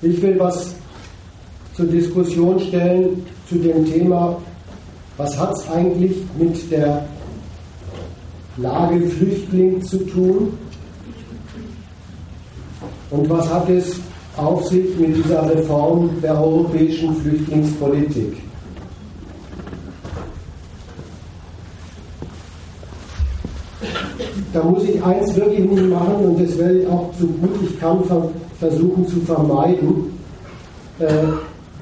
Ich will was zur Diskussion stellen zu dem Thema, was hat es eigentlich mit der Lage Flüchtling zu tun und was hat es auf sich mit dieser Reform der europäischen Flüchtlingspolitik. Da muss ich eins wirklich nicht machen und das werde ich auch so gut ich kann versuchen zu vermeiden, äh,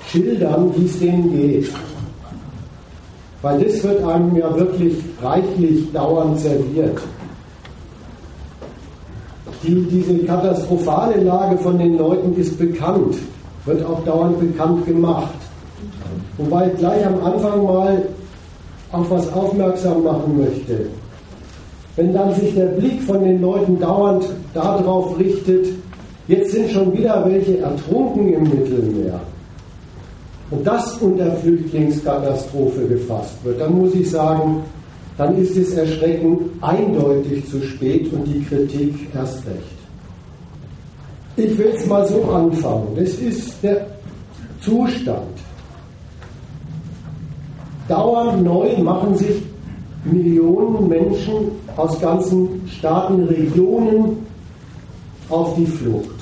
schildern, wie es denen geht. Weil das wird einem ja wirklich reichlich dauernd serviert. Die, diese katastrophale Lage von den Leuten ist bekannt, wird auch dauernd bekannt gemacht. Wobei ich gleich am Anfang mal auf was aufmerksam machen möchte. Wenn dann sich der Blick von den Leuten dauernd darauf richtet, jetzt sind schon wieder welche ertrunken im Mittelmeer und das unter Flüchtlingskatastrophe gefasst wird, dann muss ich sagen, dann ist es erschreckend eindeutig zu spät und die Kritik erst recht. Ich will es mal so anfangen. Das ist der Zustand. Dauernd neu machen sich Millionen Menschen aus ganzen Staaten, Regionen auf die Flucht.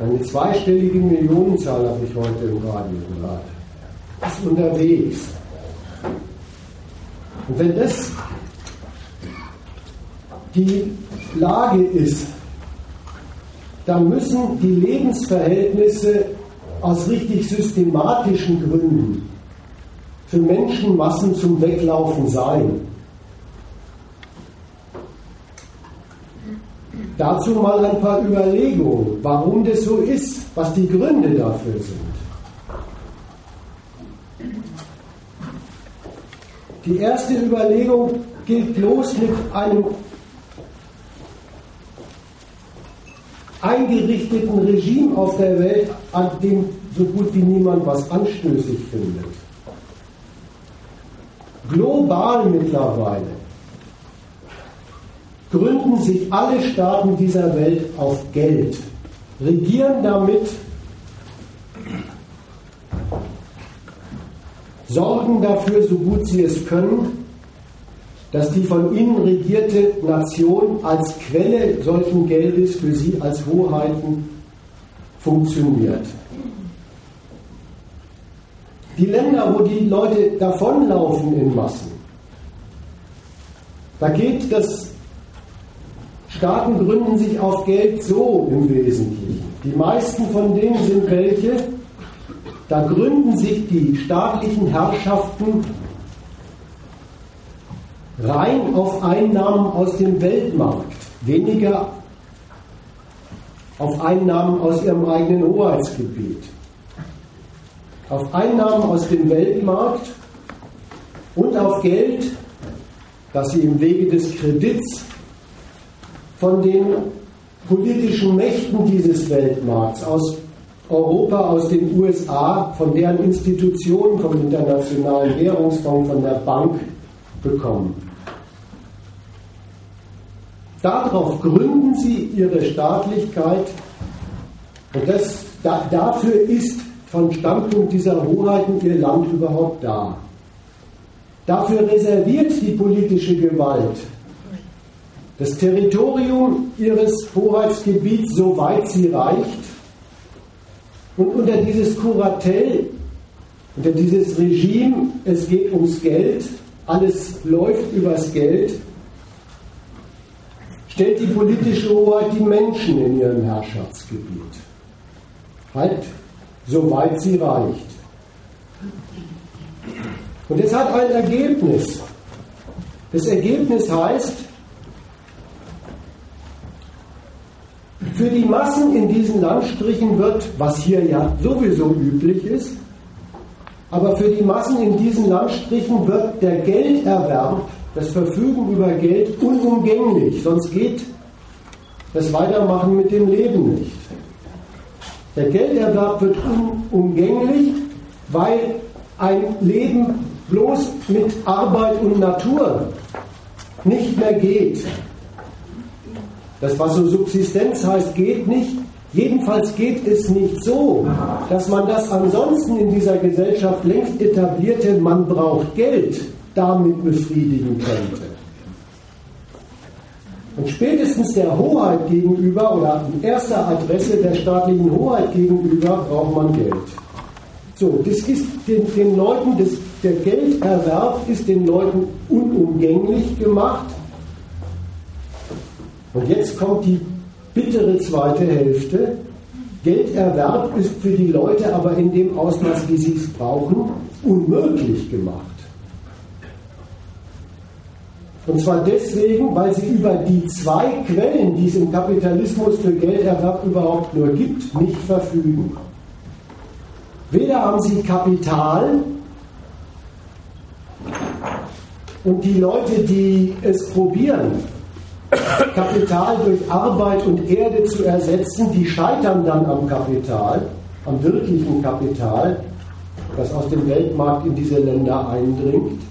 Eine zweistellige Millionenzahl habe ich heute im Radio gehört. Ist unterwegs. Und wenn das die Lage ist, dann müssen die Lebensverhältnisse aus richtig systematischen Gründen für Menschenmassen zum Weglaufen sein. Dazu mal ein paar Überlegungen, warum das so ist, was die Gründe dafür sind. Die erste Überlegung geht los mit einem eingerichteten Regime auf der Welt, an dem so gut wie niemand was anstößig findet. Global mittlerweile gründen sich alle Staaten dieser Welt auf Geld, regieren damit, sorgen dafür, so gut sie es können, dass die von ihnen regierte Nation als Quelle solchen Geldes für sie als Hoheiten funktioniert. Die Länder, wo die Leute davonlaufen in Massen, da geht das Staaten gründen sich auf Geld so im Wesentlichen. Die meisten von denen sind welche, da gründen sich die staatlichen Herrschaften rein auf Einnahmen aus dem Weltmarkt, weniger auf Einnahmen aus ihrem eigenen Hoheitsgebiet. Auf Einnahmen aus dem Weltmarkt und auf Geld, das sie im Wege des Kredits von den politischen Mächten dieses Weltmarkts aus Europa, aus den USA, von deren Institutionen, vom Internationalen Währungsfonds, von der Bank bekommen. Darauf gründen sie ihre Staatlichkeit und das, da, dafür ist von Standpunkt dieser Hoheiten ihr Land überhaupt da. Dafür reserviert die politische Gewalt das Territorium ihres Hoheitsgebiets, soweit sie reicht, und unter dieses Kuratell, unter dieses Regime, es geht ums Geld, alles läuft übers Geld, stellt die politische Hoheit die Menschen in ihrem Herrschaftsgebiet. Halt, soweit sie reicht. Und es hat ein Ergebnis. Das Ergebnis heißt, Für die Massen in diesen Landstrichen wird, was hier ja sowieso üblich ist, aber für die Massen in diesen Landstrichen wird der Gelderwerb, das Verfügen über Geld unumgänglich, sonst geht das Weitermachen mit dem Leben nicht. Der Gelderwerb wird unumgänglich, weil ein Leben bloß mit Arbeit und Natur nicht mehr geht. Das, was so Subsistenz heißt, geht nicht. Jedenfalls geht es nicht so, dass man das ansonsten in dieser Gesellschaft längst etablierte, man braucht Geld, damit befriedigen könnte. Und spätestens der Hoheit gegenüber oder an erster Adresse der staatlichen Hoheit gegenüber braucht man Geld. So, das ist den, den Leuten, das, der Gelderwerb ist den Leuten unumgänglich gemacht. Und jetzt kommt die bittere zweite Hälfte. Gelderwerb ist für die Leute aber in dem Ausmaß, wie sie es brauchen, unmöglich gemacht. Und zwar deswegen, weil sie über die zwei Quellen, die es im Kapitalismus für Gelderwerb überhaupt nur gibt, nicht verfügen. Weder haben sie Kapital und die Leute, die es probieren, Kapital durch Arbeit und Erde zu ersetzen, die scheitern dann am Kapital, am wirklichen Kapital, das aus dem Weltmarkt in diese Länder eindringt.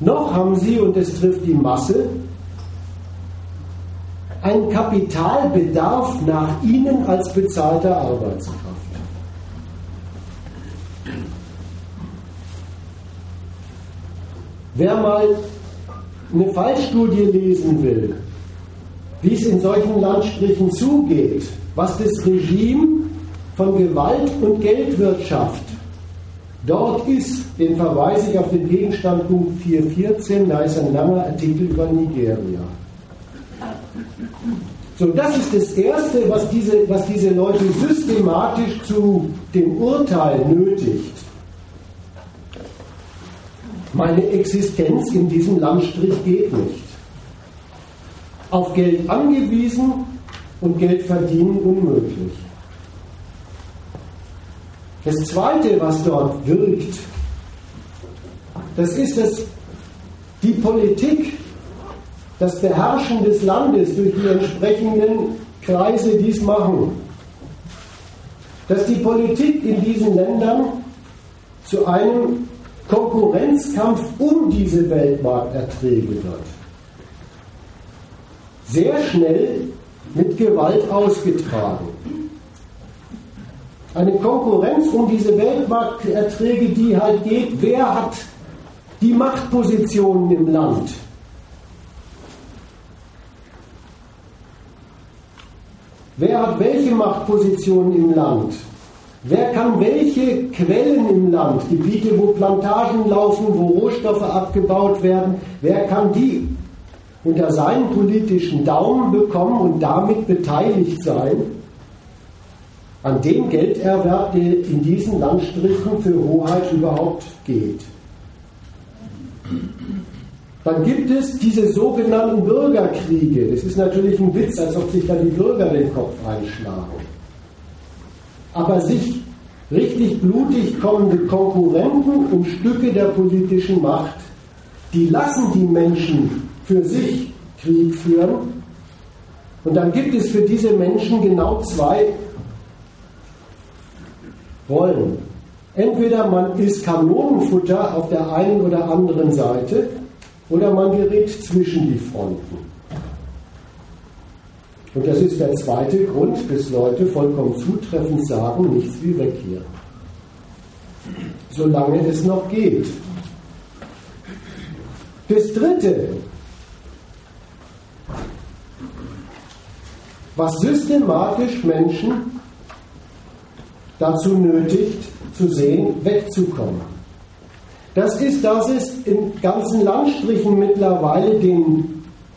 Noch haben sie, und es trifft die Masse, einen Kapitalbedarf nach ihnen als bezahlter Arbeitskraft. Wer mal eine Fallstudie lesen will, wie es in solchen Landstrichen zugeht, was das Regime von Gewalt und Geldwirtschaft dort ist, den verweise ich auf den Gegenstandpunkt 414, da ist ein langer Artikel über Nigeria. So, das ist das Erste, was diese, was diese Leute systematisch zu dem Urteil nötigt. Meine Existenz in diesem Landstrich geht nicht. Auf Geld angewiesen und Geld verdienen unmöglich. Das Zweite, was dort wirkt, das ist dass die Politik, das Beherrschen des Landes durch die entsprechenden Kreise dies machen. Dass die Politik in diesen Ländern zu einem Konkurrenzkampf um diese Weltmarkterträge wird. Sehr schnell mit Gewalt ausgetragen. Eine Konkurrenz um diese Weltmarkterträge, die halt geht, wer hat die Machtpositionen im Land? Wer hat welche Machtpositionen im Land? Wer kann welche Quellen im Land, Gebiete, wo Plantagen laufen, wo Rohstoffe abgebaut werden, wer kann die unter seinen politischen Daumen bekommen und damit beteiligt sein an dem Gelderwerb, der in diesen Landstrichen für Hoheit überhaupt geht? Dann gibt es diese sogenannten Bürgerkriege. Das ist natürlich ein Witz, als ob sich da die Bürger den Kopf einschlagen aber sich richtig blutig kommende Konkurrenten um Stücke der politischen Macht, die lassen die Menschen für sich Krieg führen. Und dann gibt es für diese Menschen genau zwei Rollen. Entweder man ist Kanonenfutter auf der einen oder anderen Seite oder man gerät zwischen die Fronten. Und das ist der zweite Grund, bis Leute vollkommen zutreffend sagen, nichts wie weg hier. Solange es noch geht. Das dritte, was systematisch Menschen dazu nötigt, zu sehen, wegzukommen. Das ist, dass es in ganzen Landstrichen mittlerweile den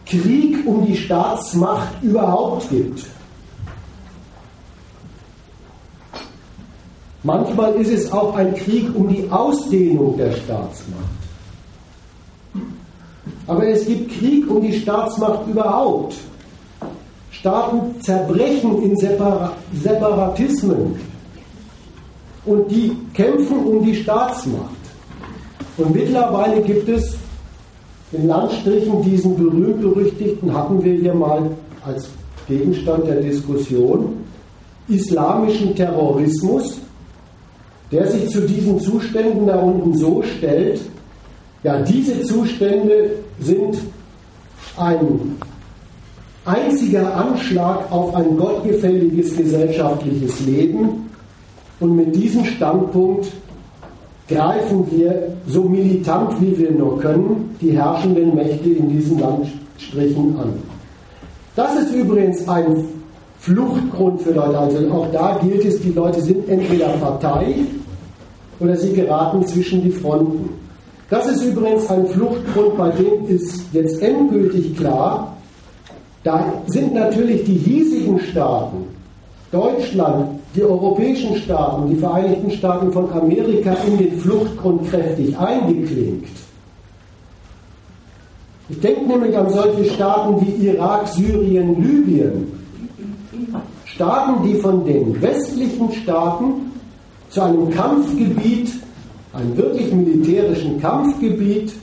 Krieg um die Staatsmacht überhaupt gibt. Manchmal ist es auch ein Krieg um die Ausdehnung der Staatsmacht. Aber es gibt Krieg um die Staatsmacht überhaupt. Staaten zerbrechen in Separa Separatismen und die kämpfen um die Staatsmacht. Und mittlerweile gibt es in Landstrichen diesen berühmt-berüchtigten hatten wir hier mal als Gegenstand der Diskussion islamischen Terrorismus, der sich zu diesen Zuständen da unten so stellt, ja, diese Zustände sind ein einziger Anschlag auf ein gottgefälliges gesellschaftliches Leben. Und mit diesem Standpunkt greifen wir so militant wie wir nur können die herrschenden Mächte in diesen Landstrichen an. Das ist übrigens ein Fluchtgrund für Leute. Also auch da gilt es, die Leute sind entweder Partei oder sie geraten zwischen die Fronten. Das ist übrigens ein Fluchtgrund, bei dem ist jetzt endgültig klar, da sind natürlich die hiesigen Staaten, Deutschland, die europäischen Staaten, die Vereinigten Staaten von Amerika in den Fluchtgrund kräftig eingeklinkt. Ich denke nämlich an solche Staaten wie Irak, Syrien, Libyen. Staaten, die von den westlichen Staaten zu einem Kampfgebiet, einem wirklich militärischen Kampfgebiet,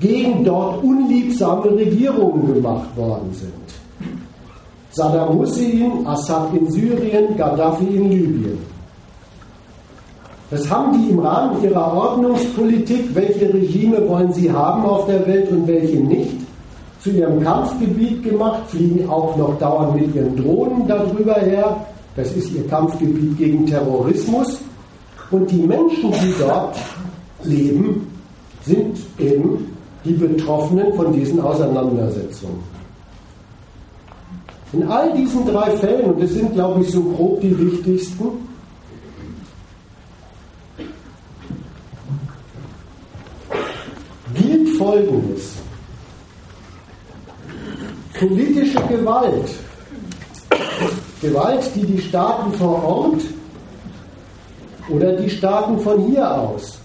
gegen dort unliebsame Regierungen gemacht worden sind. Saddam Hussein, Assad in Syrien, Gaddafi in Libyen. Das haben die im Rahmen ihrer Ordnungspolitik, welche Regime wollen sie haben auf der Welt und welche nicht, zu ihrem Kampfgebiet gemacht, fliegen auch noch dauernd mit ihren Drohnen darüber her. Das ist ihr Kampfgebiet gegen Terrorismus. Und die Menschen, die dort leben, sind eben die Betroffenen von diesen Auseinandersetzungen. In all diesen drei Fällen, und das sind, glaube ich, so grob die wichtigsten, gilt Folgendes. Politische Gewalt, Gewalt, die die Staaten vor Ort oder die Staaten von hier aus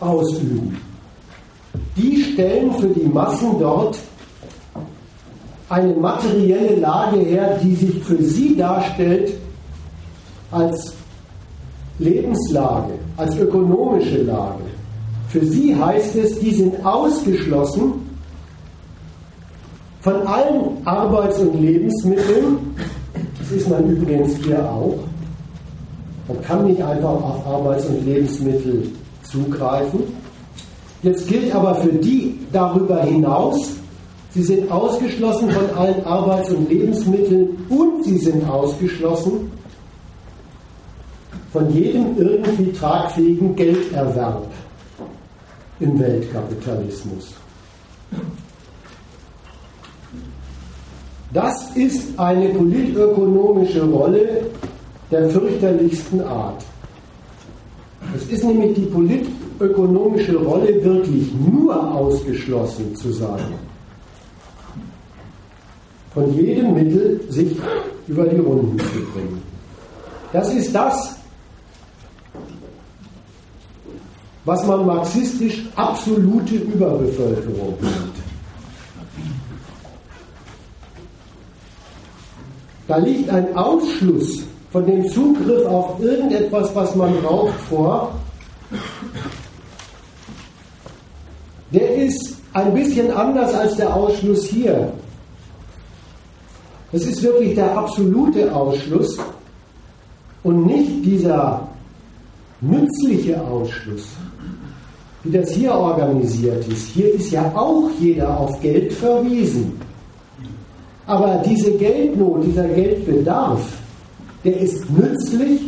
ausüben. Die stellen für die Massen dort eine materielle Lage her, die sich für sie darstellt als Lebenslage, als ökonomische Lage. Für sie heißt es, die sind ausgeschlossen von allen Arbeits- und Lebensmitteln. Das ist man übrigens hier auch. Man kann nicht einfach auf Arbeits- und Lebensmittel zugreifen. Jetzt gilt aber für die darüber hinaus, sie sind ausgeschlossen von allen Arbeits- und Lebensmitteln und sie sind ausgeschlossen von jedem irgendwie tragfähigen Gelderwerb im Weltkapitalismus. Das ist eine politökonomische Rolle der fürchterlichsten Art. Es ist nämlich die politökonomische Rolle, wirklich nur ausgeschlossen zu sein. Von jedem Mittel sich über die Runden zu bringen. Das ist das, was man marxistisch absolute Überbevölkerung nennt. Da liegt ein Ausschluss von dem Zugriff auf irgendetwas, was man braucht, vor, der ist ein bisschen anders als der Ausschluss hier. Es ist wirklich der absolute Ausschluss und nicht dieser nützliche Ausschluss, wie das hier organisiert ist. Hier ist ja auch jeder auf Geld verwiesen. Aber diese Geldnot, dieser Geldbedarf, der ist nützlich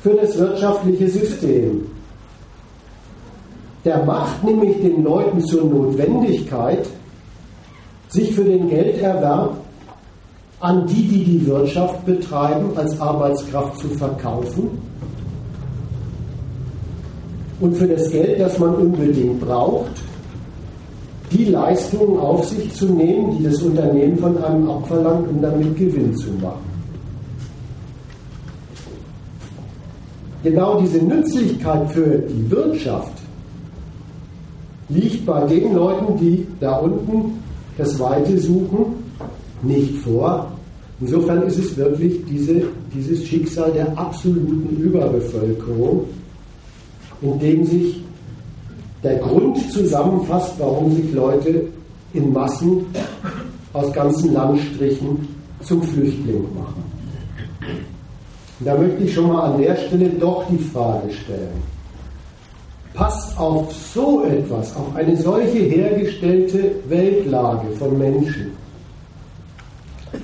für das wirtschaftliche System. Der macht nämlich den Leuten zur Notwendigkeit, sich für den Gelderwerb an die, die die Wirtschaft betreiben, als Arbeitskraft zu verkaufen und für das Geld, das man unbedingt braucht, die Leistungen auf sich zu nehmen, die das Unternehmen von einem abverlangt, um damit Gewinn zu machen. genau diese Nützlichkeit für die Wirtschaft liegt bei den Leuten, die da unten das Weite suchen, nicht vor. Insofern ist es wirklich diese, dieses Schicksal der absoluten Überbevölkerung, in dem sich der Grund zusammenfasst, warum sich Leute in Massen aus ganzen Landstrichen zum Flüchtling machen. Und da möchte ich schon mal an der Stelle doch die Frage stellen. passt auf so etwas, auf eine solche hergestellte Weltlage von Menschen,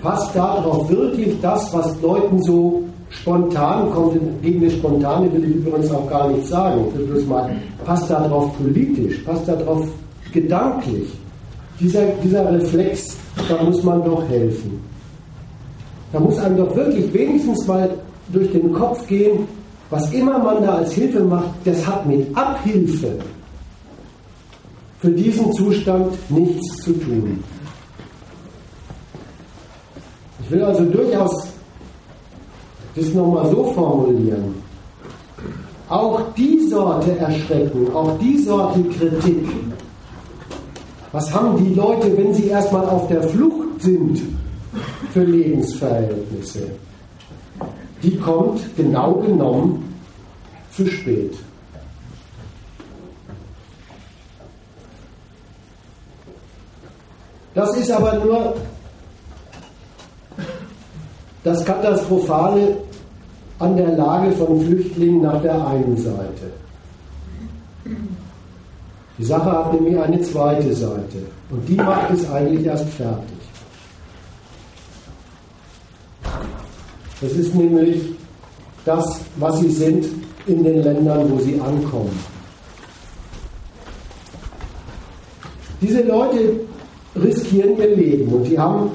passt darauf wirklich das, was Leuten so spontan kommt, gegen das Spontane will ich übrigens auch gar nichts sagen, ich will bloß mal, passt darauf politisch, passt darauf gedanklich. Dieser, dieser Reflex, da muss man doch helfen. Da muss einem doch wirklich wenigstens mal durch den Kopf gehen, was immer man da als Hilfe macht, das hat mit Abhilfe für diesen Zustand nichts zu tun. Ich will also durchaus das nochmal so formulieren. Auch die Sorte Erschrecken, auch die Sorte Kritik, was haben die Leute, wenn sie erstmal auf der Flucht sind für Lebensverhältnisse? Die kommt genau genommen zu spät. Das ist aber nur das Katastrophale an der Lage von Flüchtlingen nach der einen Seite. Die Sache hat nämlich eine zweite Seite und die macht es eigentlich erst fertig. Das ist nämlich das, was sie sind in den Ländern, wo sie ankommen. Diese Leute riskieren ihr Leben und die haben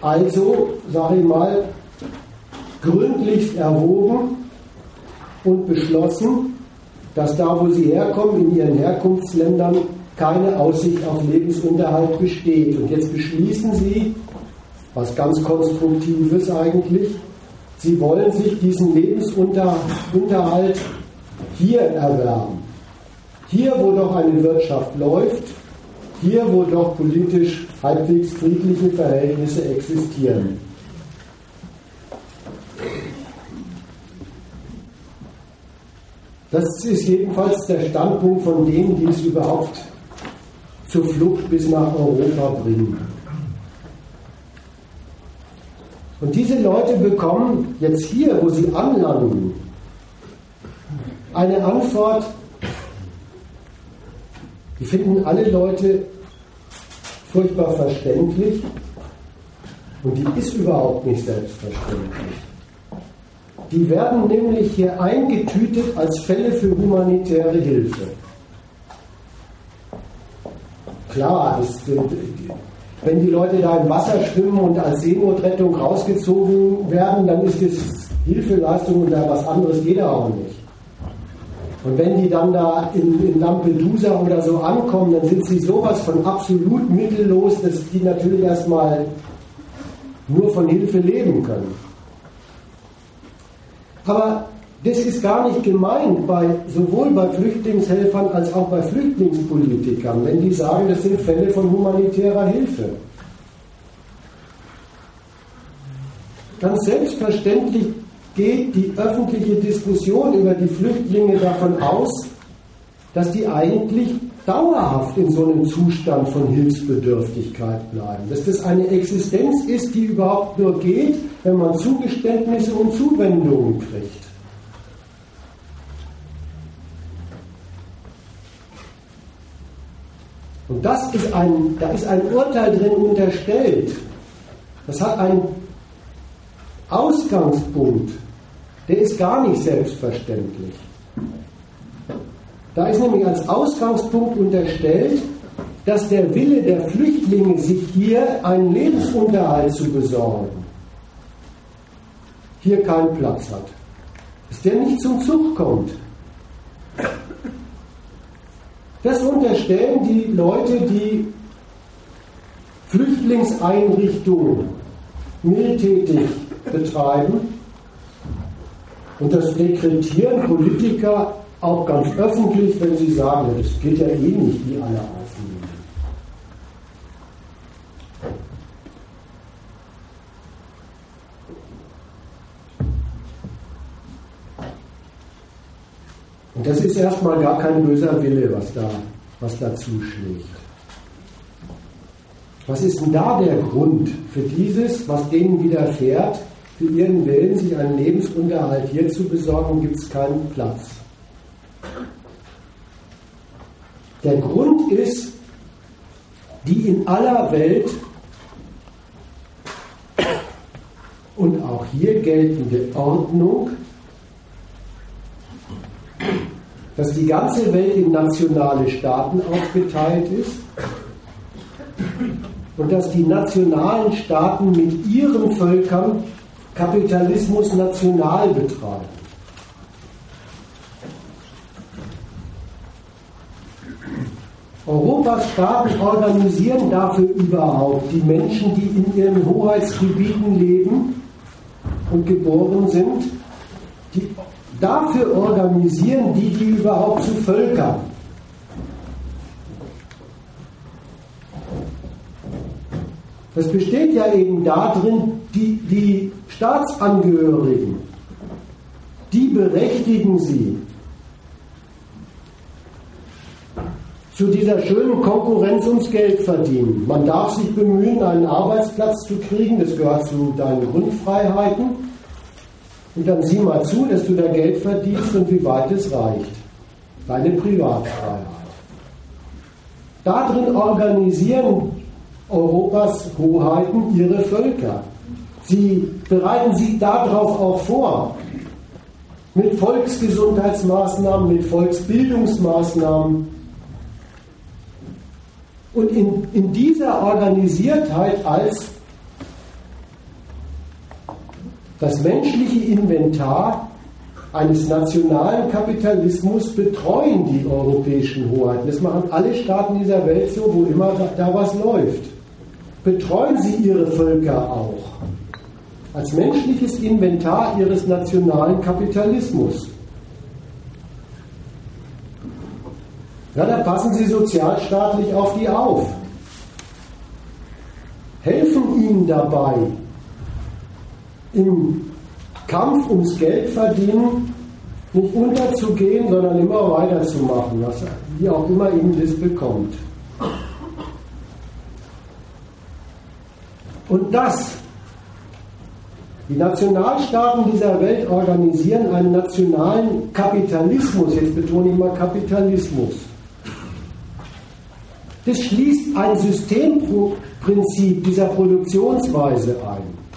also, sage ich mal, gründlichst erwogen und beschlossen, dass da, wo sie herkommen, in ihren Herkunftsländern, keine Aussicht auf Lebensunterhalt besteht. Und jetzt beschließen sie, was ganz Konstruktives eigentlich, sie wollen sich diesen Lebensunterhalt hier erwerben. Hier, wo doch eine Wirtschaft läuft, hier, wo doch politisch halbwegs friedliche Verhältnisse existieren. Das ist jedenfalls der Standpunkt von denen, die es überhaupt zur Flucht bis nach Europa bringen. Und diese Leute bekommen jetzt hier, wo sie anlanden, eine Antwort, die finden alle Leute furchtbar verständlich und die ist überhaupt nicht selbstverständlich. Die werden nämlich hier eingetütet als Fälle für humanitäre Hilfe. Klar, ist, wenn die Leute da im Wasser schwimmen und als Seenotrettung rausgezogen werden, dann ist es Hilfeleistung und da was anderes geht auch nicht. Und wenn die dann da in, in, Lampedusa oder so ankommen, dann sind sie sowas von absolut mittellos, dass die natürlich erstmal nur von Hilfe leben können. Aber das ist gar nicht gemeint, bei, sowohl bei Flüchtlingshelfern als auch bei Flüchtlingspolitikern, wenn die sagen, das sind Fälle von humanitärer Hilfe. Ganz selbstverständlich geht die öffentliche Diskussion über die Flüchtlinge davon aus, dass die eigentlich dauerhaft in so einem Zustand von Hilfsbedürftigkeit bleiben. Dass das eine Existenz ist, die überhaupt nur geht, wenn man Zugeständnisse und Zuwendungen kriegt. Und das ist ein, da ist ein Urteil drin unterstellt. Das hat einen Ausgangspunkt, der ist gar nicht selbstverständlich. Da ist nämlich als Ausgangspunkt unterstellt, dass der Wille der Flüchtlinge, sich hier einen Lebensunterhalt zu besorgen, hier keinen Platz hat. Dass der nicht zum Zug kommt. Das unterstellen die Leute, die Flüchtlingseinrichtungen mildtätig betreiben und das Rekrutieren Politiker auch ganz öffentlich, wenn sie sagen, das geht ja eh nicht, wie alle Und das ist erstmal gar kein böser Wille, was da, was da zuschlägt. Was ist denn da der Grund für dieses, was denen widerfährt, für ihren Willen, sich einen Lebensunterhalt hier zu besorgen, gibt es keinen Platz. Der Grund ist die in aller Welt und auch hier geltende Ordnung, dass die ganze Welt in nationale Staaten aufgeteilt ist und dass die nationalen Staaten mit ihren Völkern Kapitalismus national betreiben. Europas Staaten organisieren dafür überhaupt die Menschen, die in ihren Hoheitsgebieten leben und geboren sind, die dafür organisieren die die überhaupt zu Völkern. Das besteht ja eben darin, die, die Staatsangehörigen, die berechtigen sie, zu dieser schönen Konkurrenz ums Geld verdienen. Man darf sich bemühen, einen Arbeitsplatz zu kriegen, das gehört zu deinen Grundfreiheiten. Und dann sieh mal zu, dass du da Geld verdienst und wie weit es reicht. Deine Privatfreiheit. Darin organisieren Europas Hoheiten ihre Völker. Sie bereiten sie darauf auch vor. Mit Volksgesundheitsmaßnahmen, mit Volksbildungsmaßnahmen, und in, in dieser Organisiertheit als das menschliche Inventar eines nationalen Kapitalismus betreuen die europäischen Hoheiten. Das machen alle Staaten dieser Welt so, wo immer da was läuft. Betreuen sie ihre Völker auch als menschliches Inventar ihres nationalen Kapitalismus. Ja, da passen Sie sozialstaatlich auf die auf. Helfen ihnen dabei, im Kampf ums Geld verdienen nicht unterzugehen, sondern immer weiterzumachen, was, wie auch immer ihnen das bekommt. Und das, die Nationalstaaten dieser Welt organisieren einen nationalen Kapitalismus, jetzt betone ich mal Kapitalismus. Das schließt ein Systemprinzip dieser Produktionsweise ein.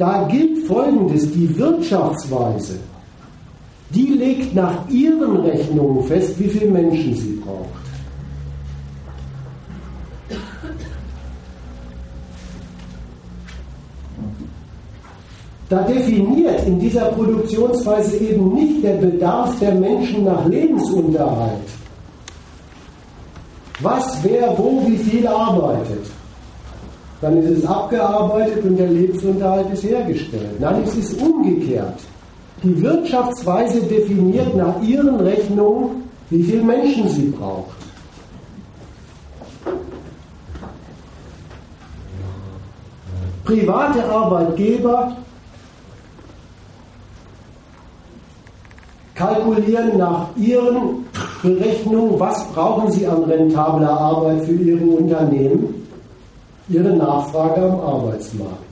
Da gilt Folgendes, die Wirtschaftsweise, die legt nach ihren Rechnungen fest, wie viele Menschen sie braucht. Da definiert in dieser Produktionsweise eben nicht der Bedarf der Menschen nach Lebensunterhalt. Was, wer, wo, wie viel arbeitet. Dann ist es abgearbeitet und der Lebensunterhalt ist hergestellt. Nein, es ist umgekehrt. Die Wirtschaftsweise definiert nach ihren Rechnungen, wie viele Menschen sie braucht. Private Arbeitgeber kalkulieren nach ihren Berechnungen, was brauchen sie an rentabler Arbeit für ihre Unternehmen, ihre Nachfrage am Arbeitsmarkt.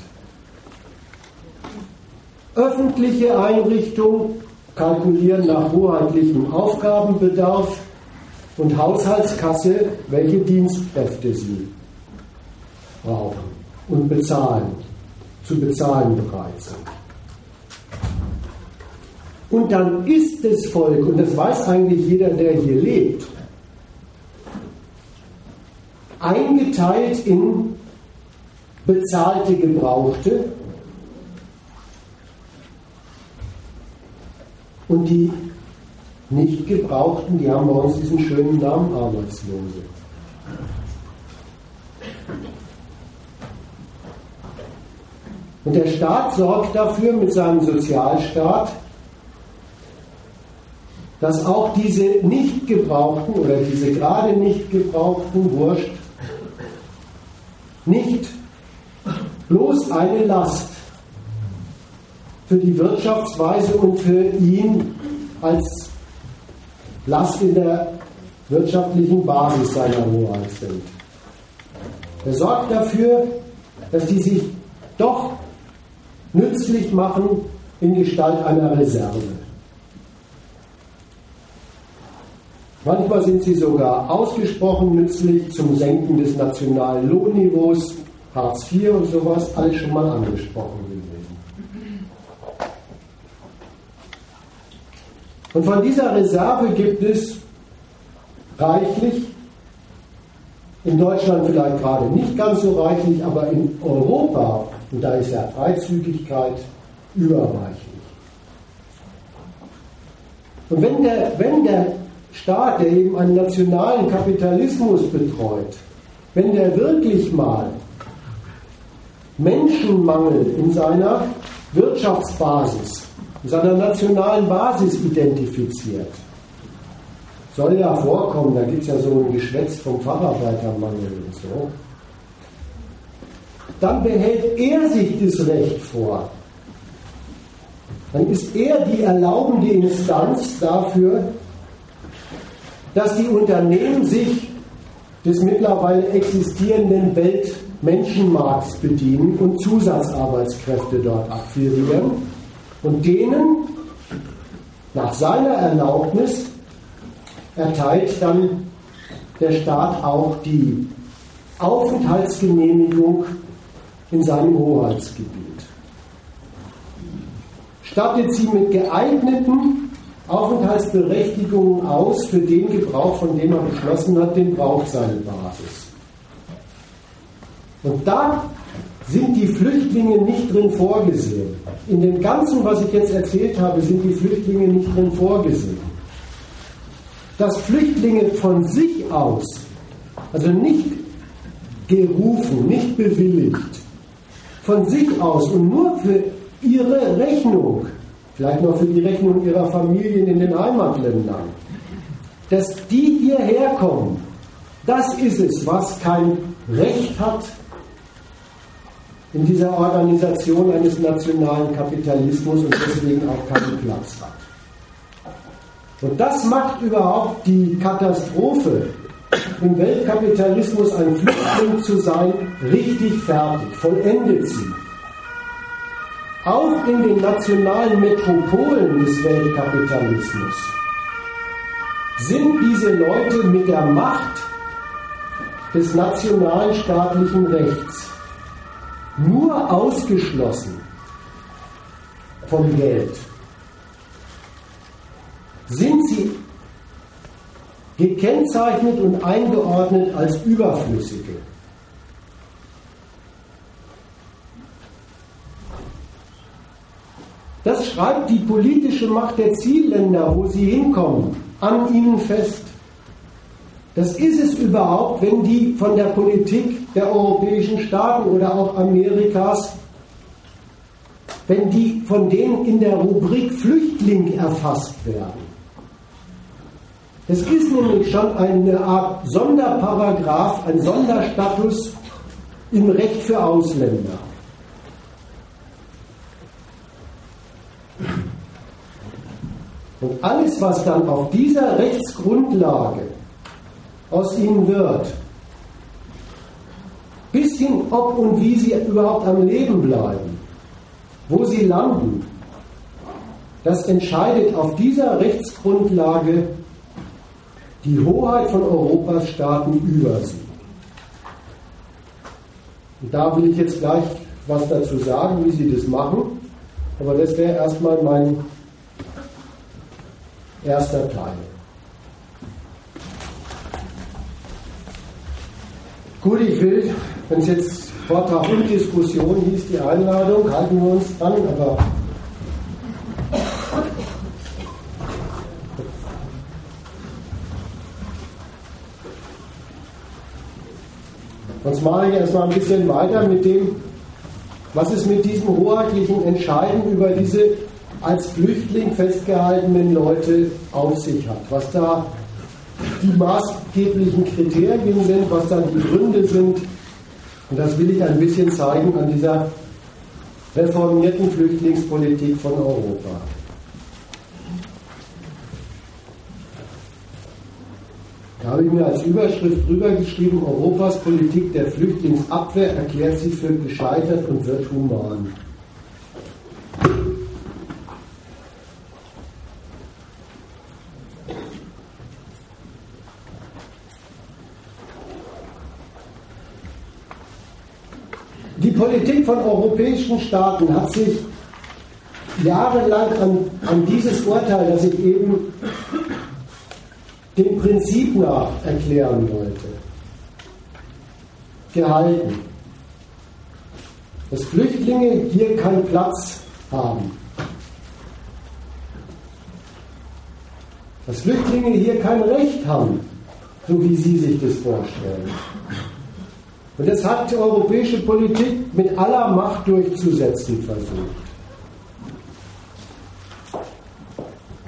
Öffentliche Einrichtungen kalkulieren nach hoheitlichem Aufgabenbedarf und Haushaltskasse, welche Dienstkräfte sie brauchen und bezahlen, zu bezahlen bereit sind. Und dann ist das Volk, und das weiß eigentlich jeder, der hier lebt, eingeteilt in bezahlte Gebrauchte und die nicht Gebrauchten, die haben bei uns diesen schönen Namen Arbeitslose. Und der Staat sorgt dafür mit seinem Sozialstaat, dass auch diese nicht gebrauchten oder diese gerade nicht gebrauchten Wurst nicht bloß eine Last für die Wirtschaftsweise und für ihn als Last in der wirtschaftlichen Basis seiner Hoheit sind. Er sorgt dafür, dass die sich doch nützlich machen in Gestalt einer Reserve. Manchmal sind sie sogar ausgesprochen nützlich zum Senken des nationalen Lohnniveaus, Hartz IV und sowas, alles schon mal angesprochen gewesen. Und von dieser Reserve gibt es reichlich, in Deutschland vielleicht gerade nicht ganz so reichlich, aber in Europa, und da ist ja Freizügigkeit überreichlich. Und wenn der, wenn der Staat, der eben einen nationalen Kapitalismus betreut, wenn der wirklich mal Menschenmangel in seiner Wirtschaftsbasis, in seiner nationalen Basis identifiziert, soll ja vorkommen, da gibt es ja so ein Geschwätz vom Facharbeitermangel und so, dann behält er sich das Recht vor. Dann ist er die erlaubende Instanz dafür, dass die Unternehmen sich des mittlerweile existierenden Weltmenschenmarkts bedienen und Zusatzarbeitskräfte dort akquirieren und denen nach seiner Erlaubnis erteilt dann der Staat auch die Aufenthaltsgenehmigung in seinem Hoheitsgebiet. Stattet sie mit geeigneten Aufenthaltsberechtigungen aus für den Gebrauch, von dem er beschlossen hat, den braucht seine Basis. Und da sind die Flüchtlinge nicht drin vorgesehen. In dem Ganzen, was ich jetzt erzählt habe, sind die Flüchtlinge nicht drin vorgesehen. Dass Flüchtlinge von sich aus, also nicht gerufen, nicht bewilligt, von sich aus und nur für ihre Rechnung vielleicht noch für die Rechnung ihrer Familien in den Heimatländern, dass die hierher kommen, das ist es, was kein Recht hat in dieser Organisation eines nationalen Kapitalismus und deswegen auch keinen Platz hat. Und das macht überhaupt die Katastrophe, im Weltkapitalismus ein Flüchtling zu sein, richtig fertig, vollendet sie auch in den nationalen Metropolen des Weltkapitalismus sind diese Leute mit der Macht des nationalen staatlichen Rechts nur ausgeschlossen vom Geld. Sind sie gekennzeichnet und eingeordnet als Überflüssige. Das schreibt die politische Macht der Zielländer, wo sie hinkommen, an ihnen fest. Das ist es überhaupt, wenn die von der Politik der europäischen Staaten oder auch Amerikas, wenn die von denen in der Rubrik Flüchtling erfasst werden. Es ist nämlich schon eine Art Sonderparagraph, ein Sonderstatus im Recht für Ausländer. Und alles, was dann auf dieser Rechtsgrundlage aus ihnen wird, bis hin, ob und wie sie überhaupt am Leben bleiben, wo sie landen, das entscheidet auf dieser Rechtsgrundlage die Hoheit von Europas Staaten über sie. Und da will ich jetzt gleich was dazu sagen, wie sie das machen, aber das wäre erstmal mein erster Teil. Gut, ich will, wenn es jetzt Vortrag und Diskussion hieß, die Einladung, halten wir uns dran, aber Sonst mache ich erstmal ein bisschen weiter mit dem, was es mit diesem hoheitlichen Entscheiden über diese als Flüchtling festgehaltenen Leute auf sich hat. Was da die maßgeblichen Kriterien sind, was da die Gründe sind. Und das will ich ein bisschen zeigen an dieser reformierten Flüchtlingspolitik von Europa. Da habe ich mir als Überschrift drüber geschrieben, Europas Politik der Flüchtlingsabwehr erklärt sich für gescheitert und wird human. Politik von europäischen Staaten hat sich jahrelang an, an dieses Urteil, das ich eben dem Prinzip nach erklären wollte, gehalten. Dass Flüchtlinge hier keinen Platz haben. Dass Flüchtlinge hier kein Recht haben, so wie Sie sich das vorstellen. Und das hat die europäische Politik mit aller Macht durchzusetzen versucht.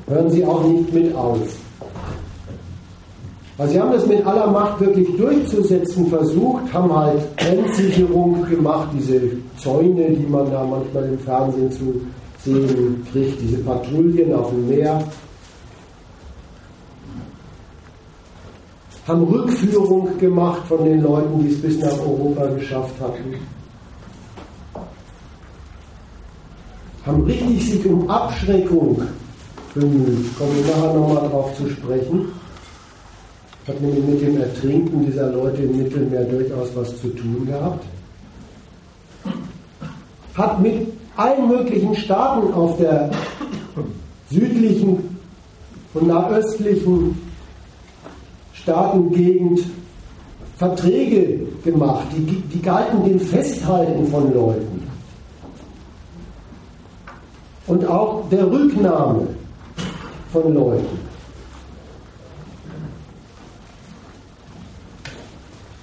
Hören Sie auch nicht mit auf. Also sie haben das mit aller Macht wirklich durchzusetzen versucht, haben halt Grenzsicherung gemacht, diese Zäune, die man da manchmal im Fernsehen zu sehen kriegt, diese Patrouillen auf dem Meer. Haben Rückführung gemacht von den Leuten, die es bis nach Europa geschafft hatten. Haben richtig sich um Abschreckung bemüht. Kommen wir nachher nochmal darauf zu sprechen hat nämlich mit dem Ertrinken dieser Leute im Mittelmeer durchaus was zu tun gehabt. Hat mit allen möglichen Staaten auf der südlichen und nahöstlichen Staatengegend Verträge gemacht, die, die galten dem Festhalten von Leuten und auch der Rücknahme von Leuten.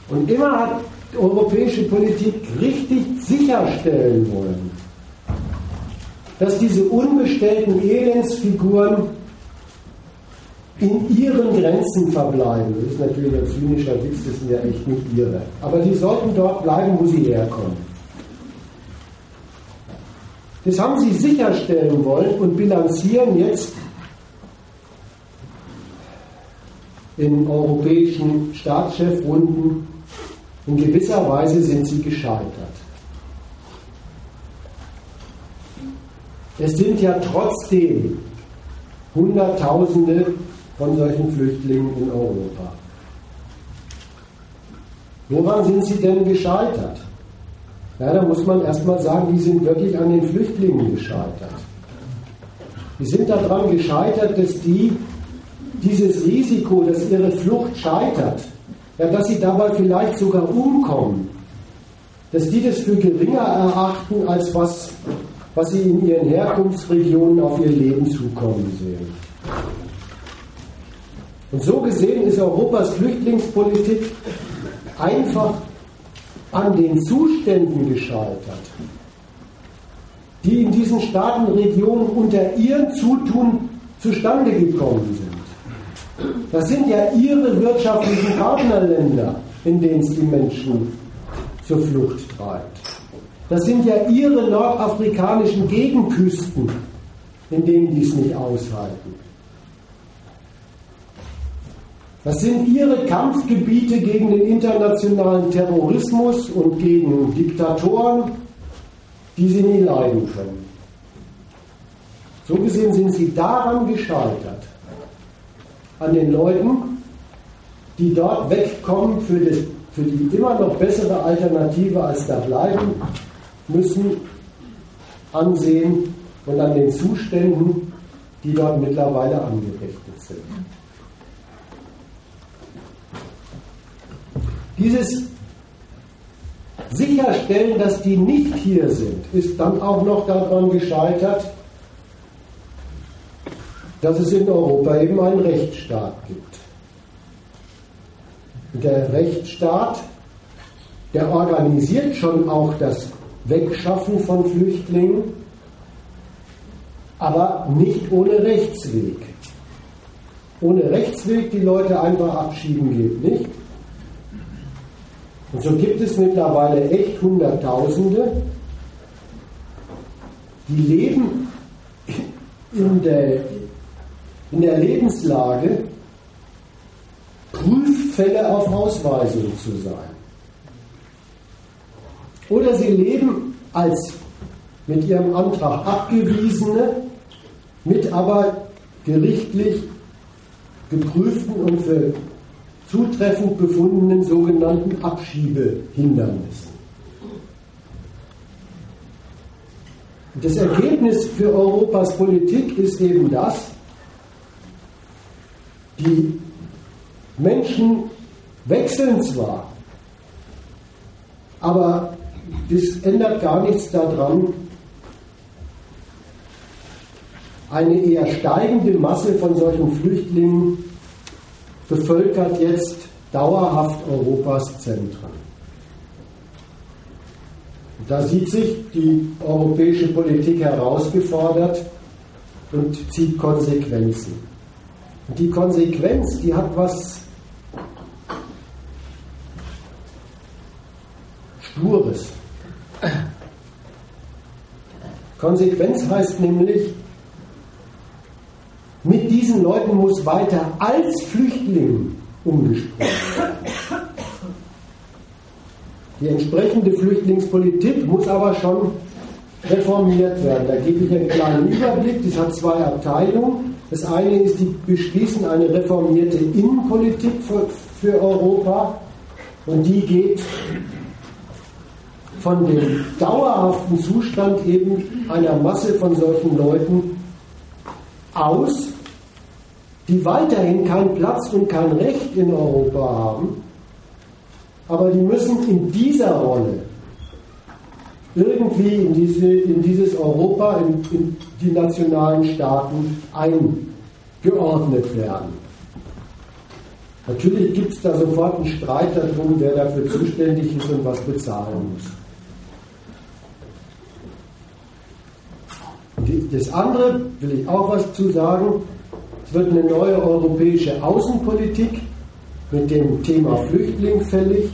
Und immer hat die europäische Politik richtig sicherstellen wollen, dass diese unbestellten Elendsfiguren in ihren Grenzen verbleiben. Das ist natürlich ein zynischer Witz, das sind ja echt nicht ihre. Aber die sollten dort bleiben, wo sie herkommen. Das haben sie sicherstellen wollen und bilanzieren jetzt in europäischen Staatschefrunden in gewisser Weise sind sie gescheitert. Es sind ja trotzdem Hunderttausende von solchen Flüchtlingen in Europa. Woran sind sie denn gescheitert? Ja, da muss man erstmal sagen, die sind wirklich an den Flüchtlingen gescheitert. Die sind daran gescheitert, dass die dieses Risiko, dass ihre Flucht scheitert, ja, dass sie dabei vielleicht sogar umkommen, dass die das für geringer erachten, als was, was sie in ihren Herkunftsregionen auf ihr Leben zukommen sehen. Und so gesehen ist Europas Flüchtlingspolitik einfach an den Zuständen gescheitert, die in diesen Staatenregionen unter ihrem Zutun zustande gekommen sind. Das sind ja ihre wirtschaftlichen Partnerländer, in denen es die Menschen zur Flucht treibt. Das sind ja ihre nordafrikanischen Gegenküsten, in denen die es nicht aushalten. Das sind ihre Kampfgebiete gegen den internationalen Terrorismus und gegen Diktatoren, die sie nie leiden können. So gesehen sind sie daran gescheitert, an den Leuten, die dort wegkommen für, das, für die immer noch bessere Alternative als da bleiben müssen, ansehen und an den Zuständen, die dort mittlerweile angerichtet sind. Dieses Sicherstellen, dass die nicht hier sind, ist dann auch noch daran gescheitert, dass es in Europa eben einen Rechtsstaat gibt. Der Rechtsstaat, der organisiert schon auch das Wegschaffen von Flüchtlingen, aber nicht ohne Rechtsweg. Ohne Rechtsweg die Leute einfach abschieben geht nicht. Und so gibt es mittlerweile echt Hunderttausende, die leben in der, in der Lebenslage, Prüffälle auf Ausweisung zu sein. Oder sie leben als mit ihrem Antrag abgewiesene, mit aber gerichtlich geprüften und für zutreffend befundenen sogenannten Abschiebehindernissen. Das Ergebnis für Europas Politik ist eben das, die Menschen wechseln zwar, aber das ändert gar nichts daran, eine eher steigende Masse von solchen Flüchtlingen bevölkert jetzt dauerhaft Europas Zentren. Da sieht sich die europäische Politik herausgefordert und zieht Konsequenzen. Und die Konsequenz, die hat was Stures. Konsequenz heißt nämlich, mit diesen Leuten muss weiter als Flüchtling umgesprochen werden. Die entsprechende Flüchtlingspolitik muss aber schon reformiert werden. Da gebe ich einen kleinen Überblick. Das hat zwei Abteilungen. Das eine ist, die beschließen eine reformierte Innenpolitik für, für Europa und die geht von dem dauerhaften Zustand eben einer Masse von solchen Leuten aus, die weiterhin keinen Platz und kein Recht in Europa haben, aber die müssen in dieser Rolle irgendwie in, diese, in dieses Europa, in, in die nationalen Staaten eingeordnet werden. Natürlich gibt es da sofort einen Streit darum, wer dafür zuständig ist und was bezahlen muss. Das andere will ich auch was zu sagen. Es wird eine neue europäische Außenpolitik mit dem Thema Flüchtling fällig.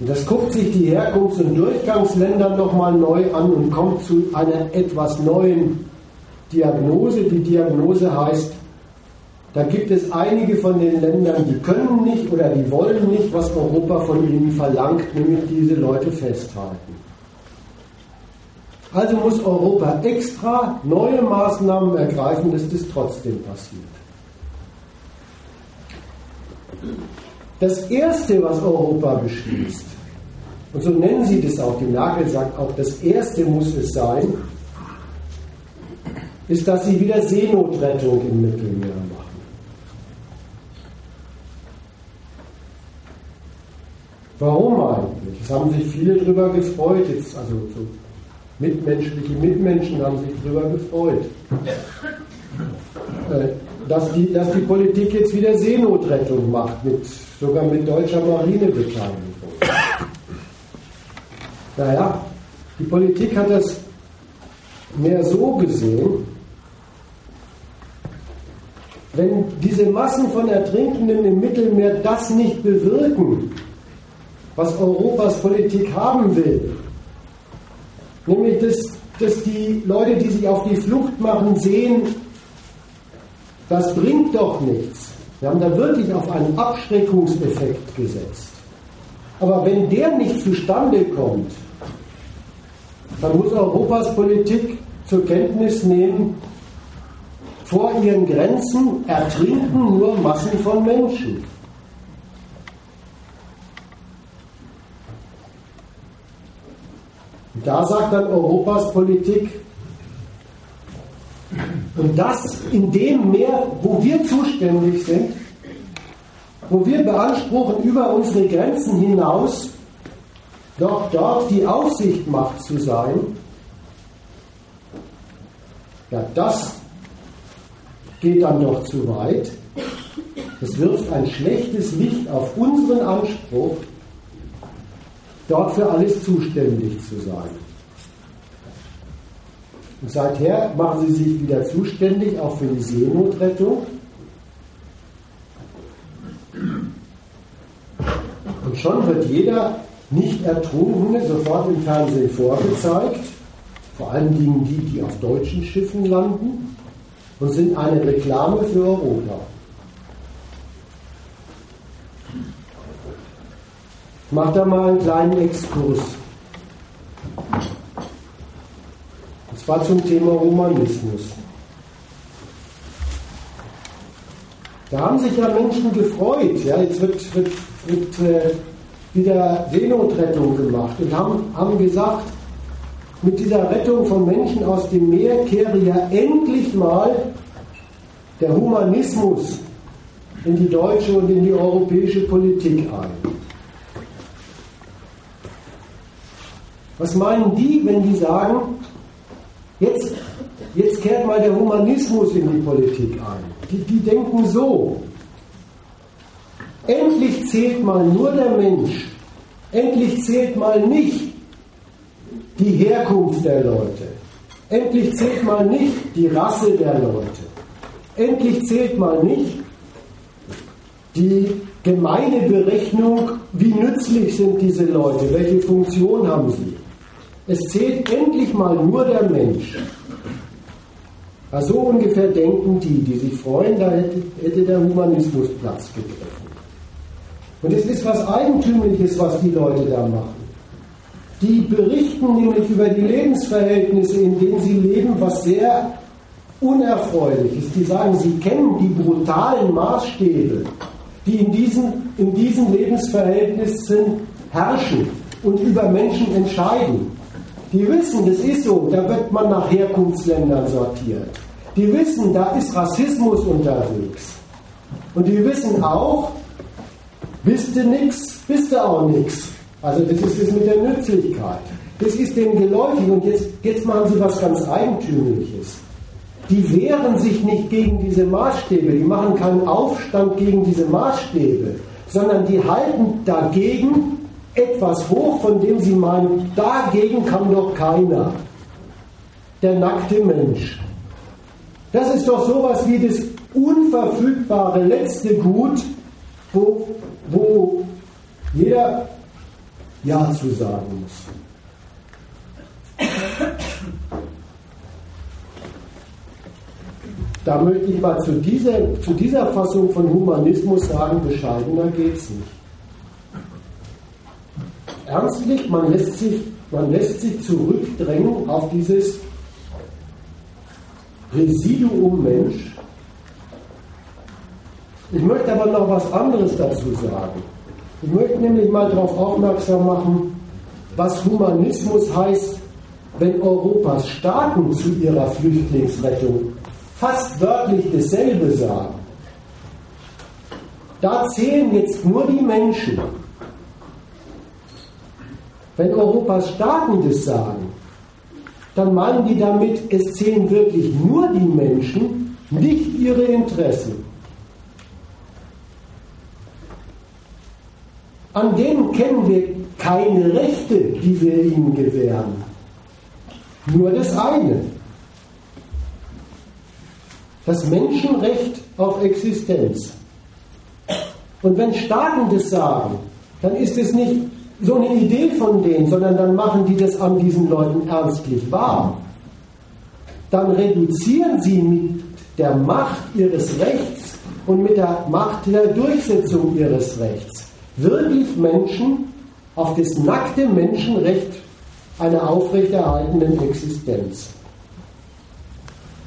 Und das guckt sich die Herkunfts- und Durchgangsländer nochmal neu an und kommt zu einer etwas neuen Diagnose. Die Diagnose heißt, da gibt es einige von den Ländern, die können nicht oder die wollen nicht, was Europa von ihnen verlangt, nämlich diese Leute festhalten. Also muss Europa extra neue Maßnahmen ergreifen, dass das trotzdem passiert. Das Erste, was Europa beschließt, und so nennen sie das auch, die Merkel sagt auch, das Erste muss es sein, ist, dass sie wieder Seenotrettung im Mittelmeer machen. Warum eigentlich? Es haben sich viele darüber gefreut, jetzt, also so mitmenschliche Mitmenschen haben sich darüber gefreut. Äh, dass die, dass die Politik jetzt wieder Seenotrettung macht, mit, sogar mit deutscher Marinebeteiligung. Naja, die Politik hat das mehr so gesehen, wenn diese Massen von Ertrinkenden im Mittelmeer das nicht bewirken, was Europas Politik haben will, nämlich dass, dass die Leute, die sich auf die Flucht machen, sehen, das bringt doch nichts. Wir haben da wirklich auf einen Abschreckungseffekt gesetzt. Aber wenn der nicht zustande kommt, dann muss Europas Politik zur Kenntnis nehmen, vor ihren Grenzen ertrinken nur Massen von Menschen. Da sagt dann Europas Politik, und das in dem Meer, wo wir zuständig sind, wo wir beanspruchen, über unsere Grenzen hinaus doch dort die Aufsichtmacht zu sein, ja, das geht dann doch zu weit. Es wirft ein schlechtes Licht auf unseren Anspruch, dort für alles zuständig zu sein. Und seither machen sie sich wieder zuständig, auch für die Seenotrettung. Und schon wird jeder nicht Ertrunkene sofort im Fernsehen vorgezeigt, vor allen Dingen die, die auf deutschen Schiffen landen, und sind eine Reklame für Europa. Ich mache da mal einen kleinen Exkurs. Und zwar zum Thema Humanismus. Da haben sich ja Menschen gefreut. Ja, jetzt wird, wird, wird äh, wieder Seenotrettung gemacht und haben, haben gesagt, mit dieser Rettung von Menschen aus dem Meer kehre ja endlich mal der Humanismus in die deutsche und in die europäische Politik ein. Was meinen die, wenn die sagen, jetzt, jetzt kehrt mal der Humanismus in die Politik ein? Die, die denken so, endlich zählt mal nur der Mensch, endlich zählt mal nicht die Herkunft der Leute, endlich zählt mal nicht die Rasse der Leute, endlich zählt mal nicht die gemeine Berechnung, wie nützlich sind diese Leute, welche Funktion haben sie. Es zählt endlich mal nur der Mensch. Also so ungefähr denken die, die sich freuen, da hätte, hätte der Humanismus Platz gegriffen. Und es ist was Eigentümliches, was die Leute da machen. Die berichten nämlich über die Lebensverhältnisse, in denen sie leben, was sehr unerfreulich ist. Die sagen, sie kennen die brutalen Maßstäbe, die in diesen, in diesen Lebensverhältnissen herrschen und über Menschen entscheiden. Die wissen, das ist so, da wird man nach Herkunftsländern sortiert. Die wissen, da ist Rassismus unterwegs. Und die wissen auch, bist du nix, bist du auch nix. Also das ist das mit der Nützlichkeit. Das ist denen geläufig und jetzt, jetzt machen sie was ganz Eigentümliches. Die wehren sich nicht gegen diese Maßstäbe, die machen keinen Aufstand gegen diese Maßstäbe, sondern die halten dagegen etwas hoch, von dem sie meinen, dagegen kann doch keiner. Der nackte Mensch. Das ist doch sowas wie das unverfügbare letzte Gut, wo, wo jeder Ja zu sagen muss. Da möchte ich mal zu dieser, zu dieser Fassung von Humanismus sagen, bescheidener geht es nicht ernstlich, man lässt sich, man lässt sich zurückdrängen auf dieses Residuum Mensch. Ich möchte aber noch was anderes dazu sagen. Ich möchte nämlich mal darauf aufmerksam machen, was Humanismus heißt, wenn Europas Staaten zu ihrer Flüchtlingsrettung fast wörtlich dasselbe sagen. Da zählen jetzt nur die Menschen. Wenn Europas Staaten das sagen, dann meinen die damit, es zählen wirklich nur die Menschen, nicht ihre Interessen. An denen kennen wir keine Rechte, die wir ihnen gewähren. Nur das eine. Das Menschenrecht auf Existenz. Und wenn Staaten das sagen, dann ist es nicht so eine Idee von denen, sondern dann machen die das an diesen Leuten ernstlich wahr. Dann reduzieren sie mit der Macht ihres Rechts und mit der Macht der Durchsetzung ihres Rechts wirklich Menschen auf das nackte Menschenrecht einer aufrechterhaltenen Existenz.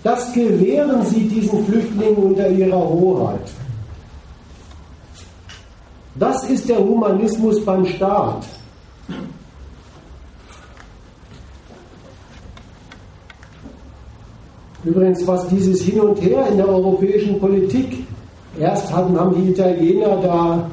Das gewähren sie diesen Flüchtlingen unter ihrer Hoheit. Das ist der Humanismus beim Staat. Übrigens, was dieses Hin und Her in der europäischen Politik, erst hatten, haben die Italiener da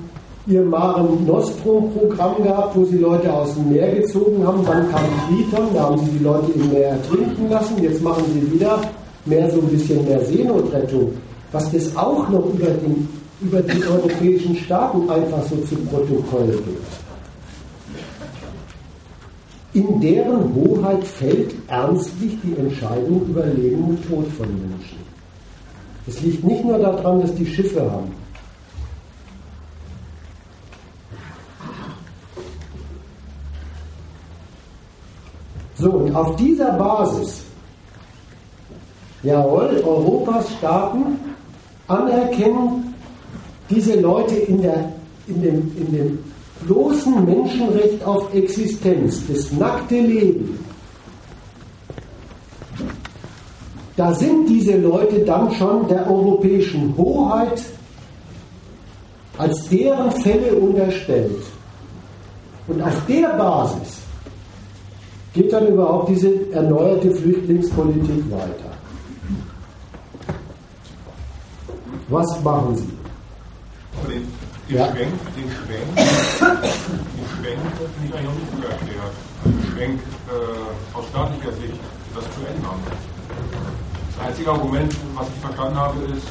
ihr Mare Nostrum-Programm gehabt, wo sie Leute aus dem Meer gezogen haben, dann kam Triton, da haben sie die Leute im Meer ertrinken lassen, jetzt machen sie wieder mehr so ein bisschen mehr Seenotrettung. Was das auch noch über den über die europäischen Staaten einfach so zu Protokoll gibt. In deren Hoheit fällt ernstlich die Entscheidung über Leben und Tod von Menschen. Es liegt nicht nur daran, dass die Schiffe haben. So, und auf dieser Basis, jawohl, Europas Staaten anerkennen diese Leute in, der, in, dem, in dem bloßen Menschenrecht auf Existenz, das nackte Leben, da sind diese Leute dann schon der europäischen Hoheit als deren Fälle unterstellt. Und auf der Basis geht dann überhaupt diese erneuerte Flüchtlingspolitik weiter? Was machen Sie? Den, den ja. Schwenk, den Schwenk, den Schwenk finde ich eigentlich noch nicht gut erklärt. Den Schwenk äh, aus staatlicher Sicht, das zu ändern. Das einzige Argument, was ich verstanden habe, ist,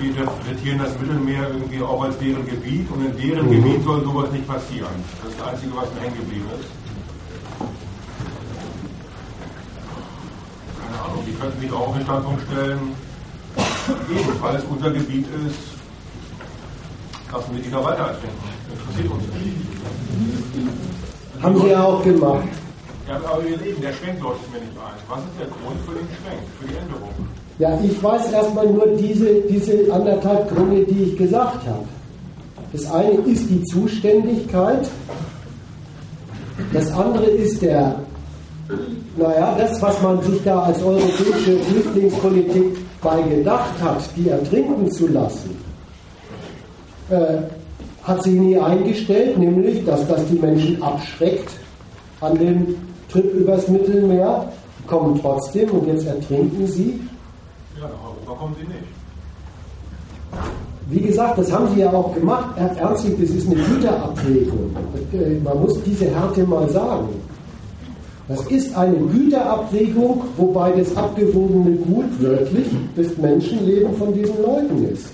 die interpretieren das Mittelmeer irgendwie auch als deren Gebiet und in deren mhm. Gebiet soll sowas nicht passieren. Das ist das Einzige, was mir hängen geblieben ist. Keine Ahnung, die könnten sich auch auf den Standpunkt stellen, ebenfalls unser Gebiet ist, lassen wir die da weiter ertrinken. Interessiert uns nicht. Haben Sie ja auch gemacht. Ja, aber wir leben, der Schwenk leuchtet mir nicht ein. Was ist der Grund für den Schwenk, für die Änderung? Ja, ich weiß erstmal nur diese, diese anderthalb Gründe, die ich gesagt habe. Das eine ist die Zuständigkeit, das andere ist der, naja, das, was man sich da als europäische Flüchtlingspolitik bei gedacht hat, die ertrinken zu lassen, äh, hat sich nie eingestellt, nämlich, dass das die Menschen abschreckt an dem Trip übers Mittelmeer, kommen trotzdem und jetzt ertrinken sie. Ja, nach Europa kommen sie nicht. Wie gesagt, das haben sie ja auch gemacht. Ernstlich, das ist eine Güterabwägung. Äh, man muss diese Härte mal sagen. Das ist eine Güterabwägung, wobei das abgewogene Gut wörtlich das Menschenleben von diesen Leuten ist.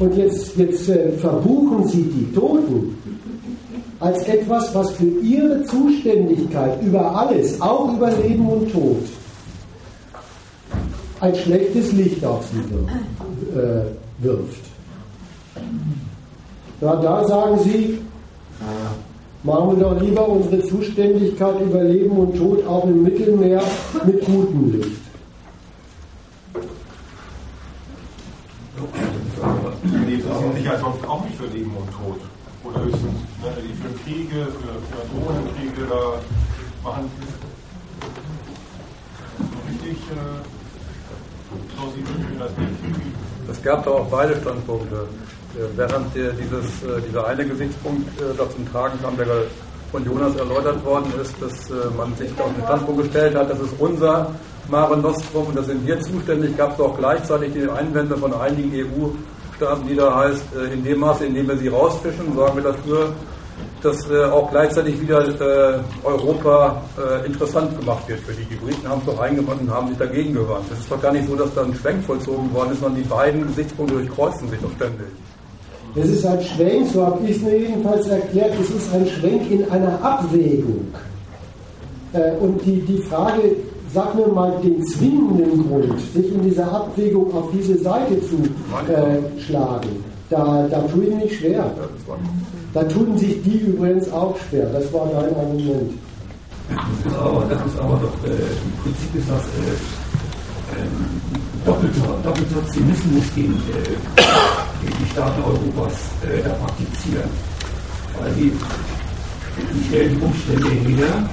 Und jetzt, jetzt äh, verbuchen sie die Toten als etwas, was für ihre Zuständigkeit über alles, auch über Leben und Tod, ein schlechtes Licht auf sie äh, wirft. Ja, da sagen sie, machen wir doch lieber unsere Zuständigkeit über Leben und Tod auch im Mittelmeer mit gutem Licht. Die interessieren sich ja sonst auch nicht für Leben und Tod. Oder höchstens ne, die für Kriege, für, für Drohnenkriege da machen. Richtig. Äh, es gab da auch beide Standpunkte. Äh, während dieses, äh, dieser eine Gesichtspunkt äh, da zum Tragen kam, der von Jonas erläutert worden ist, dass man sich auf den Standpunkt gestellt hat, das ist unser Mare Nostrum und da sind wir zuständig, gab es auch gleichzeitig die Einwände von einigen EU-Staaten, die da heißt, in dem Maße, in dem wir sie rausfischen, sorgen wir dafür, dass äh, auch gleichzeitig wieder äh, Europa äh, interessant gemacht wird für die. Die Briten haben es doch eingewandt und haben sich dagegen gewandt. Es ist doch gar nicht so, dass da ein Schwenk vollzogen worden ist, sondern die beiden Gesichtspunkte durchkreuzen sich doch ständig. Das ist ein Schwenk, so habe ich es mir jedenfalls erklärt, es ist ein Schwenk in einer Abwägung. Äh, und die, die Frage, sag mir mal den zwingenden Grund, sich in dieser Abwägung auf diese Seite zu äh, schlagen, da, da tue ich mich schwer. Da tun sich die übrigens auch schwer. Das war dein Argument. Das ist aber, das ist aber doch, äh, im Prinzip ist das äh, doppelter, doppelter Zynismus, den, äh, Staaten Europas äh, da praktizieren. Weil sie, sie stellen die Umstände her,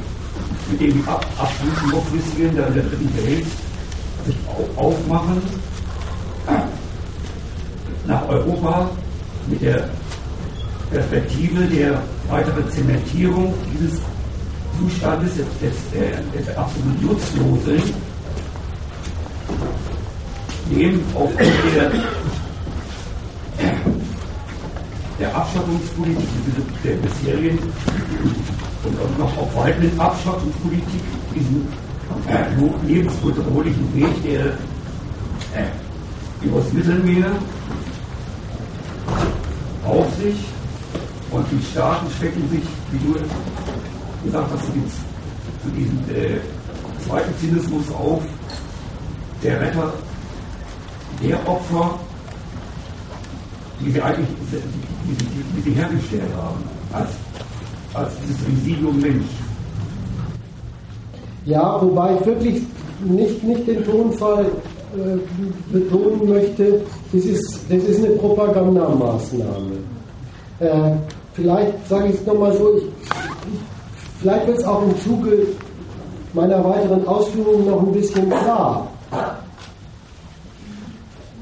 mit denen die ab, absoluten Hochwissenden der dritten Welt sich aufmachen, nach Europa mit der Perspektive der weiteren Zementierung dieses Zustandes des, des, des, des absolut Nutzlosen, dem aufgrund der, der Abschottungspolitik, der bisherigen und auch noch auf weiteren Abschottungspolitik, diesen äh, lebensbedrohlichen Weg, der äh, übers Mittelmeer auf sich und die Staaten stecken sich, wie du gesagt hast, zu diesem äh, zweiten Zynismus auf, der Retter der Opfer, die sie eigentlich die, die, die, hergestellt haben, als, als dieses Residuum Mensch. Ja, wobei ich wirklich nicht, nicht den Tonfall äh, betonen möchte, das ist, das ist eine Propagandamaßnahme. Äh, vielleicht sage ich es nochmal so, ich, ich, vielleicht wird es auch im Zuge meiner weiteren Ausführungen noch ein bisschen klar.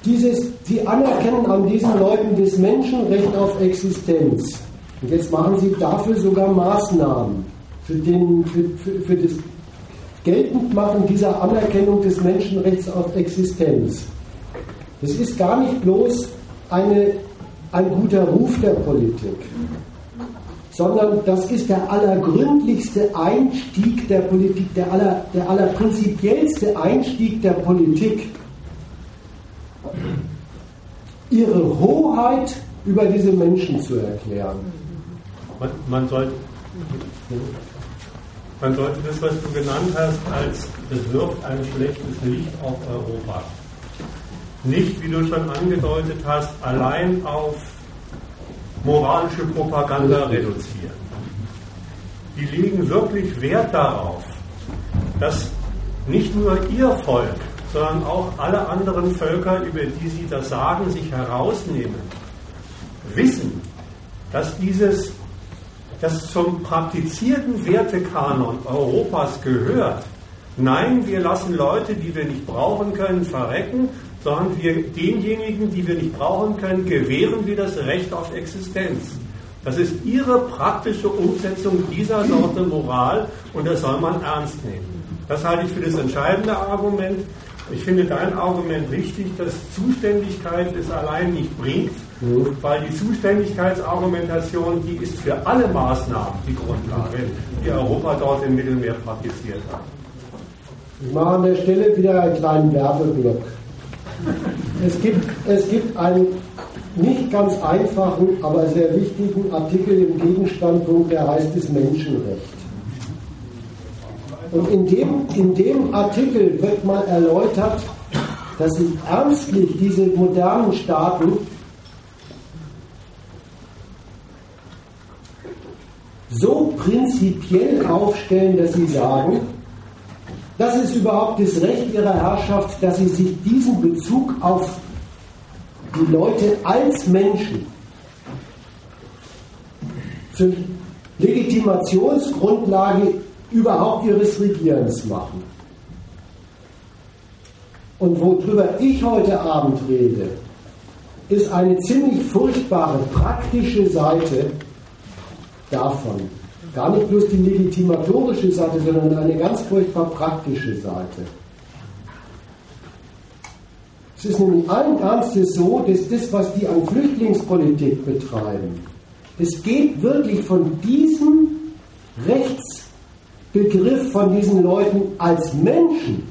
Dieses, sie anerkennen an diesen Leuten das Menschenrecht auf Existenz. Und jetzt machen sie dafür sogar Maßnahmen. für, den, für, für, für das Geltendmachen dieser Anerkennung des Menschenrechts auf Existenz. Das ist gar nicht bloß eine, ein guter Ruf der Politik, sondern das ist der allergründlichste Einstieg der Politik, der, aller, der allerprinzipiellste Einstieg der Politik, ihre Hoheit über diese Menschen zu erklären. Man, man, sollte, man sollte das, was du genannt hast, als es wirft ein schlechtes Licht auf Europa. Nicht, wie du schon angedeutet hast, allein auf moralische Propaganda reduzieren. Die legen wirklich Wert darauf, dass nicht nur ihr Volk, sondern auch alle anderen Völker, über die sie das sagen, sich herausnehmen, wissen, dass dieses, das zum praktizierten Wertekanon Europas gehört. Nein, wir lassen Leute, die wir nicht brauchen können, verrecken, sondern wir denjenigen, die wir nicht brauchen können, gewähren wir das Recht auf Existenz. Das ist ihre praktische Umsetzung dieser Sorte Moral und das soll man ernst nehmen. Das halte ich für das entscheidende Argument. Ich finde dein Argument richtig, dass Zuständigkeit es allein nicht bringt, weil die Zuständigkeitsargumentation, die ist für alle Maßnahmen die Grundlage, die Europa dort im Mittelmeer praktiziert hat. Ich mache an der Stelle wieder einen kleinen Werbeblock. Es gibt, es gibt einen nicht ganz einfachen, aber sehr wichtigen Artikel im Gegenstandpunkt, der heißt das Menschenrecht. Und in dem, in dem Artikel wird mal erläutert, dass sich ernstlich diese modernen Staaten so prinzipiell aufstellen, dass sie sagen, das ist überhaupt das Recht ihrer Herrschaft, dass sie sich diesen Bezug auf die Leute als Menschen zur Legitimationsgrundlage überhaupt ihres Regierens machen. Und worüber ich heute Abend rede, ist eine ziemlich furchtbare praktische Seite davon. Gar nicht bloß die legitimatorische Seite, sondern eine ganz furchtbar praktische Seite. Es ist nämlich allen Ernstes so, dass das, was die an Flüchtlingspolitik betreiben, es geht wirklich von diesem Rechtsbegriff von diesen Leuten als Menschen,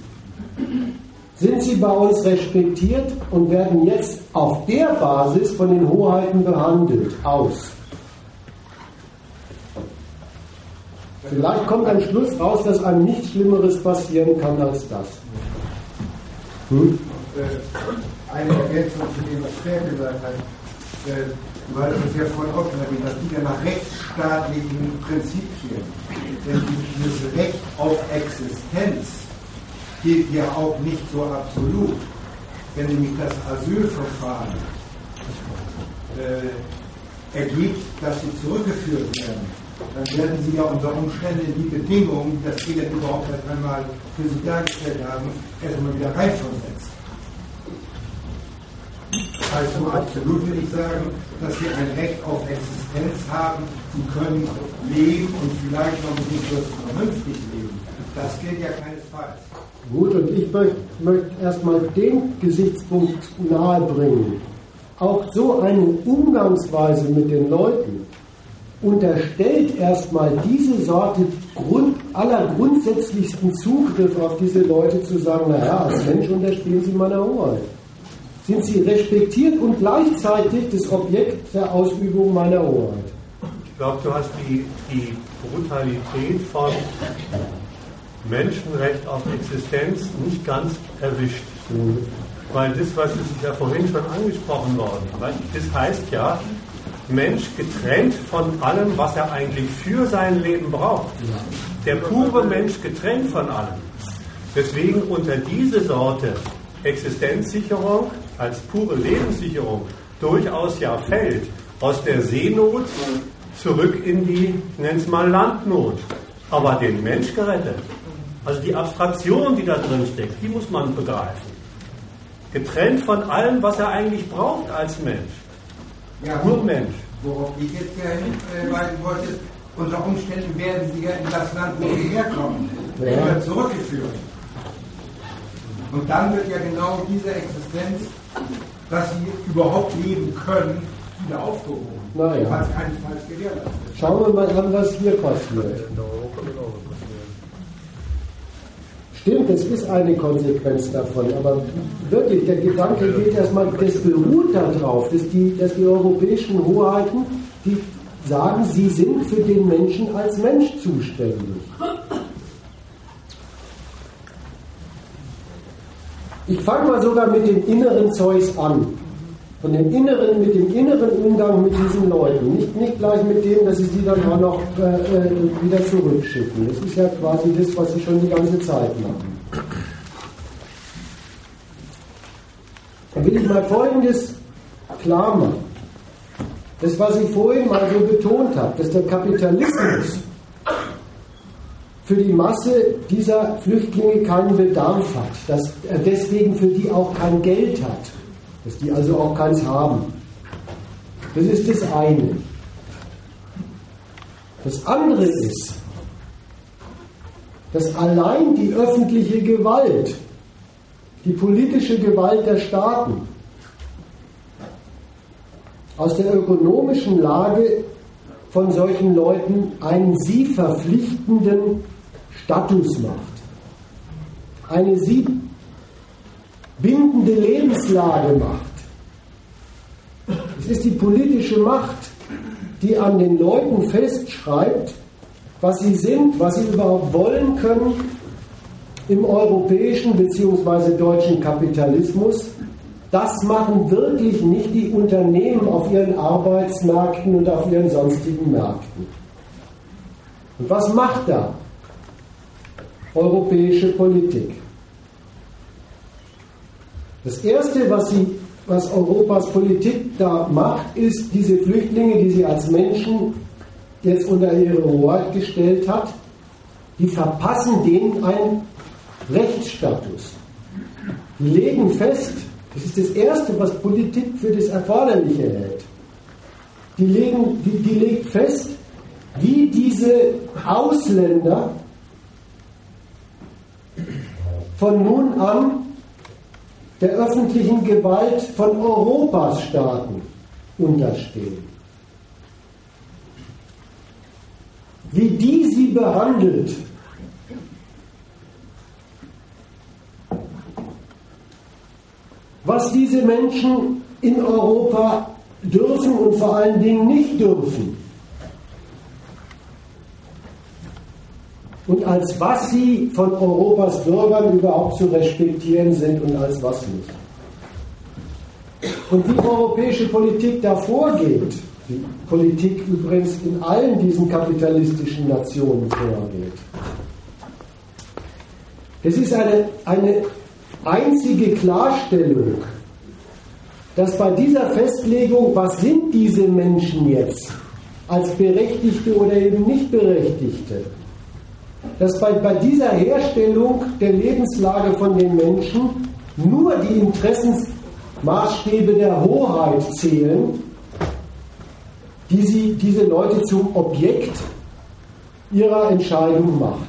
sind sie bei uns respektiert und werden jetzt auf der Basis von den Hoheiten behandelt, aus. Vielleicht kommt am Schluss raus, dass einem nichts Schlimmeres passieren kann als das. Hm? Äh, eine Ergänzung zu dem, was Per gesagt hat. Du hattest es ja vorhin auch schon erwähnt, das geht ja nach rechtsstaatlichen Prinzipien. Denn dieses Recht auf Existenz gilt ja auch nicht so absolut. Wenn nämlich das Asylverfahren äh, ergibt, dass sie zurückgeführt werden, dann werden Sie ja unter Umständen die Bedingungen, dass Sie denn überhaupt erst einmal für Sie dargestellt haben, erstmal wieder reinversetzt. Das heißt, so absolut will ich sagen, dass Sie ein Recht auf Existenz haben. Sie können leben und vielleicht noch ein bisschen vernünftig leben. Das gilt ja keinesfalls. Gut, und ich möchte, möchte erstmal den Gesichtspunkt nahebringen. Auch so eine Umgangsweise mit den Leuten unterstellt erstmal diese Sorte Grund, aller grundsätzlichsten Zugriff auf diese Leute zu sagen, naja, als Mensch unterstehen sie meiner Hoheit. Sind sie respektiert und gleichzeitig das Objekt der Ausübung meiner Hoheit. Ich glaube, du hast die, die Brutalität von Menschenrecht auf Existenz nicht ganz erwischt. Weil das, was ist ja vorhin schon angesprochen worden, das heißt ja, Mensch getrennt von allem, was er eigentlich für sein Leben braucht. Der pure Mensch getrennt von allem. Deswegen unter diese Sorte Existenzsicherung als pure Lebenssicherung durchaus ja fällt, aus der Seenot zurück in die, es mal Landnot, aber den Mensch gerettet. Also die Abstraktion, die da drin steckt, die muss man begreifen. Getrennt von allem, was er eigentlich braucht als Mensch. Ja, Nur Mensch. Worauf ich jetzt gerne hinweisen wollte, unter Umständen werden sie ja in das Land, wo sie herkommen, ja. zurückgeführt. Und dann wird ja genau diese Existenz, dass sie überhaupt leben können, wieder aufgehoben. Naja. Falls keinesfalls gewährleistet. Schauen wir mal an, was hier passiert. Stimmt, es ist eine Konsequenz davon, aber wirklich, der Gedanke geht erstmal, das beruht darauf, dass die, dass die europäischen Hoheiten, die sagen, sie sind für den Menschen als Mensch zuständig. Ich fange mal sogar mit dem inneren Zeus an. Von dem inneren, mit dem inneren Umgang mit diesen Leuten. Nicht, nicht gleich mit dem, dass sie sie dann auch noch äh, äh, wieder zurückschicken. Das ist ja quasi das, was sie schon die ganze Zeit machen. Da will ich mal Folgendes klar machen. Das, was ich vorhin mal so betont habe, dass der Kapitalismus für die Masse dieser Flüchtlinge keinen Bedarf hat, dass er deswegen für die auch kein Geld hat, dass die also auch keins haben. Das ist das eine. Das andere ist, dass allein die öffentliche Gewalt, die politische Gewalt der Staaten aus der ökonomischen Lage von solchen Leuten einen sie verpflichtenden Status macht. Eine sie bindende Lebenslage macht. Es ist die politische Macht, die an den Leuten festschreibt, was sie sind, was sie überhaupt wollen können im europäischen bzw. deutschen Kapitalismus. Das machen wirklich nicht die Unternehmen auf ihren Arbeitsmärkten und auf ihren sonstigen Märkten. Und was macht da europäische Politik? Das Erste, was, sie, was Europas Politik da macht, ist, diese Flüchtlinge, die sie als Menschen jetzt unter ihre Hoheit gestellt hat, die verpassen denen einen Rechtsstatus. Die legen fest, das ist das Erste, was Politik für das Erforderliche hält. Die, legen, die, die legt fest, wie diese Ausländer von nun an der öffentlichen Gewalt von Europas Staaten unterstehen. Wie die sie behandelt, was diese Menschen in Europa dürfen und vor allen Dingen nicht dürfen. Und als was sie von Europas Bürgern überhaupt zu respektieren sind und als was nicht. Und wie europäische Politik da vorgeht, wie Politik übrigens in allen diesen kapitalistischen Nationen vorgeht, es ist eine, eine einzige Klarstellung, dass bei dieser Festlegung, was sind diese Menschen jetzt, als Berechtigte oder eben nicht Berechtigte, dass bei, bei dieser Herstellung der Lebenslage von den Menschen nur die Interessensmaßstäbe der Hoheit zählen, die sie, diese Leute zum Objekt ihrer Entscheidung macht.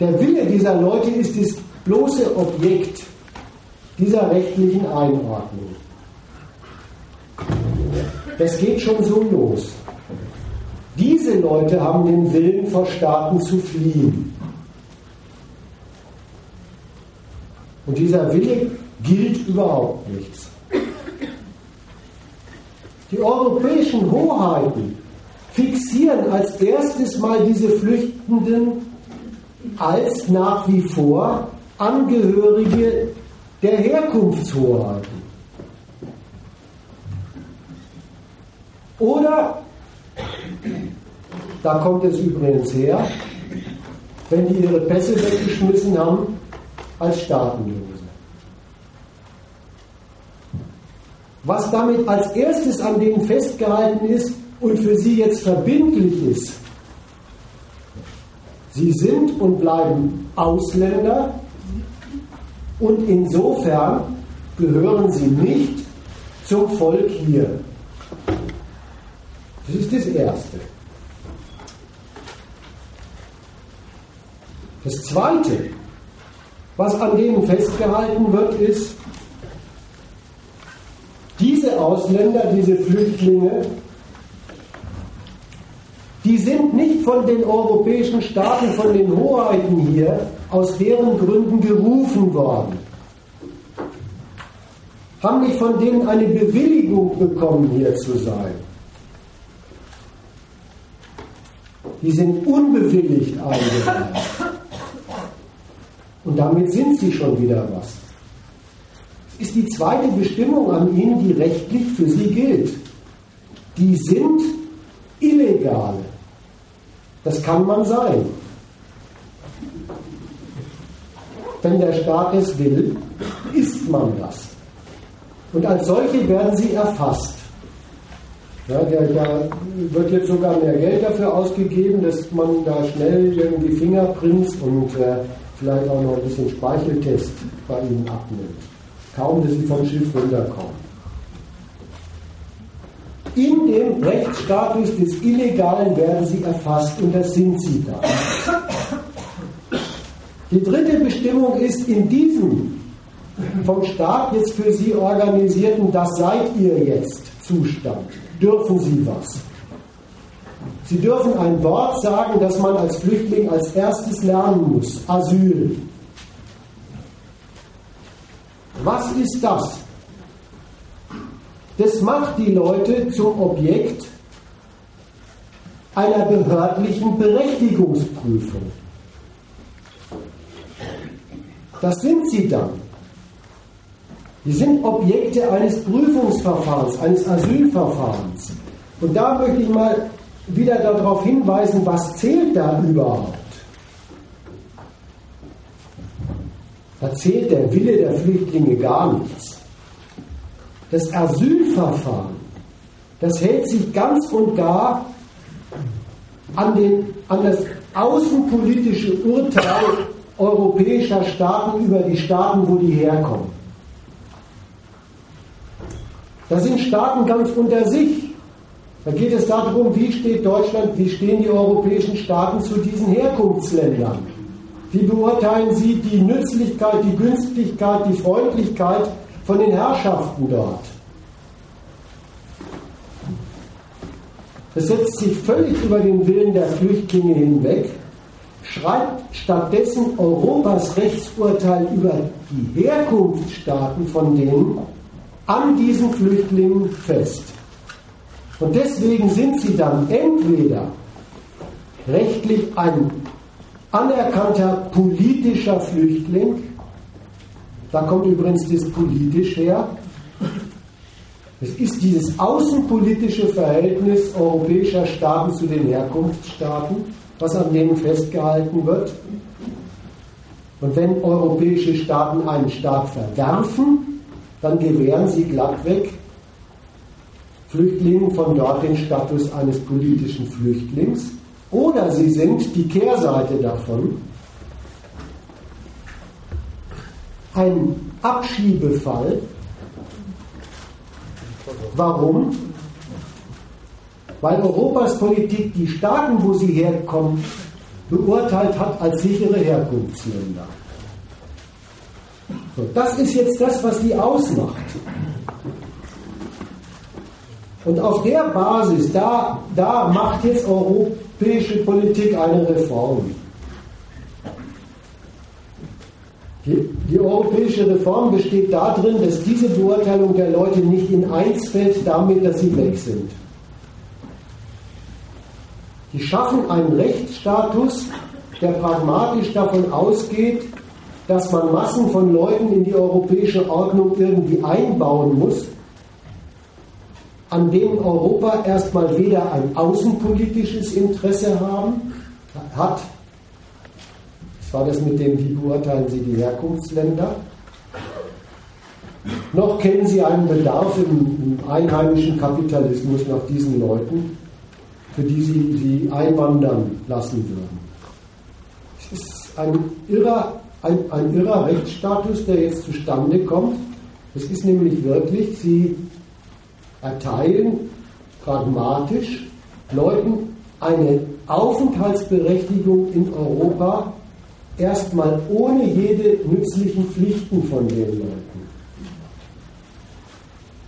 Der Wille dieser Leute ist das bloße Objekt dieser rechtlichen Einordnung. Das geht schon so los. Diese Leute haben den Willen, vor Staaten zu fliehen. Und dieser Wille gilt überhaupt nichts. Die europäischen Hoheiten fixieren als erstes mal diese Flüchtenden als nach wie vor Angehörige der Herkunftshoheiten. Oder, da kommt es übrigens her, wenn die ihre Pässe weggeschmissen haben, als Staatenlose. Was damit als erstes an denen festgehalten ist und für sie jetzt verbindlich ist, sie sind und bleiben Ausländer und insofern gehören sie nicht zum Volk hier. Das ist das Erste. Das Zweite, was an denen festgehalten wird, ist, diese Ausländer, diese Flüchtlinge, die sind nicht von den europäischen Staaten, von den Hoheiten hier aus deren Gründen gerufen worden, haben nicht von denen eine Bewilligung bekommen, hier zu sein. Die sind unbewilligt eingereist. Und damit sind sie schon wieder was. Es ist die zweite Bestimmung an ihnen, die rechtlich für sie gilt. Die sind illegal. Das kann man sein. Wenn der Staat es will, ist man das. Und als solche werden sie erfasst. Ja, da wird jetzt sogar mehr Geld dafür ausgegeben, dass man da schnell irgendwie Fingerprints und äh, vielleicht auch noch ein bisschen Speicheltest bei ihnen abnimmt. Kaum, dass sie vom Schiff runterkommen. In dem Rechtsstatus des Illegalen werden sie erfasst und das sind sie da. Die dritte Bestimmung ist in diesem vom Staat jetzt für sie organisierten, das seid ihr jetzt Zustand, dürfen sie was. Sie dürfen ein Wort sagen, das man als Flüchtling als erstes lernen muss. Asyl. Was ist das? Das macht die Leute zum Objekt einer behördlichen Berechtigungsprüfung. Das sind sie dann. Die sind Objekte eines Prüfungsverfahrens, eines Asylverfahrens. Und da möchte ich mal wieder darauf hinweisen, was zählt da überhaupt? Da zählt der Wille der Flüchtlinge gar nichts. Das Asylverfahren, das hält sich ganz und gar an, den, an das außenpolitische Urteil europäischer Staaten über die Staaten, wo die herkommen. Das sind Staaten ganz unter sich. Da geht es darum, wie steht Deutschland, wie stehen die europäischen Staaten zu diesen Herkunftsländern. Wie beurteilen sie die Nützlichkeit, die Günstigkeit, die Freundlichkeit von den Herrschaften dort? Es setzt sich völlig über den Willen der Flüchtlinge hinweg, schreibt stattdessen Europas Rechtsurteil über die Herkunftsstaaten von denen an diesen Flüchtlingen fest. Und deswegen sind sie dann entweder rechtlich ein anerkannter politischer Flüchtling, da kommt übrigens das politisch her, es ist dieses außenpolitische Verhältnis europäischer Staaten zu den Herkunftsstaaten, was an denen festgehalten wird. Und wenn europäische Staaten einen Staat verwerfen, dann gewähren sie glattweg Flüchtlingen von dort den Status eines politischen Flüchtlings. Oder sie sind die Kehrseite davon, ein Abschiebefall. Warum? Weil Europas Politik die Staaten, wo sie herkommen, beurteilt hat als sichere Herkunftsländer. So, das ist jetzt das, was die ausmacht. Und auf der Basis, da, da macht jetzt europäische Politik eine Reform. Die, die, europäische Reform besteht darin, dass diese Beurteilung der Leute nicht in eins fällt damit, dass sie weg sind. Die schaffen einen Rechtsstatus, der pragmatisch davon ausgeht, dass man Massen von Leuten in die europäische Ordnung irgendwie einbauen muss, an denen Europa erstmal weder ein außenpolitisches Interesse haben, hat, das war das mit dem, wie beurteilen Sie die Herkunftsländer, noch kennen sie einen Bedarf im, im einheimischen Kapitalismus nach diesen Leuten, für die sie sie einwandern lassen würden. Es ist ein irrer ein, ein irrer Rechtsstatus, der jetzt zustande kommt. Es ist nämlich wirklich, sie erteilen pragmatisch Leuten eine Aufenthaltsberechtigung in Europa, erstmal ohne jede nützlichen Pflichten von den Leuten.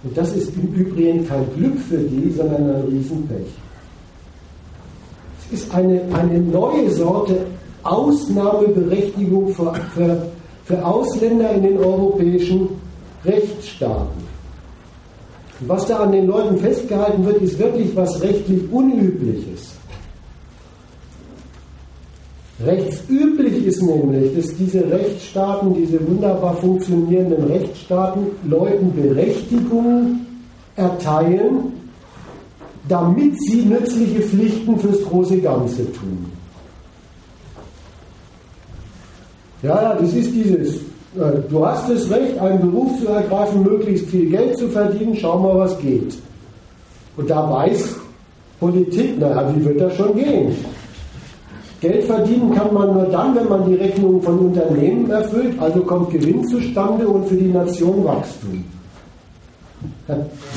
Und das ist im Übrigen kein Glück für die, sondern ein Riesenpech. Es ist eine, eine neue Sorte Ausnahmeberechtigung für, für, für Ausländer in den europäischen Rechtsstaaten. Und was da an den Leuten festgehalten wird, ist wirklich was rechtlich Unübliches. Rechtsüblich ist nämlich, dass diese Rechtsstaaten, diese wunderbar funktionierenden Rechtsstaaten, Leuten Berechtigungen erteilen, damit sie nützliche Pflichten fürs große Ganze tun. Ja, das ist dieses, du hast das Recht, einen Beruf zu ergreifen, möglichst viel Geld zu verdienen, schau mal, was geht. Und da weiß Politik, naja, wie wird das schon gehen? Geld verdienen kann man nur dann, wenn man die Rechnungen von Unternehmen erfüllt, also kommt Gewinn zustande und für die Nation Wachstum.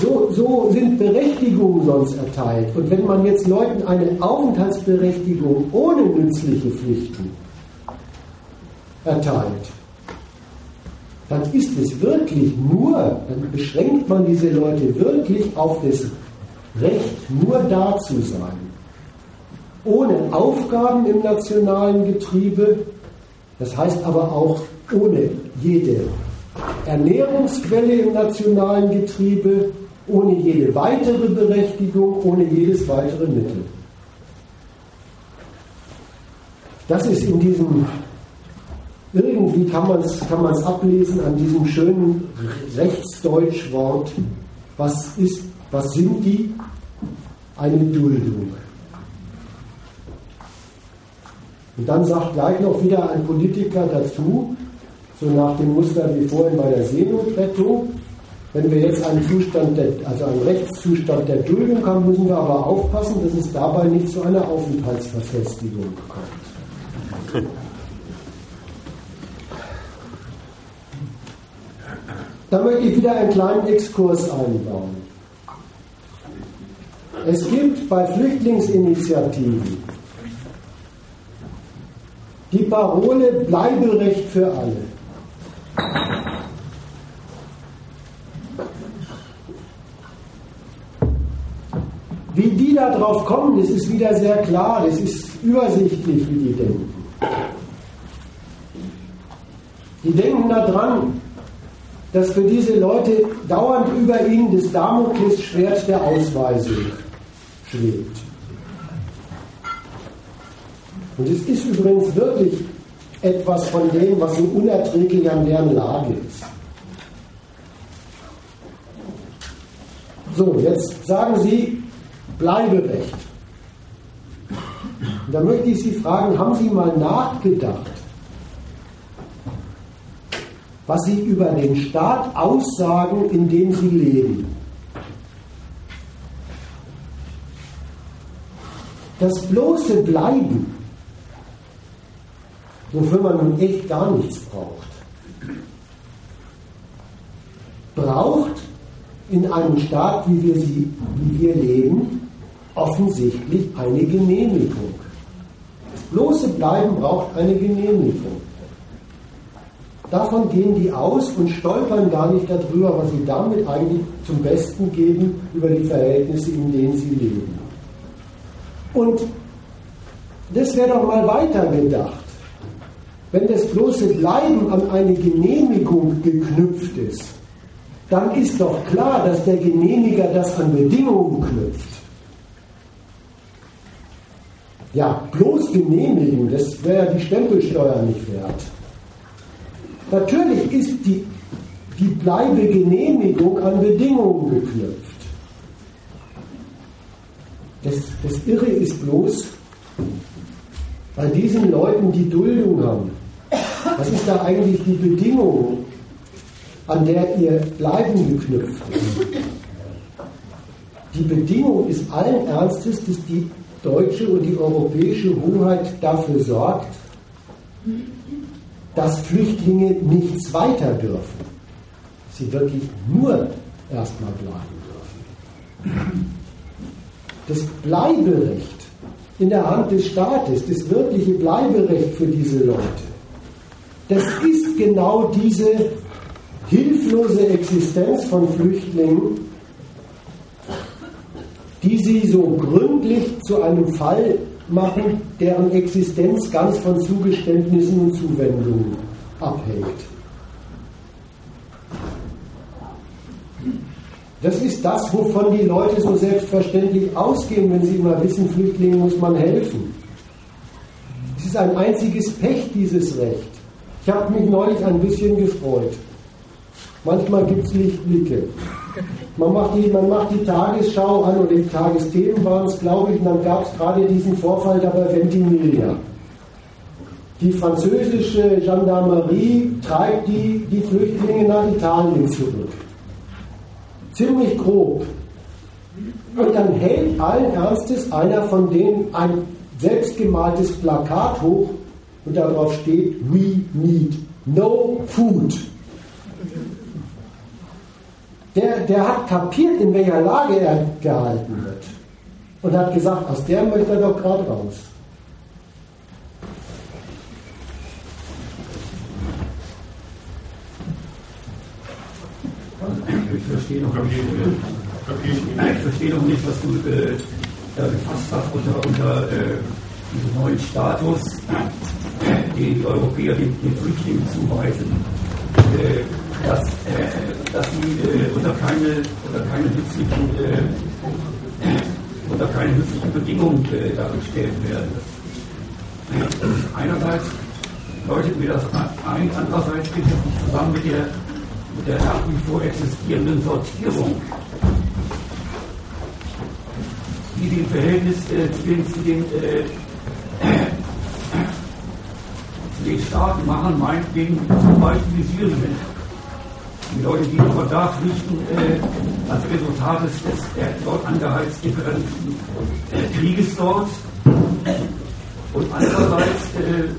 So, so sind Berechtigungen sonst erteilt. Und wenn man jetzt Leuten eine Aufenthaltsberechtigung ohne nützliche Pflichten erteilt, dann ist es wirklich nur, dann beschränkt man diese Leute wirklich auf das Recht, nur da zu sein ohne Aufgaben im nationalen Getriebe, das heißt aber auch ohne jede Ernährungsquelle im nationalen Getriebe, ohne jede weitere Berechtigung, ohne jedes weitere Mittel. Das ist in diesem, irgendwie kann man es kann ablesen an diesem schönen Rechtsdeutschwort, was ist, was sind die? Eine Duldung. Und dann sagt gleich noch wieder ein Politiker dazu, so nach dem Muster wie vorhin bei der Seenotrettung, wenn wir jetzt einen Zustand, der, also einen Rechtszustand der Duldung haben, müssen wir aber aufpassen, dass es dabei nicht zu einer Aufenthaltsverfestigung kommt. Da möchte ich wieder einen kleinen Exkurs einbauen. Es gibt bei Flüchtlingsinitiativen die Parole Bleiberecht für alle. Wie die da drauf kommen, das ist wieder sehr klar, das ist übersichtlich, wie die denken. Die denken daran, dass für diese Leute dauernd über ihnen das Damoklesschwert der Ausweisung schwebt. Und es ist übrigens wirklich etwas von dem, was so unerträglich an deren Lage ist. So, jetzt sagen Sie Bleiberecht. Und da möchte ich Sie fragen, haben Sie mal nachgedacht, was Sie über den Staat aussagen, in dem Sie leben? Das bloße Bleiben wofür man nun echt gar nichts braucht. Braucht in einem Staat, wie wir, sie, wie wir leben, offensichtlich eine Genehmigung. Das bloße Bleiben braucht eine Genehmigung. Davon gehen die aus und stolpern gar nicht darüber, was sie damit eigentlich zum Besten geben über die Verhältnisse, in denen sie leben. Und das wäre doch mal weitergedacht. Wenn das bloße Bleiben an eine Genehmigung geknüpft ist, dann ist doch klar, dass der Genehmiger das an Bedingungen knüpft. Ja, bloß genehmigen, das wäre die Stempelsteuer nicht wert. Natürlich ist die, die Bleibegenehmigung an Bedingungen geknüpft. Das, das Irre ist bloß, bei diesen Leuten, die Duldung haben, was ist da eigentlich die Bedingung, an der ihr Bleiben geknüpft ist? Die Bedingung ist allen Ernstes, dass die deutsche und die europäische Hoheit dafür sorgt, dass Flüchtlinge nichts weiter dürfen. Sie wirklich nur erstmal bleiben dürfen. Das Bleiberecht in der Hand des Staates, das wirkliche Bleiberecht für diese Leute, das ist genau diese hilflose Existenz von Flüchtlingen, die sie so gründlich zu einem Fall machen, deren Existenz ganz von Zugeständnissen und Zuwendungen abhängt. Das ist das, wovon die Leute so selbstverständlich ausgehen, wenn sie immer wissen, Flüchtlingen muss man helfen. Es ist ein einziges Pech, dieses Recht. Ich habe mich neulich ein bisschen gefreut. Manchmal gibt es Lichtblicke. Man macht, die, man macht die Tagesschau an oder die Tagesthemen waren es, glaube ich, und dann gab es gerade diesen Vorfall da bei Ventimiglia. Die französische Gendarmerie treibt die, die Flüchtlinge nach Italien zurück. Ziemlich grob. Und dann hält allen Ernstes einer von denen ein selbstgemaltes Plakat hoch und darauf steht, we need no food. Der, der hat kapiert, in welcher Lage er gehalten wird. Und hat gesagt, aus der möchte er doch gerade raus. Ich verstehe noch nicht, ich verstehe noch nicht was du äh, da gefasst hast unter, unter äh, diesem neuen Status, den die Europäer den, den Flüchtlingen zuweisen. Äh, dass, äh, dass sie äh, unter keine, unter keine nützlichen, äh, unter keine nützlichen Bedingungen äh, dargestellt werden. Einerseits leuchtet mir das ein, andererseits geht es zusammen mit der, mit der nach wie vor existierenden Sortierung, die dem Verhältnis äh, zu den, zu den äh, den Staaten machen, meinetwegen zum Beispiel wie Syrien die Leute, die von da flüchten, äh, als Resultat des, des äh, dort angeheizten äh, Krieges dort. Und andererseits äh,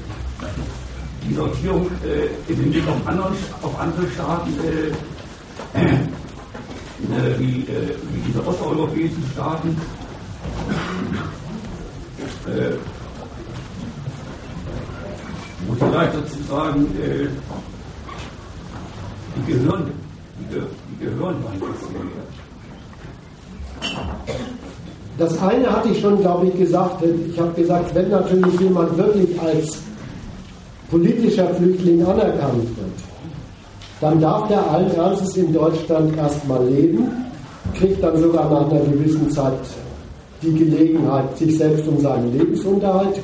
die Sortierung äh, im Hinblick auf, anderen, auf andere Staaten, äh, äh, wie, wie diese osteuropäischen Staaten. muss ich vielleicht dazu sagen, die gehören, die, die gehören Das eine hatte ich schon, glaube ich, gesagt. Ich habe gesagt, wenn natürlich jemand wirklich als politischer Flüchtling anerkannt wird, dann darf der allen in Deutschland erstmal leben, kriegt dann sogar nach einer gewissen Zeit die Gelegenheit, sich selbst um seinen Lebensunterhalt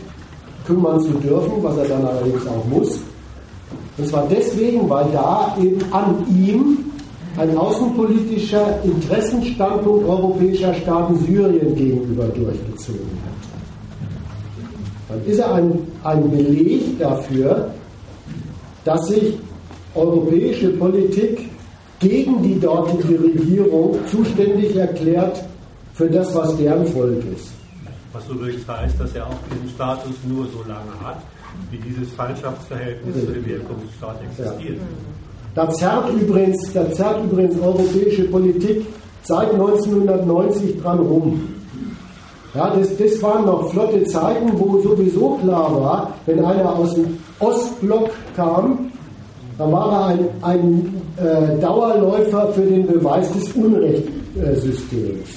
kümmern zu dürfen, was er dann allerdings auch muss. Und zwar deswegen, weil da eben an ihm ein außenpolitischer Interessenstandpunkt europäischer Staaten Syrien gegenüber durchgezogen hat. Dann ist er ein, ein Beleg dafür, dass sich europäische Politik gegen die dortige Regierung zuständig erklärt für das, was deren Volk ist. Was übrigens heißt, dass er auch diesen Status nur so lange hat, wie dieses Feindschaftsverhältnis zu dem Herkunftsstaat existiert. Da zerrt, übrigens, da zerrt übrigens europäische Politik seit 1990 dran rum. Ja, das, das waren noch flotte Zeiten, wo sowieso klar war, wenn einer aus dem Ostblock kam, dann war er ein, ein äh, Dauerläufer für den Beweis des Unrechtssystems.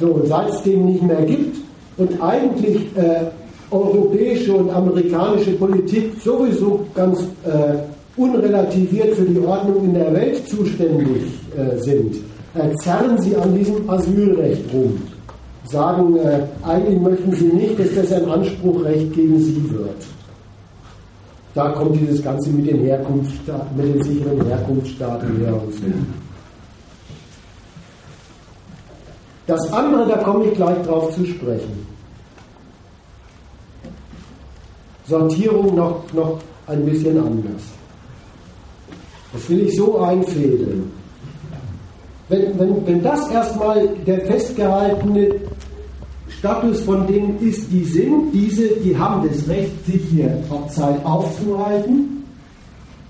So, und seit es den nicht mehr gibt und eigentlich äh, europäische und amerikanische Politik sowieso ganz äh, unrelativiert für die Ordnung in der Welt zuständig äh, sind, äh, zerren sie an diesem Asylrecht rum. Sagen, äh, eigentlich möchten sie nicht, dass das ein Anspruchrecht gegen sie wird. Da kommt dieses Ganze mit den, mit den sicheren Herkunftsstaaten her und so. Das andere, da komme ich gleich drauf zu sprechen. Sortierung noch, noch ein bisschen anders. Das will ich so einfädeln. Wenn, wenn, wenn das erstmal der festgehaltene Status von denen ist, die sind, diese, die haben das Recht, sich hier auf Zeit aufzuhalten,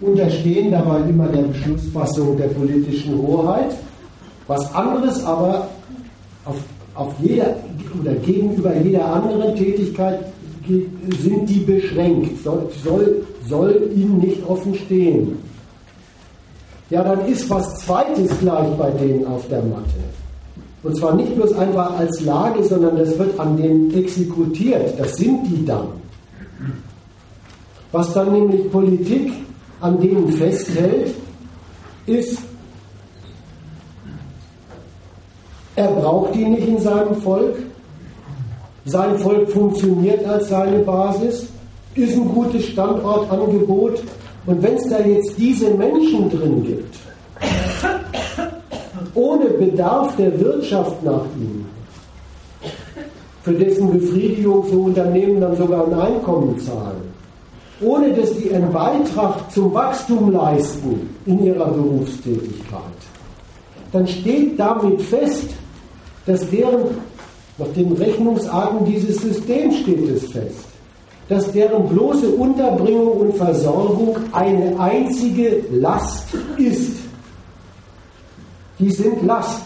unterstehen dabei immer der Beschlussfassung der politischen Hoheit. Was anderes aber auf, auf jeder oder gegenüber jeder anderen Tätigkeit sind die beschränkt, soll, soll, soll ihnen nicht offen stehen. Ja, dann ist was Zweites gleich bei denen auf der Matte. Und zwar nicht bloß einfach als Lage, sondern das wird an denen exekutiert. Das sind die dann. Was dann nämlich Politik an denen festhält, ist, er braucht die nicht in seinem Volk, sein Volk funktioniert als seine Basis, ist ein gutes Standortangebot. Und wenn es da jetzt diese Menschen drin gibt, ohne Bedarf der Wirtschaft nach ihnen, für dessen Befriedigung so Unternehmen dann sogar ein Einkommen zahlen, ohne dass die einen Beitrag zum Wachstum leisten in ihrer Berufstätigkeit, dann steht damit fest, dass deren, nach den Rechnungsarten dieses Systems steht es fest, dass deren bloße Unterbringung und Versorgung eine einzige Last ist. Die sind Last.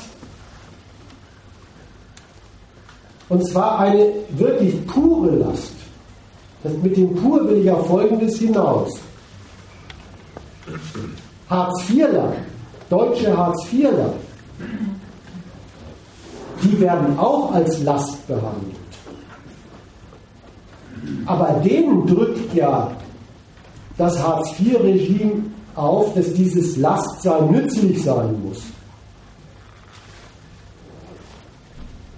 Und zwar eine wirklich pure Last. Das mit dem pur will ich auf Folgendes hinaus. Hartz-IVler, deutsche Hartz-IVler, die werden auch als Last behandelt. Aber denen drückt ja das Hartz-IV-Regime auf, dass dieses Lastsein nützlich sein muss.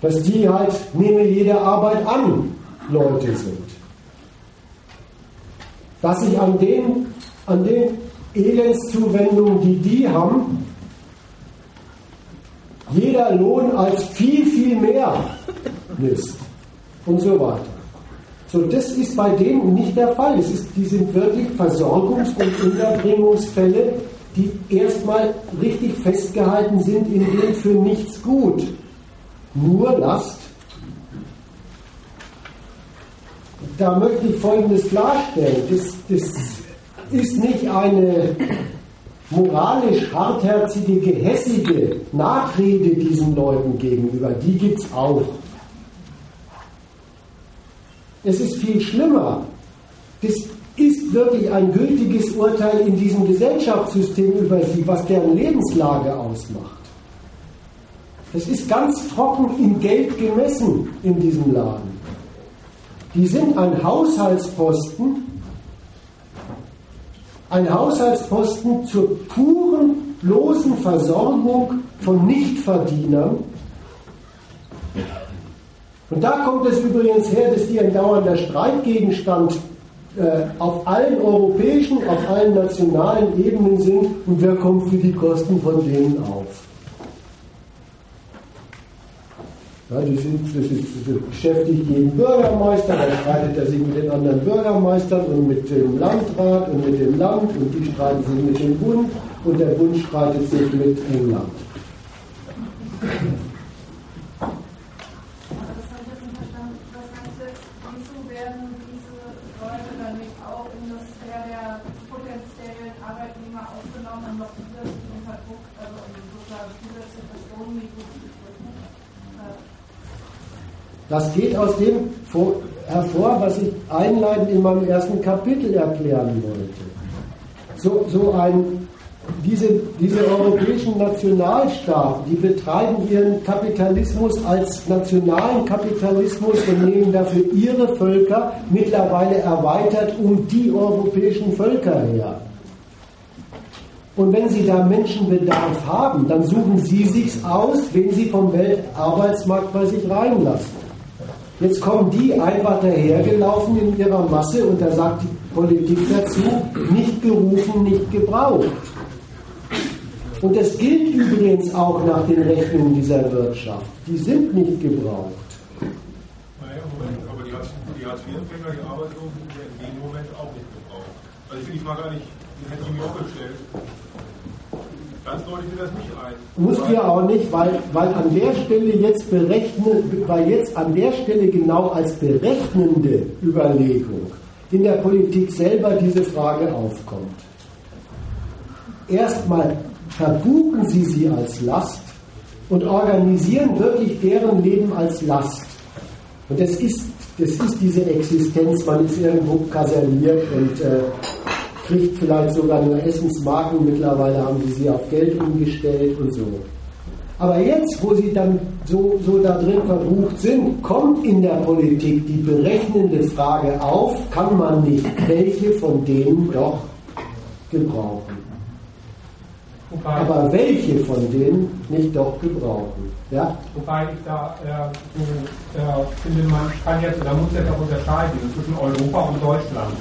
Dass die halt, nehme jede Arbeit an, Leute sind. Dass sich an den, an den Elendszuwendungen, die die haben, jeder Lohn als viel, viel mehr misst und so weiter. So, das ist bei denen nicht der Fall. Es ist, die sind wirklich Versorgungs- und Unterbringungsfälle, die erstmal richtig festgehalten sind, in denen für nichts gut. Nur Last. Da möchte ich Folgendes klarstellen. Das, das ist nicht eine moralisch hartherzige, gehässige Nachrede diesen Leuten gegenüber. Die gibt es auch. Es ist viel schlimmer. Das ist wirklich ein gültiges Urteil in diesem Gesellschaftssystem über sie, was deren Lebenslage ausmacht. Das ist ganz trocken in Geld gemessen in diesem Laden. Die sind ein Haushaltsposten, ein Haushaltsposten zur puren, bloßen Versorgung von Nichtverdienern und da kommt es übrigens her, dass die ein dauernder Streitgegenstand äh, auf allen europäischen, auf allen nationalen Ebenen sind und wer kommt für die Kosten von denen auf. Ja, das ist, das beschäftigt jeden Bürgermeister, dann streitet er sich mit den anderen Bürgermeistern und mit dem Landrat und mit dem Land und die streiten sich mit dem Bund und der Bund streitet sich mit England. Das geht aus dem hervor, was ich einleitend in meinem ersten Kapitel erklären wollte. So, so ein, diese, diese europäischen Nationalstaaten, die betreiben ihren Kapitalismus als nationalen Kapitalismus und nehmen dafür ihre Völker mittlerweile erweitert um die europäischen Völker her. Und wenn Sie da Menschenbedarf haben, dann suchen Sie sich's aus, wen Sie vom Weltarbeitsmarkt bei sich reinlassen. Jetzt kommen die einfach dahergelaufen in ihrer Masse und da sagt die Politik dazu, nicht gerufen, nicht gebraucht. Und das gilt übrigens auch nach den Rechnungen dieser Wirtschaft. Die sind nicht gebraucht. Naja, Moment, aber die Hartz-IV-Empfänger, die Arbeitslosen sind in dem Moment auch nicht gebraucht. Also ich will die Frage eigentlich, die hätte ich mir auch gestellt. Ganz deutlich das nicht ein. Musst ihr auch nicht, weil, weil an der Stelle jetzt berechnen, weil jetzt an der Stelle genau als berechnende Überlegung in der Politik selber diese Frage aufkommt. Erstmal verbuchen Sie sie als Last und organisieren wirklich deren Leben als Last. Und es ist das ist diese Existenz, man ist irgendwo kaserniert und äh, kriegt vielleicht sogar nur Essensmarken. Mittlerweile haben sie sie auf Geld umgestellt und so. Aber jetzt, wo sie dann so, so da drin verbucht sind, kommt in der Politik die berechnende Frage auf, kann man nicht welche von denen doch gebrauchen? Wobei, Aber welche von denen nicht doch gebrauchen? Ja? Wobei ich da äh, äh, finde, man kann jetzt oder muss jetzt auch unterscheiden zwischen Europa und Deutschland.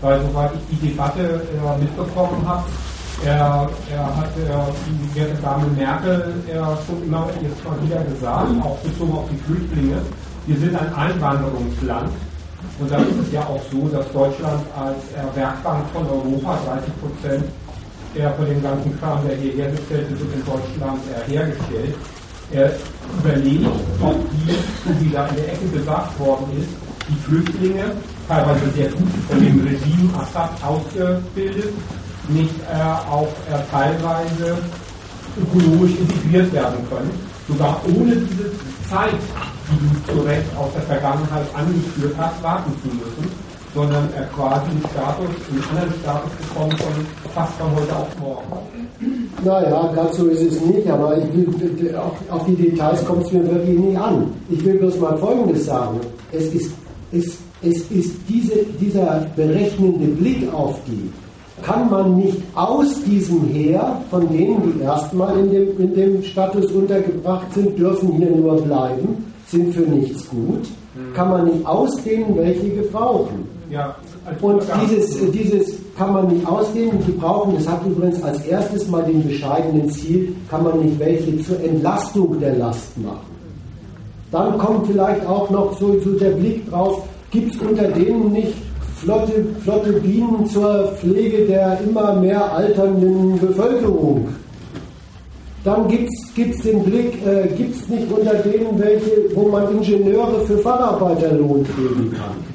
Weil soweit ich die Debatte äh, mitbekommen habe, er, er hat die werte Dame Merkel er schon immer jetzt mal wieder gesagt, auch bezogen auf die Flüchtlinge, wir sind ein Einwanderungsland. Und da ist es ja auch so, dass Deutschland als Werkbank von Europa 30 Prozent der von dem ganzen Kram, der hier hergestellt wird, in Deutschland hergestellt. Er überlegt, ob die, wie da in der Ecke gesagt worden ist, die Flüchtlinge, teilweise sehr gut von dem Regime Assad ausgebildet, nicht äh, auch äh, teilweise ökologisch integriert werden können, sogar ohne diese Zeit, die du zu Recht aus der Vergangenheit angeführt hast, warten zu müssen, sondern er quasi einen Status, einen anderen Status bekommt von fast von heute auf morgen. Naja, ganz so ist es nicht, aber will, auf, auf, die Details kommt es mir wirklich nicht an. Ich will bloß mal Folgendes sagen. Es ist, es, es ist diese, dieser berechnende Blick auf die, kann man nicht aus diesem Heer, von denen, die erstmal in dem, in dem Status untergebracht sind, dürfen hier nur bleiben, sind für nichts gut, mhm. kann man nicht aus denen welche gebrauchen. Ja, und dieses, dieses kann man nicht ausdehnen und gebrauchen. Das hat übrigens als erstes mal den bescheidenen Ziel, kann man nicht welche zur Entlastung der Last machen. Dann kommt vielleicht auch noch so, so der Blick drauf, gibt es unter denen nicht flotte, flotte Bienen zur Pflege der immer mehr alternden Bevölkerung. Dann gibt es den Blick, äh, gibt es nicht unter denen welche, wo man Ingenieure für Facharbeiterlohn geben kann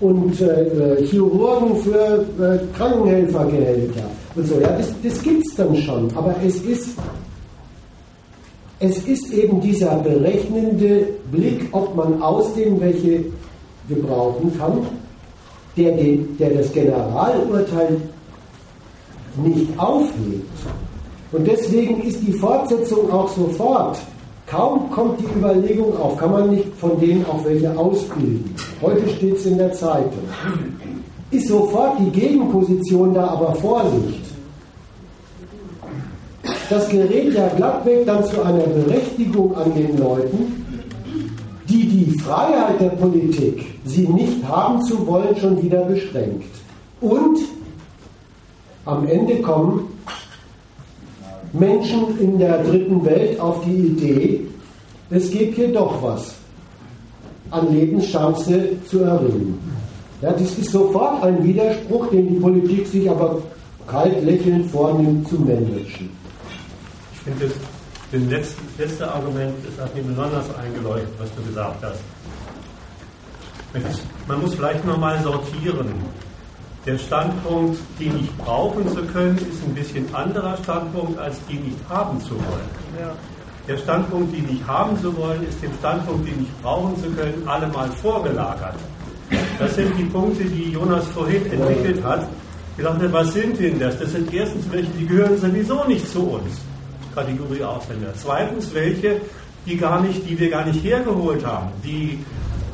und äh, Chirurgen für äh, Krankenhelfergehälter und so. Ja, das, das gibt es dann schon, aber es ist, es ist eben dieser berechnende Blick, ob man aus dem welche gebrauchen kann, der, den, der das Generalurteil nicht aufhebt. Und deswegen ist die Fortsetzung auch sofort. Kaum kommt die Überlegung auf, kann man nicht von denen auch welche ausbilden. Heute steht es in der Zeitung. Ist sofort die Gegenposition da, aber Vorsicht. Das gerät ja glattweg dann zu einer Berechtigung an den Leuten, Freiheit der Politik, sie nicht haben zu wollen, schon wieder beschränkt. Und am Ende kommen Menschen in der dritten Welt auf die Idee, es gibt hier doch was an Lebenschance zu erringen. Ja, das ist sofort ein Widerspruch, den die Politik sich aber kalt lächelnd vornimmt zu managen. Ich finde das das letzte, letzte Argument ist hat mir besonders eingeleuchtet, was du gesagt hast. Man muss vielleicht nochmal sortieren. Der Standpunkt, den nicht brauchen zu können, ist ein bisschen anderer Standpunkt, als den nicht haben zu wollen. Ja. Der Standpunkt, den nicht haben zu wollen, ist dem Standpunkt, den nicht brauchen zu können, allemal vorgelagert. Das sind die Punkte, die Jonas vorhin entwickelt hat. Ich dachte, was sind denn das? Das sind erstens welche, die gehören sowieso nicht zu uns. Kategorie Ausländer. Zweitens welche, die, gar nicht, die wir gar nicht hergeholt haben, die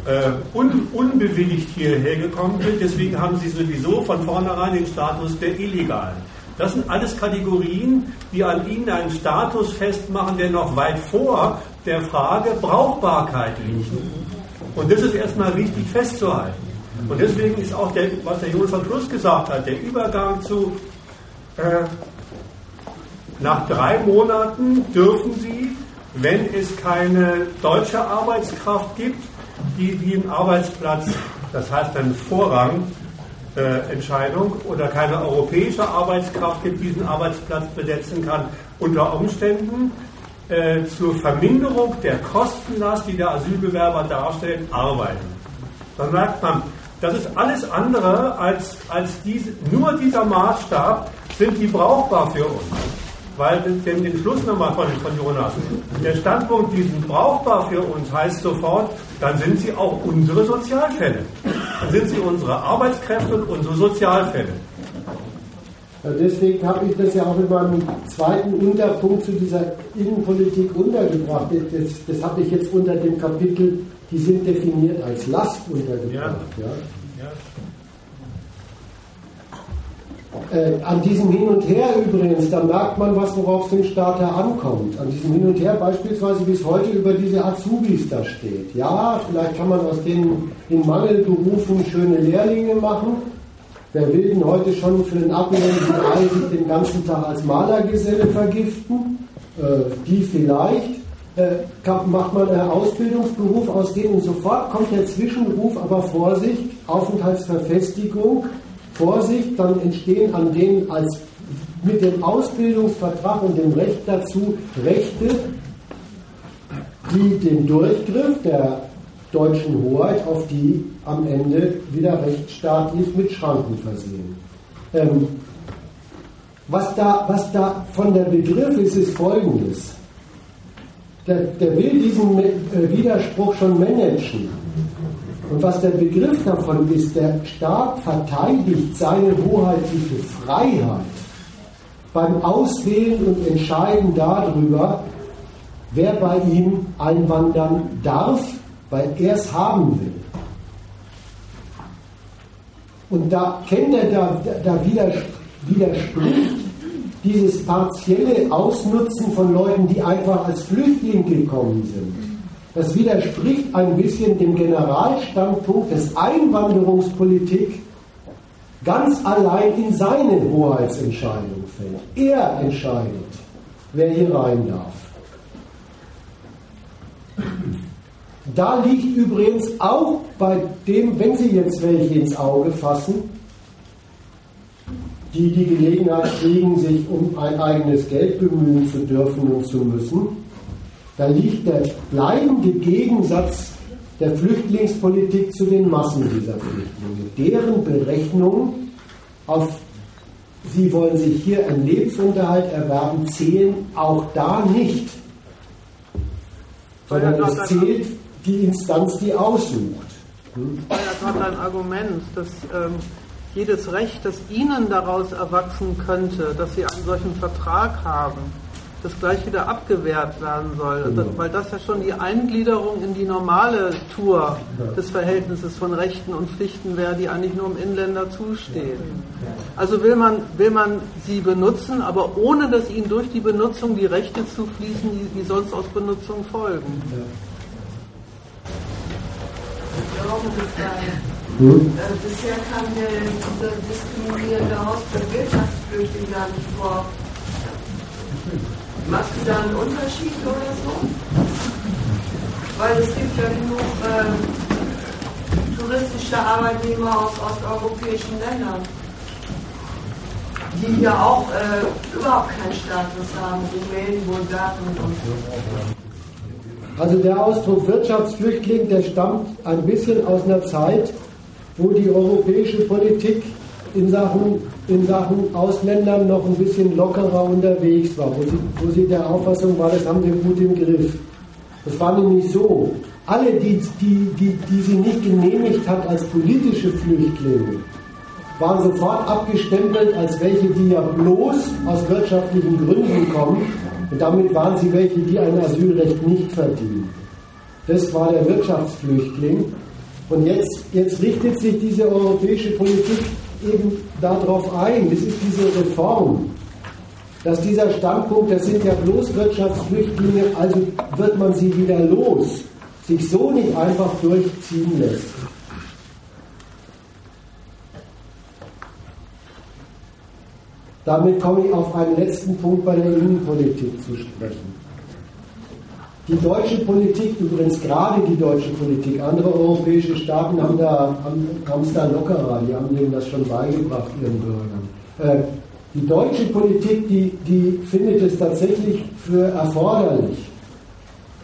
äh, un, unbewilligt hierher gekommen sind. Deswegen haben sie sowieso von vornherein den Status der Illegalen. Das sind alles Kategorien, die an ihnen einen Status festmachen, der noch weit vor der Frage Brauchbarkeit liegt. Und das ist erstmal wichtig festzuhalten. Und deswegen ist auch der, was der Jonas am Schluss gesagt hat, der Übergang zu äh, nach drei Monaten dürfen Sie, wenn es keine deutsche Arbeitskraft gibt, die den Arbeitsplatz, das heißt dann Vorrangentscheidung äh, oder keine europäische Arbeitskraft gibt, diesen Arbeitsplatz besetzen kann, unter Umständen äh, zur Verminderung der Kostenlast, die der Asylbewerber darstellt, arbeiten. Dann merkt man, das ist alles andere als, als diese, nur dieser Maßstab sind die brauchbar für uns weil denn den Schluss nochmal von, von Jonas. Der Standpunkt, diesen brauchbar für uns, heißt sofort, dann sind sie auch unsere Sozialfälle. Dann sind sie unsere Arbeitskräfte und unsere Sozialfälle. Deswegen habe ich das ja auch in meinem zweiten Unterpunkt zu dieser Innenpolitik untergebracht. Das, das habe ich jetzt unter dem Kapitel, die sind definiert als Last untergebracht. Ja. Ja. Äh, an diesem Hin und Her übrigens, da merkt man was, worauf es dem Starter ankommt. An diesem Hin und Her beispielsweise, wie es heute über diese Azubis da steht. Ja, vielleicht kann man aus denen in Mangelberufen schöne Lehrlinge machen, Wer will denn heute schon für den Apfel sich den ganzen Tag als Malergeselle vergiften? Äh, die vielleicht. Äh, macht man einen Ausbildungsberuf aus dem und sofort kommt der Zwischenruf, aber Vorsicht, Aufenthaltsverfestigung, Vorsicht, dann entstehen an denen als mit dem Ausbildungsvertrag und dem Recht dazu Rechte, die den Durchgriff der deutschen Hoheit auf die am Ende wieder rechtsstaatlich mit Schranken versehen. Ähm, was, da, was da von der Begriff ist, ist folgendes. Der, der will diesen äh, Widerspruch schon managen. Und was der Begriff davon ist, der Staat verteidigt seine hoheitliche Freiheit beim Auswählen und Entscheiden darüber, wer bei ihm einwandern darf weil er es haben will. Und da kennt er, da, da widerspricht dieses partielle Ausnutzen von Leuten, die einfach als Flüchtling gekommen sind. Das widerspricht ein bisschen dem Generalstandpunkt, dass Einwanderungspolitik ganz allein in seine Hoheitsentscheidung fällt. Er entscheidet, wer hier rein darf. Da liegt übrigens auch bei dem, wenn Sie jetzt welche ins Auge fassen, die die Gelegenheit kriegen, sich um ein eigenes Geld bemühen zu dürfen und zu müssen, da liegt der bleibende Gegensatz der Flüchtlingspolitik zu den Massen dieser Flüchtlinge. Deren Berechnung auf Sie wollen sich hier einen Lebensunterhalt erwerben, zählen auch da nicht. Sondern es zählt die Instanz, die aussucht. Hm? Das war ein Argument, dass ähm, jedes Recht, das Ihnen daraus erwachsen könnte, dass Sie einen solchen Vertrag haben, das gleich wieder abgewehrt werden soll. Genau. Weil das ja schon die Eingliederung in die normale Tour des Verhältnisses von Rechten und Pflichten wäre, die eigentlich nur im Inländer zustehen. Also will man, will man sie benutzen, aber ohne dass ihnen durch die Benutzung die Rechte zufließen, die, die sonst aus Benutzung folgen. Hm? Äh, bisher kam der, dieser diskriminierende Ausdruck Wirtschaftsflüchtling gar nicht vor. Machst du da einen Unterschied oder so? Weil es gibt ja genug äh, touristische Arbeitnehmer aus osteuropäischen Ländern, die ja auch äh, überhaupt keinen Status haben, Rumänen, Bulgaren und so. Also der Ausdruck Wirtschaftsflüchtling, der stammt ein bisschen aus einer Zeit, wo die europäische Politik in Sachen, in Sachen Ausländern noch ein bisschen lockerer unterwegs war, wo sie, wo sie der Auffassung war, das haben wir gut im Griff. Das war nämlich so, alle, die, die, die, die sie nicht genehmigt hat als politische Flüchtlinge, waren sofort abgestempelt als welche, die ja bloß aus wirtschaftlichen Gründen kommen und damit waren sie welche, die ein Asylrecht nicht verdienen. Das war der Wirtschaftsflüchtling. Und jetzt, jetzt richtet sich diese europäische Politik eben darauf ein. Das ist diese Reform. Dass dieser Standpunkt, das sind ja bloß Wirtschaftsflüchtlinge, also wird man sie wieder los, sich so nicht einfach durchziehen lässt. Damit komme ich auf einen letzten Punkt bei der Innenpolitik zu sprechen. Die deutsche Politik, übrigens gerade die deutsche Politik, andere europäische Staaten haben da, haben es da lockerer, die haben denen das schon beigebracht, ihren Bürgern. Äh, die deutsche Politik, die, die findet es tatsächlich für erforderlich,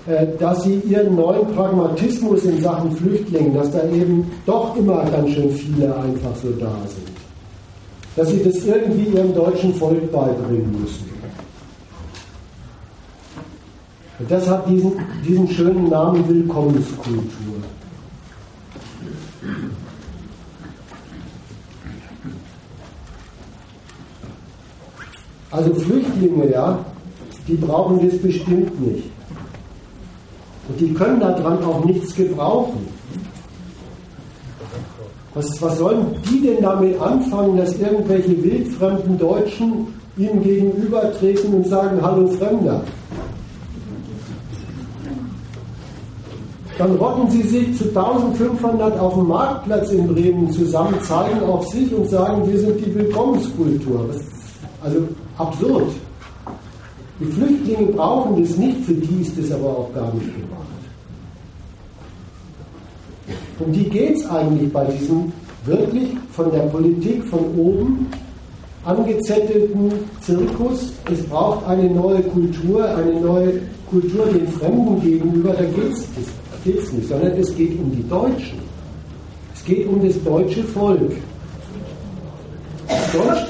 äh, dass sie ihren neuen Pragmatismus in Sachen Flüchtlingen, dass da eben doch immer ganz schön viele einfach so da sind dass sie das irgendwie ihrem deutschen Volk beibringen müssen. Und das hat diesen, diesen schönen Namen Willkommenskultur. Also Flüchtlinge, ja, die brauchen das bestimmt nicht. Und die können daran auch nichts gebrauchen. Was, was sollen die denn damit anfangen, dass irgendwelche wildfremden Deutschen ihnen gegenübertreten und sagen, hallo Fremder? Dann rotten sie sich zu 1500 auf dem Marktplatz in Bremen zusammen, zeigen auf sich und sagen, wir sind die Willkommenskultur. also absurd. Die Flüchtlinge brauchen das nicht, für die ist das aber auch gar nicht gemacht. Um die geht es eigentlich bei diesem wirklich von der Politik von oben angezettelten Zirkus. Es braucht eine neue Kultur, eine neue Kultur den Fremden gegenüber. Da geht es nicht, sondern es geht um die Deutschen. Es geht um das deutsche Volk.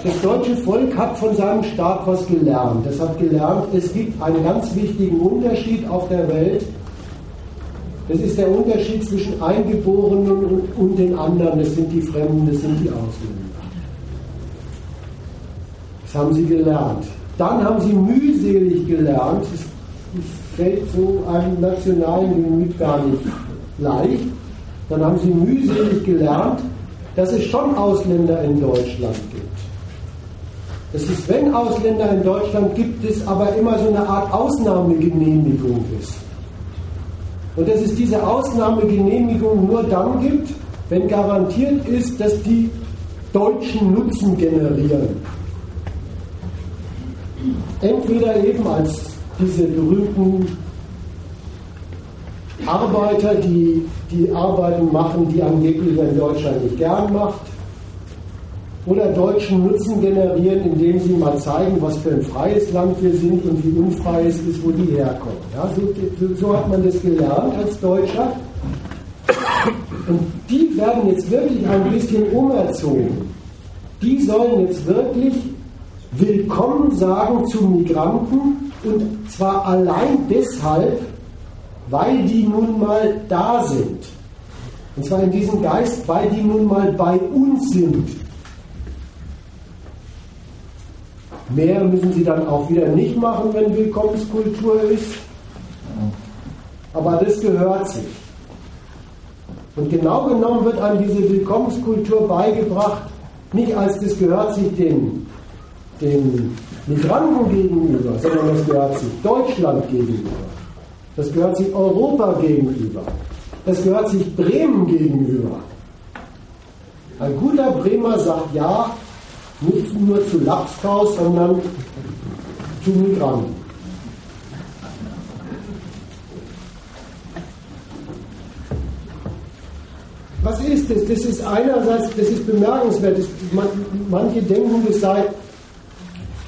Das deutsche Volk hat von seinem Staat was gelernt. Es hat gelernt, es gibt einen ganz wichtigen Unterschied auf der Welt. Das ist der Unterschied zwischen Eingeborenen und, den anderen. Das sind die Fremden, das sind die Ausländer. Das haben sie gelernt. Dann haben sie mühselig gelernt. Das fällt so einem nationalen Gemüt gar nicht leicht. Dann haben sie mühselig gelernt, dass es schon Ausländer in Deutschland gibt. Das ist, wenn Ausländer in Deutschland gibt, es aber immer so eine Art Ausnahmegenehmigung ist. Und dass es diese Ausnahmegenehmigung nur dann gibt, wenn garantiert ist, dass die Deutschen Nutzen generieren. Entweder eben als diese berühmten Arbeiter, die die Arbeiten machen, die angeblich in Deutschland nicht gern macht, oder Deutschen Nutzen generieren, indem sie mal zeigen, was für ein freies Land wir sind und wie unfrei es ist, wo die herkommen. Ja, so, so hat man das gelernt als Deutscher. Und die werden jetzt wirklich ein bisschen umerzogen. Die sollen jetzt wirklich Willkommen sagen zu Migranten und zwar allein deshalb, weil die nun mal da sind. Und zwar in diesem Geist, weil die nun mal bei uns sind. Mehr müssen sie dann auch wieder nicht machen, wenn Willkommenskultur ist. Aber das gehört sich. Und genau genommen wird an diese Willkommenskultur beigebracht, nicht als das gehört sich den, den Migranten gegenüber, sondern das gehört sich Deutschland gegenüber. Das gehört sich Europa gegenüber. Das gehört sich Bremen gegenüber. Ein guter Bremer sagt ja, nicht nur zu Lapskaus, sondern zu Migranten. Was ist das? Das ist einerseits, das ist bemerkenswert. Das, man, manche denken, das sei,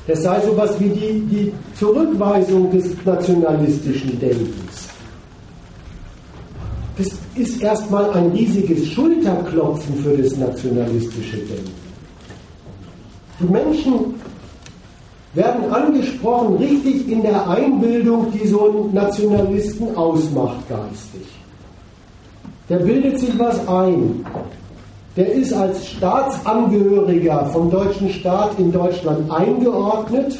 das sei sowas wie die, die Zurückweisung des nationalistischen Denkens. Das ist erstmal ein riesiges Schulterklopfen für das nationalistische Denken. Die Menschen werden angesprochen, richtig in der Einbildung, die so einen Nationalisten ausmacht geistig. Der bildet sich was ein. Der ist als Staatsangehöriger vom deutschen Staat in Deutschland eingeordnet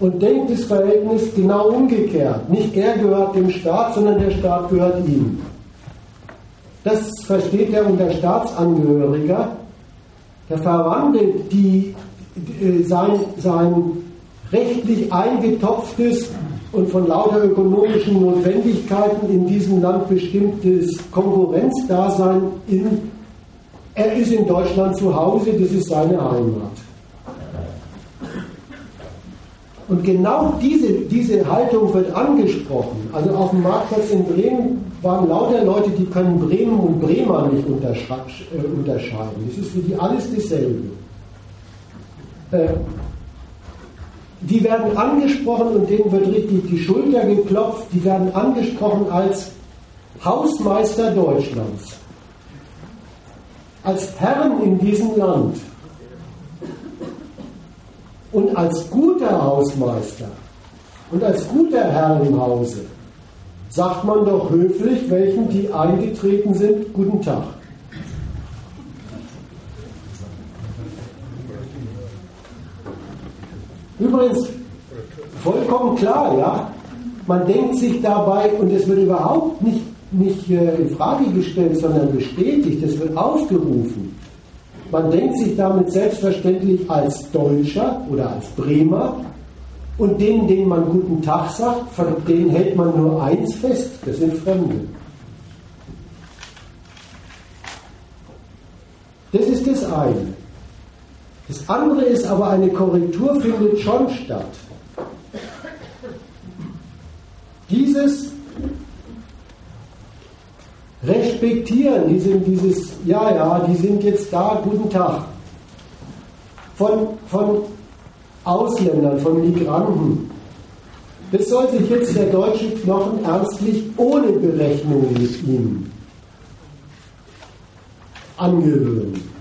und denkt das Verhältnis genau umgekehrt. Nicht er gehört dem Staat, sondern der Staat gehört ihm. Das versteht er unter Staatsangehöriger der verwandelt die, äh, sein, sein rechtlich eingetopftes und von lauter ökonomischen Notwendigkeiten in diesem Land bestimmtes Konkurrenzdasein in, er ist in Deutschland zu Hause, das ist seine Heimat. Und genau diese, diese Haltung wird angesprochen. Also auf dem Marktplatz in Bremen waren lauter Leute, die können Bremen und Bremer nicht äh, unterscheiden. Das ist für die alles dasselbe. Die werden angesprochen und denen wird richtig die Schulter geklopft. Die werden angesprochen als Hausmeister Deutschlands, als Herren in diesem Land. Und als guter Hausmeister. Und als guter Herr im Hause. Sagt man doch höflich, welchen die eingetreten sind, guten Tag. Übrigens, vollkommen klar, ja, man denkt sich dabei, und es wird überhaupt nicht, nicht äh, in Frage gestellt, sondern bestätigt, es wird aufgerufen. Man denkt sich damit selbstverständlich als Deutscher oder als Bremer und denen, denen man guten Tag sagt, von denen hält man nur eins fest, das sind Fremde. Das ist das eine. Das andere ist aber, eine Korrektur findet schon statt. Dieses Respektieren, diese, dieses, ja, ja, die sind jetzt da, guten Tag, von, von Ausländern, von Migranten, das soll sich jetzt der deutsche Knochen ernstlich ohne Berechnung mit ihnen angewöhnen.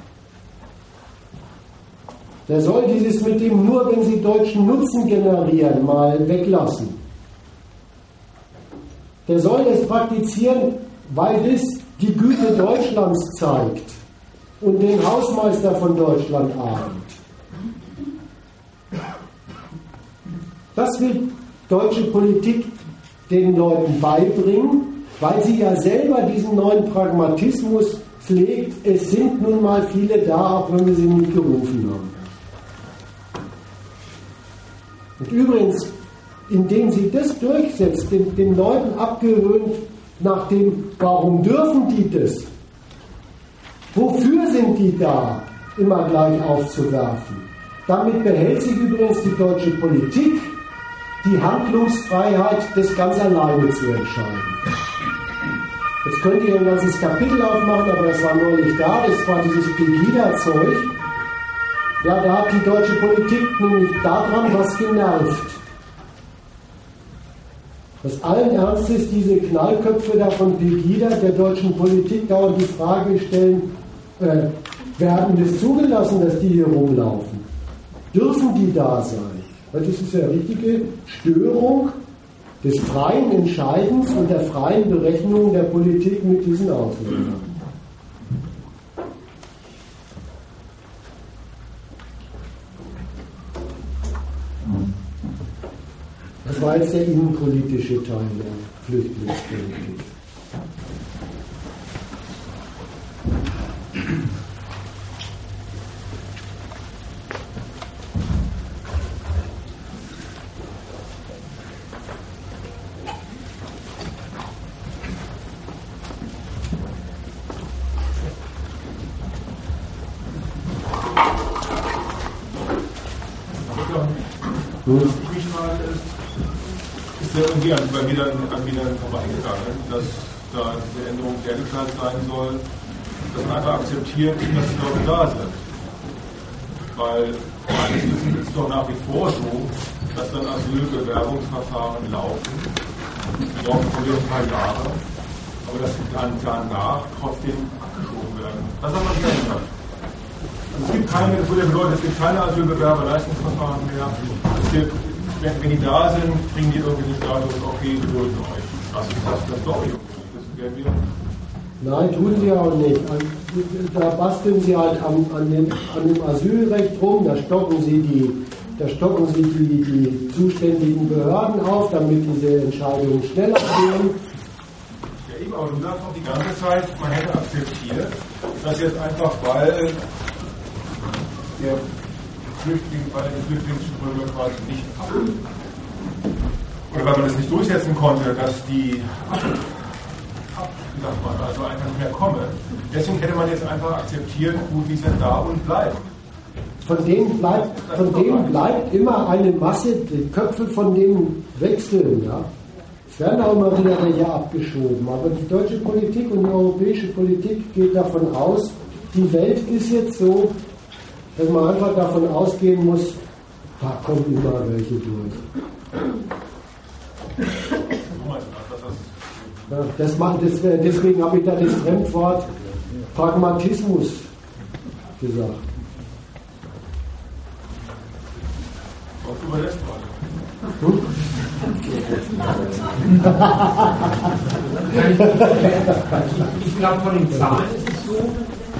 Der soll dieses mit dem nur, wenn sie deutschen Nutzen generieren, mal weglassen. Der soll es praktizieren, weil es die Güte Deutschlands zeigt und den Hausmeister von Deutschland ahnt. Das will deutsche Politik den Leuten beibringen, weil sie ja selber diesen neuen Pragmatismus pflegt. Es sind nun mal viele da, auch wenn wir sie nicht gerufen haben. Und übrigens, indem sie das durchsetzt, den, den Leuten abgewöhnt nach dem, warum dürfen die das? Wofür sind die da? Immer gleich aufzuwerfen. Damit behält sich übrigens die deutsche Politik die Handlungsfreiheit, das ganz alleine zu entscheiden. Jetzt könnt ihr ein ganzes Kapitel aufmachen, aber das war neulich da, das war dieses Pegida-Zeug. Ja, da hat die deutsche Politik nämlich daran was genervt. Dass allen Ernstes diese Knallköpfe da von Pegida der deutschen Politik dauernd die Frage stellen, äh, werden das zugelassen, dass die hier rumlaufen? Dürfen die da sein? Weil das ist ja richtige Störung des freien Entscheidens und der freien Berechnung der Politik mit diesen Ausländern. Das innenpolitische Teil der Flüchtlingspolitik. irgendwie an, bei mir mir dann vorbeigegangen, dass da eine Änderung hergestellt sein soll, dass man einfach akzeptiert, dass die Leute da sind. Weil meines Wissens ist es doch nach wie vor so, dass dann Asylbewerbungsverfahren laufen, laufen für ein paar Jahre, aber dass sie dann danach trotzdem abgeschoben werden. Das hat man geändert. Also es gibt keine, das würde bedeuten, es gibt keine Asylbewerberleistungsverfahren mehr. Es gibt wenn, wenn die da sind, kriegen die irgendwie den Status, okay, wir dulden euch. Das ist das, das doch irgendwie. Nein, tun sie auch nicht. Da basteln sie halt an, an, dem, an dem Asylrecht rum, da stocken sie die, da stocken sie die, die zuständigen Behörden auf, damit diese Entscheidungen schneller gehen. Ja, eben, aber du sagst auch die ganze Zeit, man hätte akzeptiert, dass jetzt einfach, weil der Flüchtling, bei der Flüchtlingsströme quasi nicht ab. Oder weil man das nicht durchsetzen konnte, dass die ab, man, also einfach nicht mehr kommen. Deswegen hätte man jetzt einfach akzeptiert, gut, die sind da und bleiben. Von denen bleibt, von denen bleibt immer eine Masse, die Köpfe von denen wechseln. Ja? Es werden auch immer wieder welche abgeschoben. Aber die deutsche Politik und die europäische Politik geht davon aus, die Welt ist jetzt so, dass man einfach davon ausgehen muss, da kommen immer welche durch. Das macht, das, deswegen habe ich da das Fremdwort Pragmatismus gesagt. Auch überlässt man. Hm? ich glaube, von den Zahlen ist es so,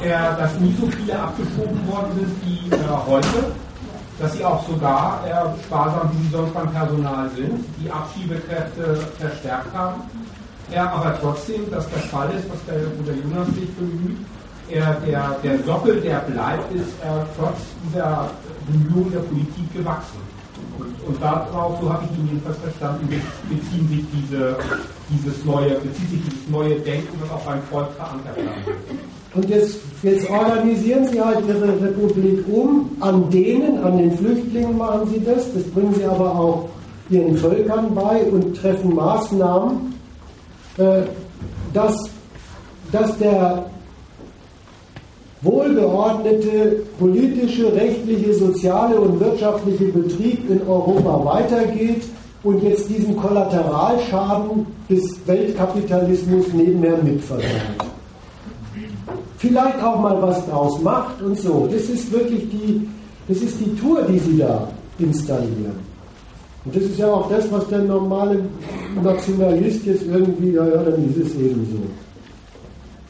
äh, dass nie so viele abgeschoben worden sind wie äh, heute, dass sie auch sogar äh, sparsam, wie sie sonst beim Personal sind, die Abschiebekräfte verstärkt haben. Ja, aber trotzdem, dass der Fall ist, was der Bruder Jonas sich bemüht, er, der, der Sockel, der bleibt, ist er trotz dieser Bemühungen der Politik gewachsen. Und, und darauf, so habe ich ihn jedenfalls verstanden, beziehen sich diese, dieses neue, bezieht sich dieses neue Denken, das auch beim Volk verankert wird. Und jetzt, jetzt organisieren sie halt ihre Republik um. An denen, an den Flüchtlingen machen sie das. Das bringen sie aber auch ihren Völkern bei und treffen Maßnahmen, äh, dass, dass der wohlgeordnete politische, rechtliche, soziale und wirtschaftliche Betrieb in Europa weitergeht und jetzt diesen Kollateralschaden des Weltkapitalismus nebenher mitversorgt. Vielleicht auch mal was draus macht und so. Das ist wirklich die, das ist die Tour, die sie da installieren. Und das ist ja auch das, was der normale Nationalist jetzt irgendwie, ja, ja, dann ist es eben so.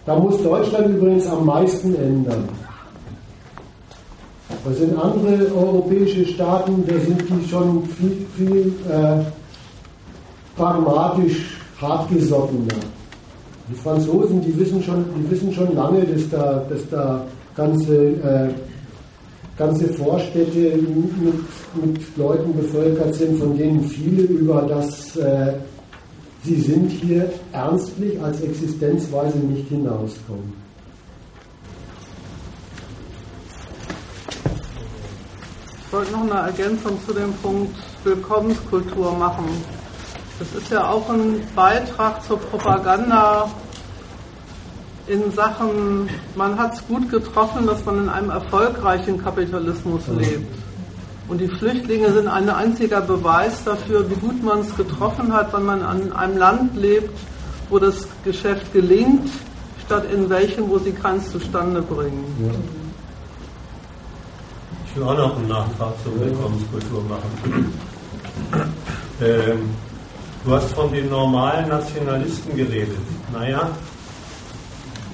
Da muss Deutschland übrigens am meisten ändern. Das sind andere europäische Staaten, da sind die schon viel, viel äh, pragmatisch hartgesottener. Die Franzosen, die wissen schon, die wissen schon lange, dass da, dass da ganze, äh, ganze Vorstädte mit, mit Leuten bevölkert sind, von denen viele über das äh, Sie sind hier ernstlich als Existenzweise nicht hinauskommen. Ich wollte noch eine Ergänzung zu dem Punkt Willkommenskultur machen. Das ist ja auch ein Beitrag zur Propaganda in Sachen, man hat es gut getroffen, dass man in einem erfolgreichen Kapitalismus lebt. Und die Flüchtlinge sind ein einziger Beweis dafür, wie gut man es getroffen hat, wenn man an einem Land lebt, wo das Geschäft gelingt, statt in welchem, wo sie keins zustande bringen. Ich will auch noch einen Nachtrag zur Willkommenskultur machen. Ähm, du hast von den normalen Nationalisten geredet. Naja,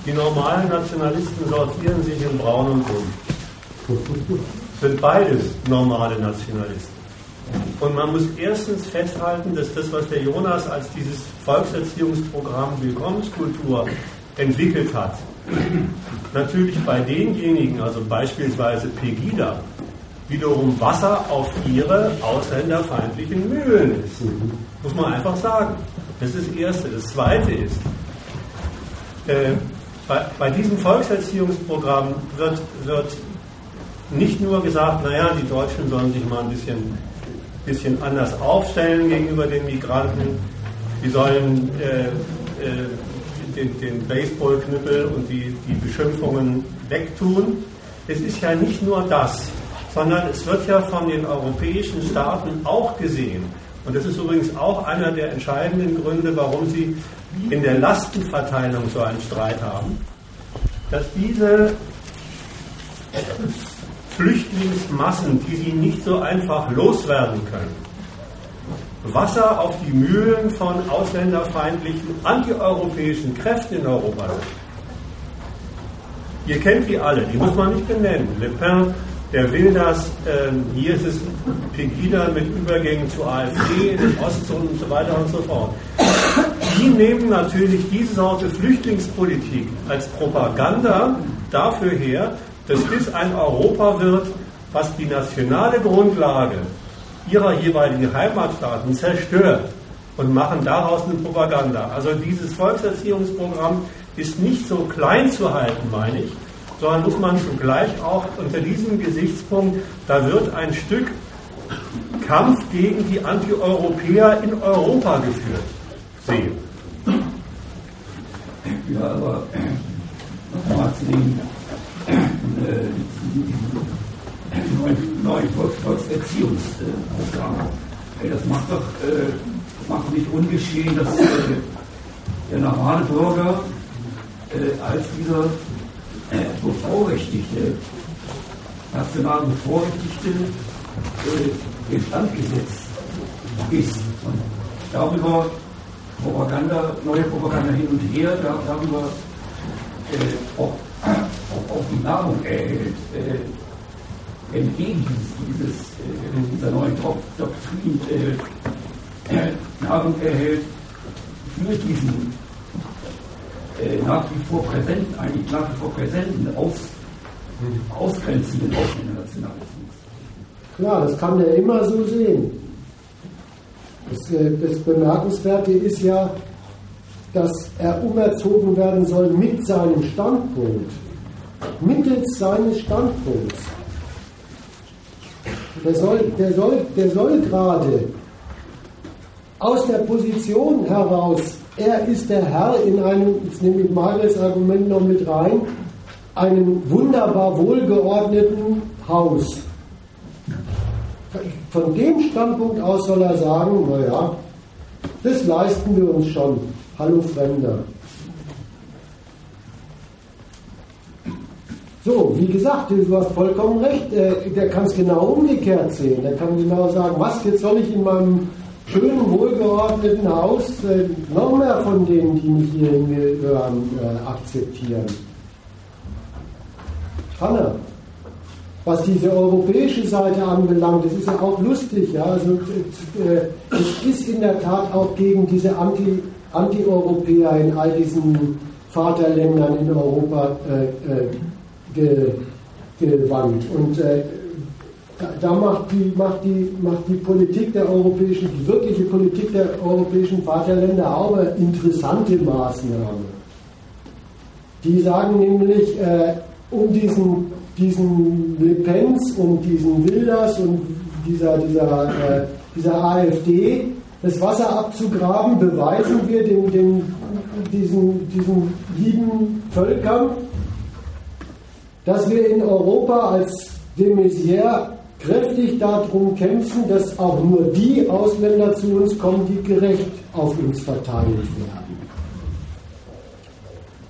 die normalen Nationalisten sortieren sich in Braun und Bunt sind beides normale Nationalisten. Und man muss erstens festhalten, dass das, was der Jonas als dieses Volkserziehungsprogramm Willkommenskultur entwickelt hat, natürlich bei denjenigen, also beispielsweise Pegida, wiederum Wasser auf ihre ausländerfeindlichen Mühlen ist. Muss man einfach sagen. Das ist das Erste. Das Zweite ist, äh, bei, bei, diesem Volkserziehungsprogramm wird, wird nicht nur gesagt, naja, die Deutschen sollen sich mal ein bisschen, bisschen anders aufstellen gegenüber den Migranten, die sollen äh, äh, den, den Baseballknüppel und die, die Beschimpfungen wegtun. Es ist ja nicht nur das, sondern es wird ja von den europäischen Staaten auch gesehen. Und das ist übrigens auch einer der entscheidenden Gründe, warum sie in der Lastenverteilung so einen Streit haben, dass diese Flüchtlingsmassen, die sie nicht so einfach loswerden können. Wasser auf die Mühlen von ausländerfeindlichen, antieuropäischen Kräften in Europa Ihr kennt die alle, die muss man nicht benennen. Le Pen, der will das, ähm, hier ist es Pegida mit Übergängen zur AfD in den Ostzonen und so weiter und so fort. Die nehmen natürlich diese Sorte Flüchtlingspolitik als Propaganda dafür her, dass dies ein Europa wird, was die nationale Grundlage ihrer jeweiligen Heimatstaaten zerstört und machen daraus eine Propaganda. Also dieses Volkserziehungsprogramm ist nicht so klein zu halten, meine ich, sondern muss man zugleich auch unter diesem Gesichtspunkt, da wird ein Stück Kampf gegen die Antieuropäer in Europa geführt sehen. Ja, aber nochmal zu äh, neuen, neuen Volks, Volkserziehungsprogramm. Das macht doch äh, macht nicht ungeschehen, dass äh, der normale Bürger als dieser bevorrechtigte, national bevorrechtigte instand gesetzt ist. Und darüber Propaganda, neue Propaganda hin und her, darüber äh, auch, auch, die Nahrung erhält, äh, entgegen dieses, äh, dieser neuen Doktrin äh, Nahrung erhält für diesen äh, nach wie vor präsenten, eigentlich nach wie vor präsenten, aus, ausgrenzenden Ausländernationalismus. Klar, das kann er immer so sehen. Das, äh, das Bemerkenswerte ist ja, dass er umerzogen werden soll mit seinem Standpunkt, mittels seines Standpunkts. Der soll, der soll, der soll gerade aus der Position heraus, er ist der Herr in einem, jetzt nehme ich Margarets Argument noch mit rein, einem wunderbar wohlgeordneten Haus. Von dem Standpunkt aus soll er sagen, naja, das leisten wir uns schon. Hallo Fremder. So, wie gesagt, du hast vollkommen recht. Äh, der kann es genau umgekehrt sehen. Der kann genau sagen, was, jetzt soll ich in meinem schönen, wohlgeordneten Haus äh, noch mehr von denen, die mich hier hingehören, äh, akzeptieren. Kann er. Was diese europäische Seite anbelangt, das ist ja auch lustig. Ja? Also, äh, es ist in der Tat auch gegen diese Anti- Anti-Europäer in all diesen Vaterländern in Europa äh, äh, ge, gewandt. Und äh, da, macht, die, macht, die, macht die Politik der europäischen, die wirkliche Politik der europäischen Vaterländer auch eine interessante Maßnahme. Die sagen nämlich, äh, um diesen, diesen Le Pens und diesen Wilders und dieser, dieser, äh, dieser AfD das Wasser abzugraben, beweisen wir den, den, diesen, diesen lieben Völkern, dass wir in Europa als de Maizière kräftig darum kämpfen, dass auch nur die Ausländer zu uns kommen, die gerecht auf uns verteilt werden.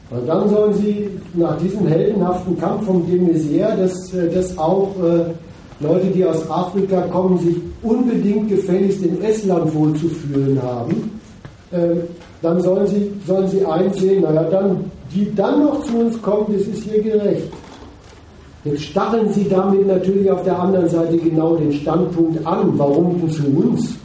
Und dann sollen sie nach diesem heldenhaften Kampf vom de Maizière, dass, äh, dass auch äh, Leute, die aus Afrika kommen, sich unbedingt gefälligst in Estland wohlzufühlen haben, äh, dann sollen sie, sollen sie einsehen, naja, dann, die dann noch zu uns kommen, das ist hier gerecht. Jetzt stacheln sie damit natürlich auf der anderen Seite genau den Standpunkt an, warum denn zu uns?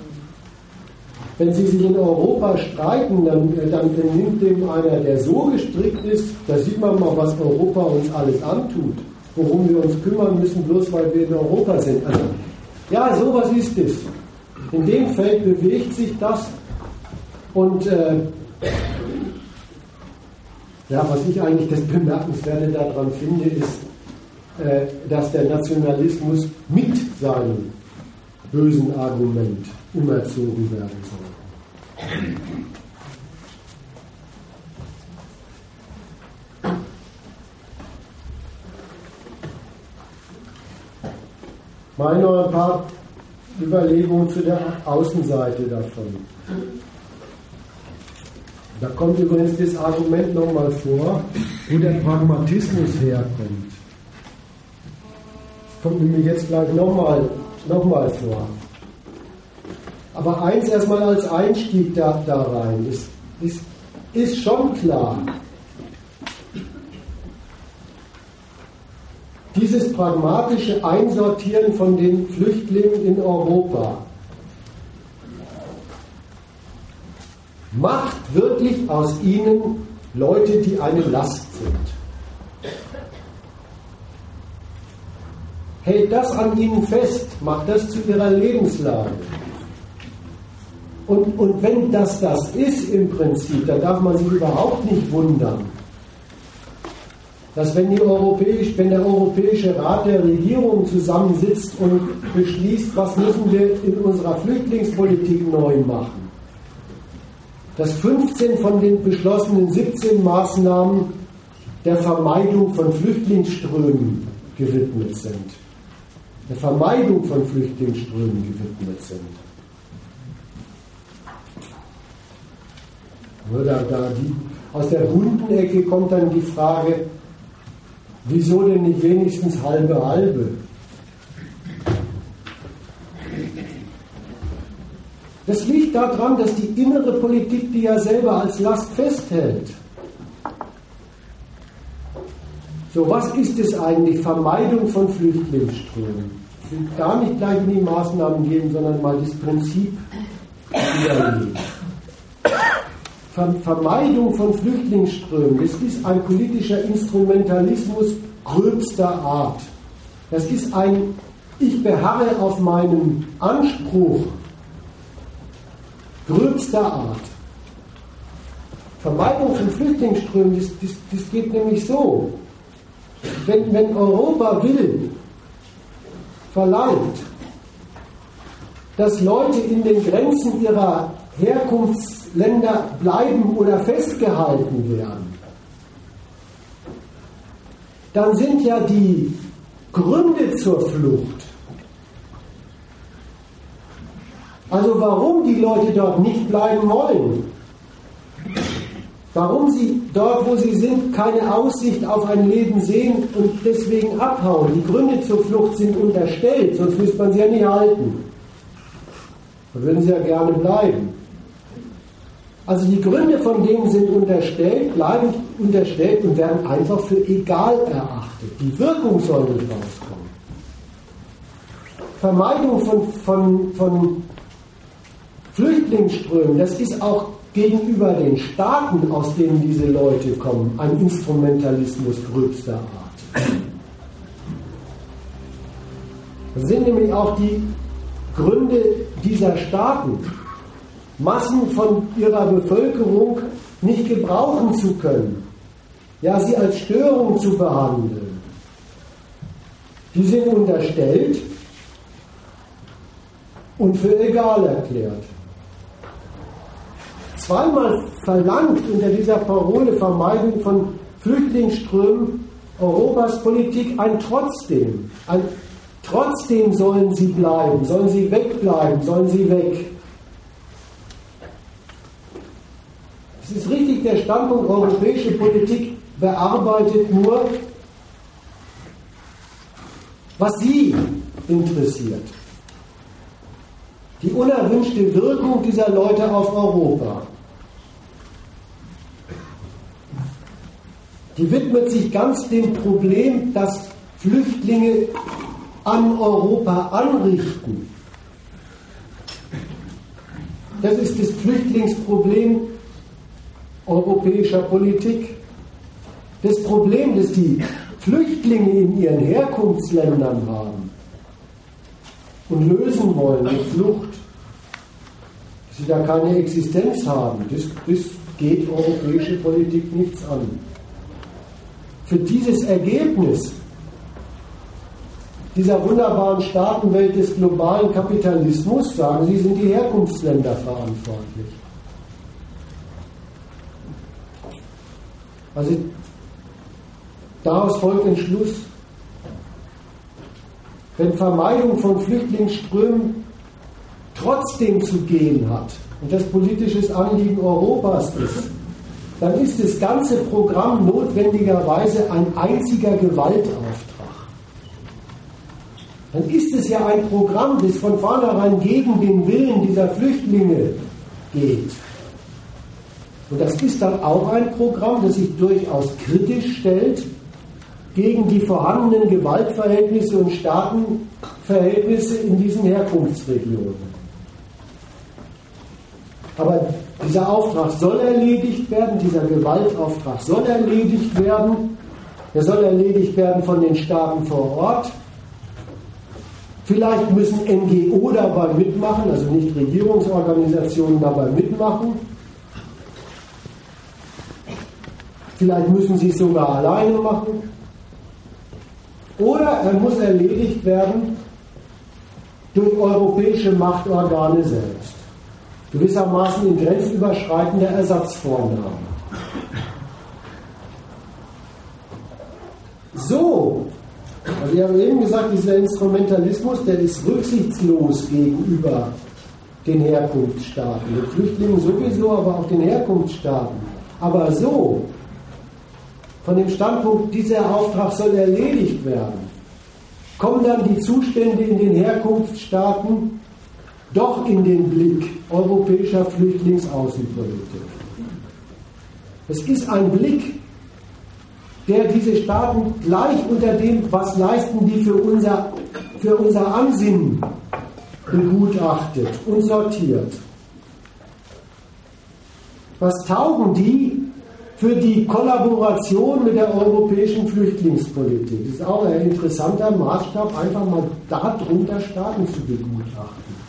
Wenn sie sich in Europa streiten, dann, dann nimmt dem einer, der so gestrickt ist, da sieht man mal, was Europa uns alles antut worum wir uns kümmern müssen, bloß weil wir in Europa sind. Also, ja, sowas ist es. In dem Feld bewegt sich das und äh, ja, was ich eigentlich das Bemerkenswerte daran finde, ist, dass der Nationalismus mit seinem bösen Argument umerzogen werden soll. Mal noch ein paar Überlegungen zu der Außenseite davon. Da kommt übrigens das Argument nochmal vor, wo der Pragmatismus herkommt. Kommt nämlich jetzt gleich nochmal noch mal vor. Aber eins erstmal als Einstieg da, da rein. Ist, ist, ist schon klar, dieses pragmatische Einsortieren von den Flüchtlingen in Europa macht wirklich aus ihnen Leute, die eine Last sind. Hält das an ihnen fest, macht das zu ihrer Lebenslage. Und, und wenn das das ist im Prinzip, dann darf man sich überhaupt nicht wundern, dass wenn, Europäisch, wenn der Europäische Rat der Regierung zusammensitzt und beschließt, was müssen wir in unserer Flüchtlingspolitik neu machen, dass 15 von den beschlossenen 17 Maßnahmen der Vermeidung von Flüchtlingsströmen gewidmet sind. Der Vermeidung von Flüchtlingsströmen gewidmet sind. Da, da die, aus der bunten Ecke kommt dann die Frage, Wieso denn nicht wenigstens halbe halbe? Das liegt daran, dass die innere Politik die ja selber als Last festhält. So, was ist es eigentlich? Vermeidung von Flüchtlingsströmen. Gar nicht gleich in die Maßnahmen gehen, sondern mal das Prinzip widerlegen. Vermeidung von Flüchtlingsströmen, das ist ein politischer Instrumentalismus gröbster Art. Das ist ein, ich beharre auf meinem Anspruch gröbster Art. Vermeidung von Flüchtlingsströmen, das, das, das geht nämlich so. Wenn, wenn Europa will, verlangt, dass Leute in den Grenzen ihrer Herkunftsländer bleiben oder festgehalten werden, dann sind ja die Gründe zur Flucht, also warum die Leute dort nicht bleiben wollen, warum sie dort, wo sie sind, keine Aussicht auf ein Leben sehen und deswegen abhauen. Die Gründe zur Flucht sind unterstellt, sonst müsste man sie ja nicht halten. Dann würden sie ja gerne bleiben. Also die Gründe von denen sind unterstellt, bleiben unterstellt und werden einfach für egal erachtet. Die Wirkung soll nicht rauskommen. Vermeidung von, von, von Flüchtlingsströmen, das ist auch gegenüber den Staaten, aus denen diese Leute kommen, ein Instrumentalismus gröbster Art. Das sind nämlich auch die Gründe dieser Staaten, Massen von ihrer Bevölkerung nicht gebrauchen zu können, ja, sie als Störung zu behandeln. Die sind unterstellt und für egal erklärt zweimal verlangt unter dieser Parole Vermeidung von Flüchtlingsströmen Europas Politik ein Trotzdem. Ein Trotzdem sollen sie bleiben, sollen sie wegbleiben, sollen sie weg. Es ist richtig, der Standpunkt europäische Politik bearbeitet nur, was sie interessiert. Die unerwünschte Wirkung dieser Leute auf Europa. Die widmet sich ganz dem Problem, das Flüchtlinge an Europa anrichten. Das ist das Flüchtlingsproblem europäischer Politik. Das Problem, das die Flüchtlinge in ihren Herkunftsländern haben und lösen wollen mit Flucht, dass sie da keine Existenz haben, das, das geht europäische Politik nichts an für dieses Ergebnis dieser wunderbaren Staatenwelt des globalen Kapitalismus, sagen Sie, sind die Herkunftsländer verantwortlich. Also daraus folgt ein Schluss. Wenn Vermeidung von Flüchtlingsströmen trotzdem zu gehen hat und das politisches Anliegen Europas ist, dann ist das ganze Programm notwendigerweise ein einziger Gewaltauftrag. Dann ist es ja ein Programm, das von vornherein gegen den Willen dieser Flüchtlinge geht. Und das ist dann auch ein Programm, das sich durchaus kritisch stellt gegen die vorhandenen Gewaltverhältnisse und Staatenverhältnisse in diesen Herkunftsregionen. Aber dieser Auftrag soll erledigt werden, dieser Gewaltauftrag soll erledigt werden. Er soll erledigt werden von den Staaten vor Ort. Vielleicht müssen NGO dabei mitmachen, also nicht Regierungsorganisationen dabei mitmachen. Vielleicht müssen sie es sogar alleine machen. Oder er muss erledigt werden durch europäische Machtorgane selbst gewissermaßen in grenzüberschreitender Ersatzvornahme. So, also ich habe eben gesagt, dieser Instrumentalismus, der ist rücksichtslos gegenüber den Herkunftsstaaten, den Flüchtlingen sowieso, aber auch den Herkunftsstaaten. Aber so, von dem Standpunkt, dieser Auftrag soll erledigt werden, kommen dann die Zustände in den Herkunftsstaaten doch in den Blick europäischer Flüchtlingsaußenpolitik. Es ist ein Blick, der diese Staaten gleich unter dem, was leisten die für unser, für unser Ansinnen, begutachtet und sortiert. Was taugen die für die Kollaboration mit der europäischen Flüchtlingspolitik? Das ist auch ein interessanter Maßstab, einfach mal darunter Staaten zu begutachten.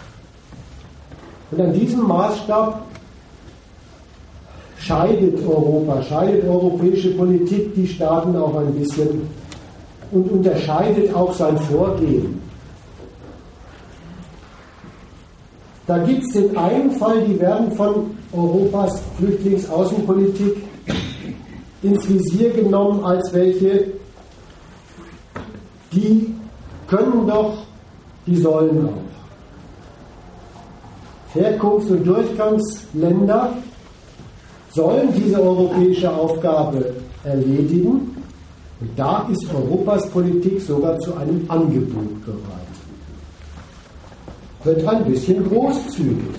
Und an diesem Maßstab scheidet Europa, scheidet europäische Politik die Staaten auch ein bisschen und unterscheidet auch sein Vorgehen. Da gibt es den einen Fall, die werden von Europas Flüchtlingsaußenpolitik ins Visier genommen als welche, die können doch, die sollen auch. Herkunfts- und Durchgangsländer sollen diese europäische Aufgabe erledigen. Und da ist Europas Politik sogar zu einem Angebot bereit. Wird ein bisschen großzügig.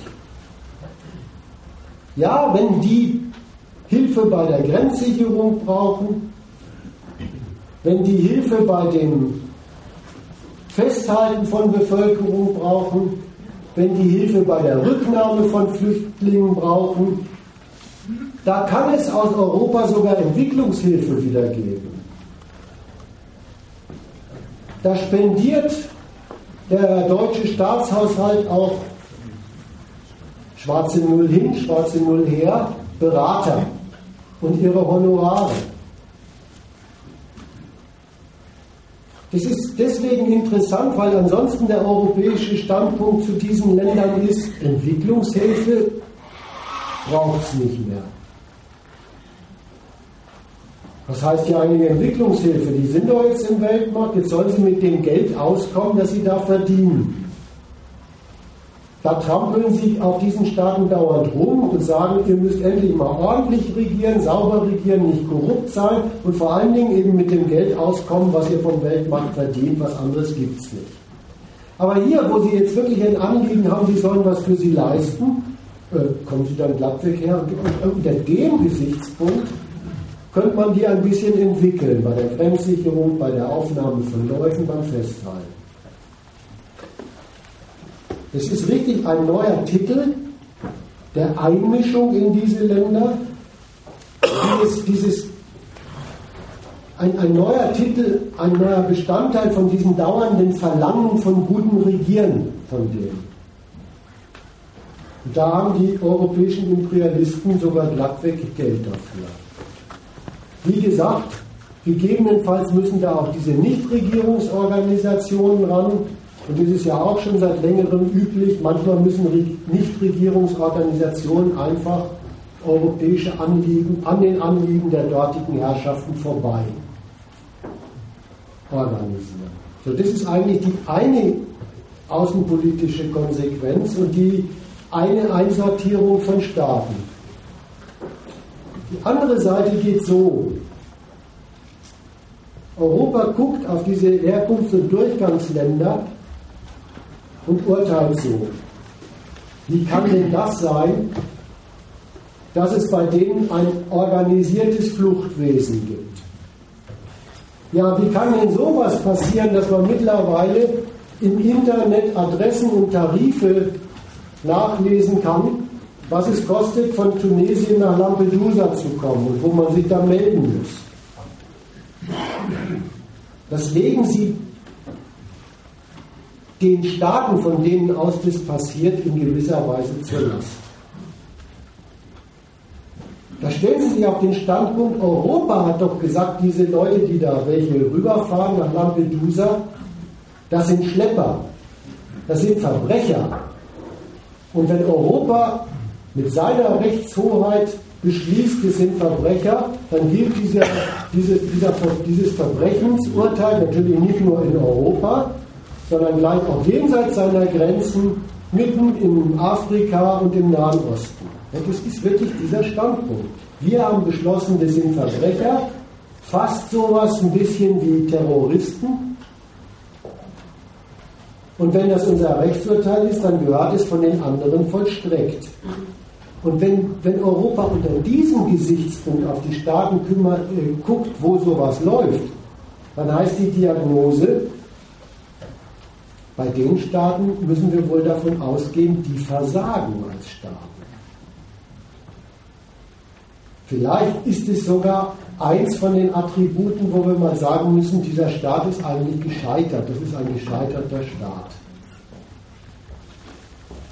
Ja, wenn die Hilfe bei der Grenzsicherung brauchen, wenn die Hilfe bei dem Festhalten von Bevölkerung brauchen, wenn die Hilfe bei der Rücknahme von Flüchtlingen brauchen, da kann es aus Europa sogar Entwicklungshilfe wieder geben. Da spendiert der deutsche Staatshaushalt auch schwarze Null hin, schwarze Null her, Berater und ihre Honorare. Das ist deswegen interessant, weil ansonsten der europäische Standpunkt zu diesen Ländern ist, Entwicklungshilfe braucht es nicht mehr. Was heißt ja eigentlich Entwicklungshilfe? Die sind doch jetzt im Weltmarkt, jetzt sollen sie mit dem Geld auskommen, das sie da verdienen. Da trampeln sie auf diesen Staaten dauernd rum und sagen, ihr müsst endlich mal ordentlich regieren, sauber regieren, nicht korrupt sein und vor allen Dingen eben mit dem Geld auskommen, was ihr vom Weltmarkt verdient, was anderes gibt es nicht. Aber hier, wo sie jetzt wirklich ein Anliegen haben, sie sollen was für sie leisten, äh, kommen sie dann glattweg her und unter dem Gesichtspunkt könnte man die ein bisschen entwickeln bei der Grenzsicherung, bei der Aufnahme von Leuten, beim Festhalten. Es ist richtig ein neuer Titel der Einmischung in diese Länder. Dieses, dieses ein, ein, neuer Titel, ein neuer Bestandteil von diesem dauernden Verlangen von gutem Regieren von denen. Da haben die europäischen Imperialisten sogar glattweg Geld dafür. Wie gesagt, gegebenenfalls müssen da auch diese Nichtregierungsorganisationen ran. Und das ist ja auch schon seit längerem üblich. Manchmal müssen Nichtregierungsorganisationen einfach europäische Anliegen an den Anliegen der dortigen Herrschaften vorbei organisieren. So, das ist eigentlich die eine außenpolitische Konsequenz und die eine Einsortierung von Staaten. Die andere Seite geht so. Europa guckt auf diese Herkunfts- und Durchgangsländer und urteilt so. Wie kann denn das sein, dass es bei denen ein organisiertes Fluchtwesen gibt? Ja, wie kann denn sowas passieren, dass man mittlerweile im Internet Adressen und Tarife nachlesen kann, was es kostet, von Tunesien nach Lampedusa zu kommen und wo man sich da melden muss. Das legen Sie den Staaten, von denen aus das passiert, in gewisser Weise zur Last. Da stellen Sie sich auf den Standpunkt, Europa hat doch gesagt, diese Leute, die da welche rüberfahren nach Lampedusa, das sind Schlepper, das sind Verbrecher. Und wenn Europa mit seiner Rechtshoheit beschließt, es sind Verbrecher, dann gilt dieser, diese, dieser, dieses Verbrechensurteil natürlich nicht nur in Europa, sondern gleich auch jenseits seiner Grenzen, mitten in Afrika und im Nahen Osten. Und das ist wirklich dieser Standpunkt. Wir haben beschlossen, wir sind Verbrecher, fast sowas ein bisschen wie Terroristen. Und wenn das unser Rechtsurteil ist, dann gehört es von den anderen vollstreckt. Und wenn, wenn Europa unter diesem Gesichtspunkt auf die Staaten kümmert, äh, guckt, wo sowas läuft, dann heißt die Diagnose, bei den Staaten müssen wir wohl davon ausgehen, die versagen als Staaten. Vielleicht ist es sogar eins von den Attributen, wo wir mal sagen müssen, dieser Staat ist eigentlich gescheitert. Das ist ein gescheiterter Staat.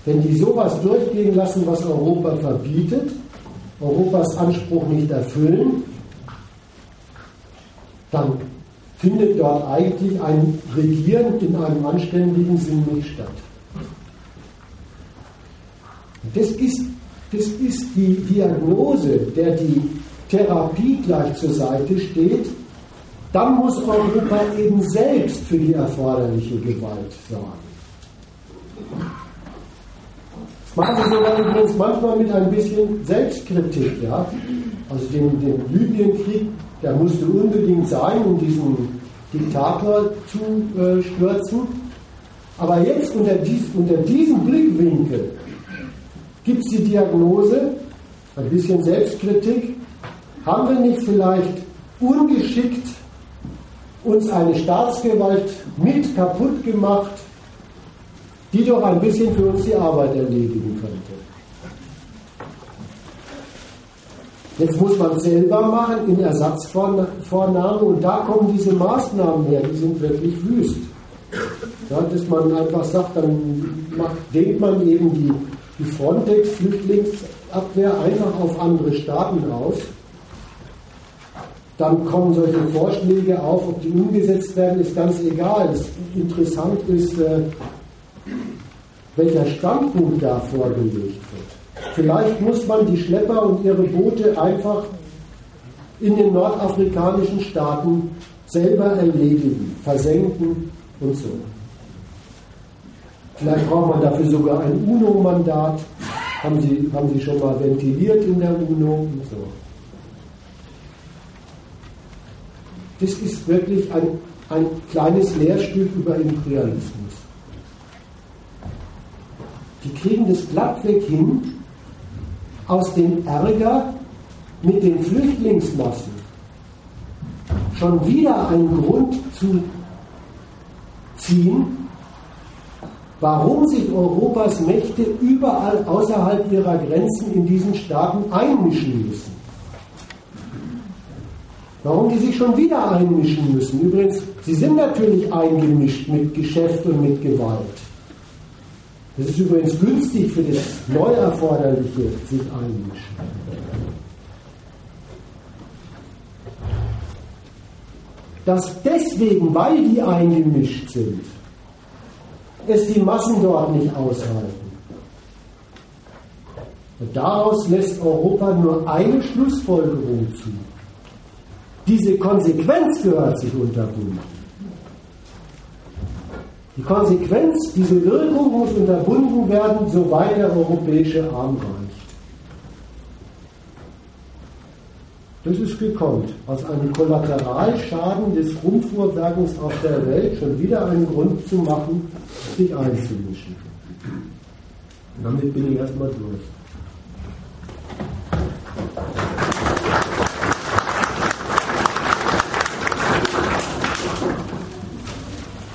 Wenn die sowas durchgehen lassen, was Europa verbietet, Europas Anspruch nicht erfüllen, dann findet dort eigentlich ein Regieren in einem anständigen Sinn nicht statt. Das ist, das ist die Diagnose, der die Therapie gleich zur Seite steht. Dann muss Europa eben selbst für die erforderliche Gewalt sorgen. Das machen sie sogar übrigens manchmal mit ein bisschen Selbstkritik. Ja? Also den, den Libyenkrieg der musste unbedingt sein, um diesen Diktator zu äh, stürzen. Aber jetzt unter, dies, unter diesem Blickwinkel gibt es die Diagnose, ein bisschen Selbstkritik, haben wir nicht vielleicht ungeschickt uns eine Staatsgewalt mit kaputt gemacht, die doch ein bisschen für uns die Arbeit erledigen könnte. Jetzt muss man selber machen in Ersatzvornahme und da kommen diese Maßnahmen her, die sind wirklich wüst. Ja, dass man einfach sagt, dann macht, dehnt man eben die, die Frontex-Flüchtlingsabwehr einfach auf andere Staaten aus. Dann kommen solche Vorschläge auf, ob die umgesetzt werden, ist ganz egal. Das interessant ist, äh, welcher Standpunkt da vorgelegt wird. Vielleicht muss man die Schlepper und ihre Boote einfach in den nordafrikanischen Staaten selber erledigen, versenken und so. Vielleicht braucht man dafür sogar ein UNO-Mandat. Haben Sie, haben Sie schon mal ventiliert in der UNO und so. Das ist wirklich ein, ein kleines Lehrstück über Imperialismus. Die kriegen das glattweg hin, aus dem Ärger mit den Flüchtlingsmassen schon wieder einen Grund zu ziehen, warum sich Europas Mächte überall außerhalb ihrer Grenzen in diesen Staaten einmischen müssen. Warum die sich schon wieder einmischen müssen. Übrigens, sie sind natürlich eingemischt mit Geschäft und mit Gewalt. Das ist übrigens günstig für das Neuerforderliche, sich einmischen. Dass deswegen, weil die eingemischt sind, es die Massen dort nicht aushalten. Und daraus lässt Europa nur eine Schlussfolgerung zu. Diese Konsequenz gehört sich unterbunden. Die Konsequenz, diese Wirkung muss unterbunden werden, soweit der europäische Arm reicht. Das ist gekommen. Aus einem Kollateralschaden des Rumfuhrwerkens auf der Welt schon wieder einen Grund zu machen, sich einzumischen. Und damit bin ich erstmal durch.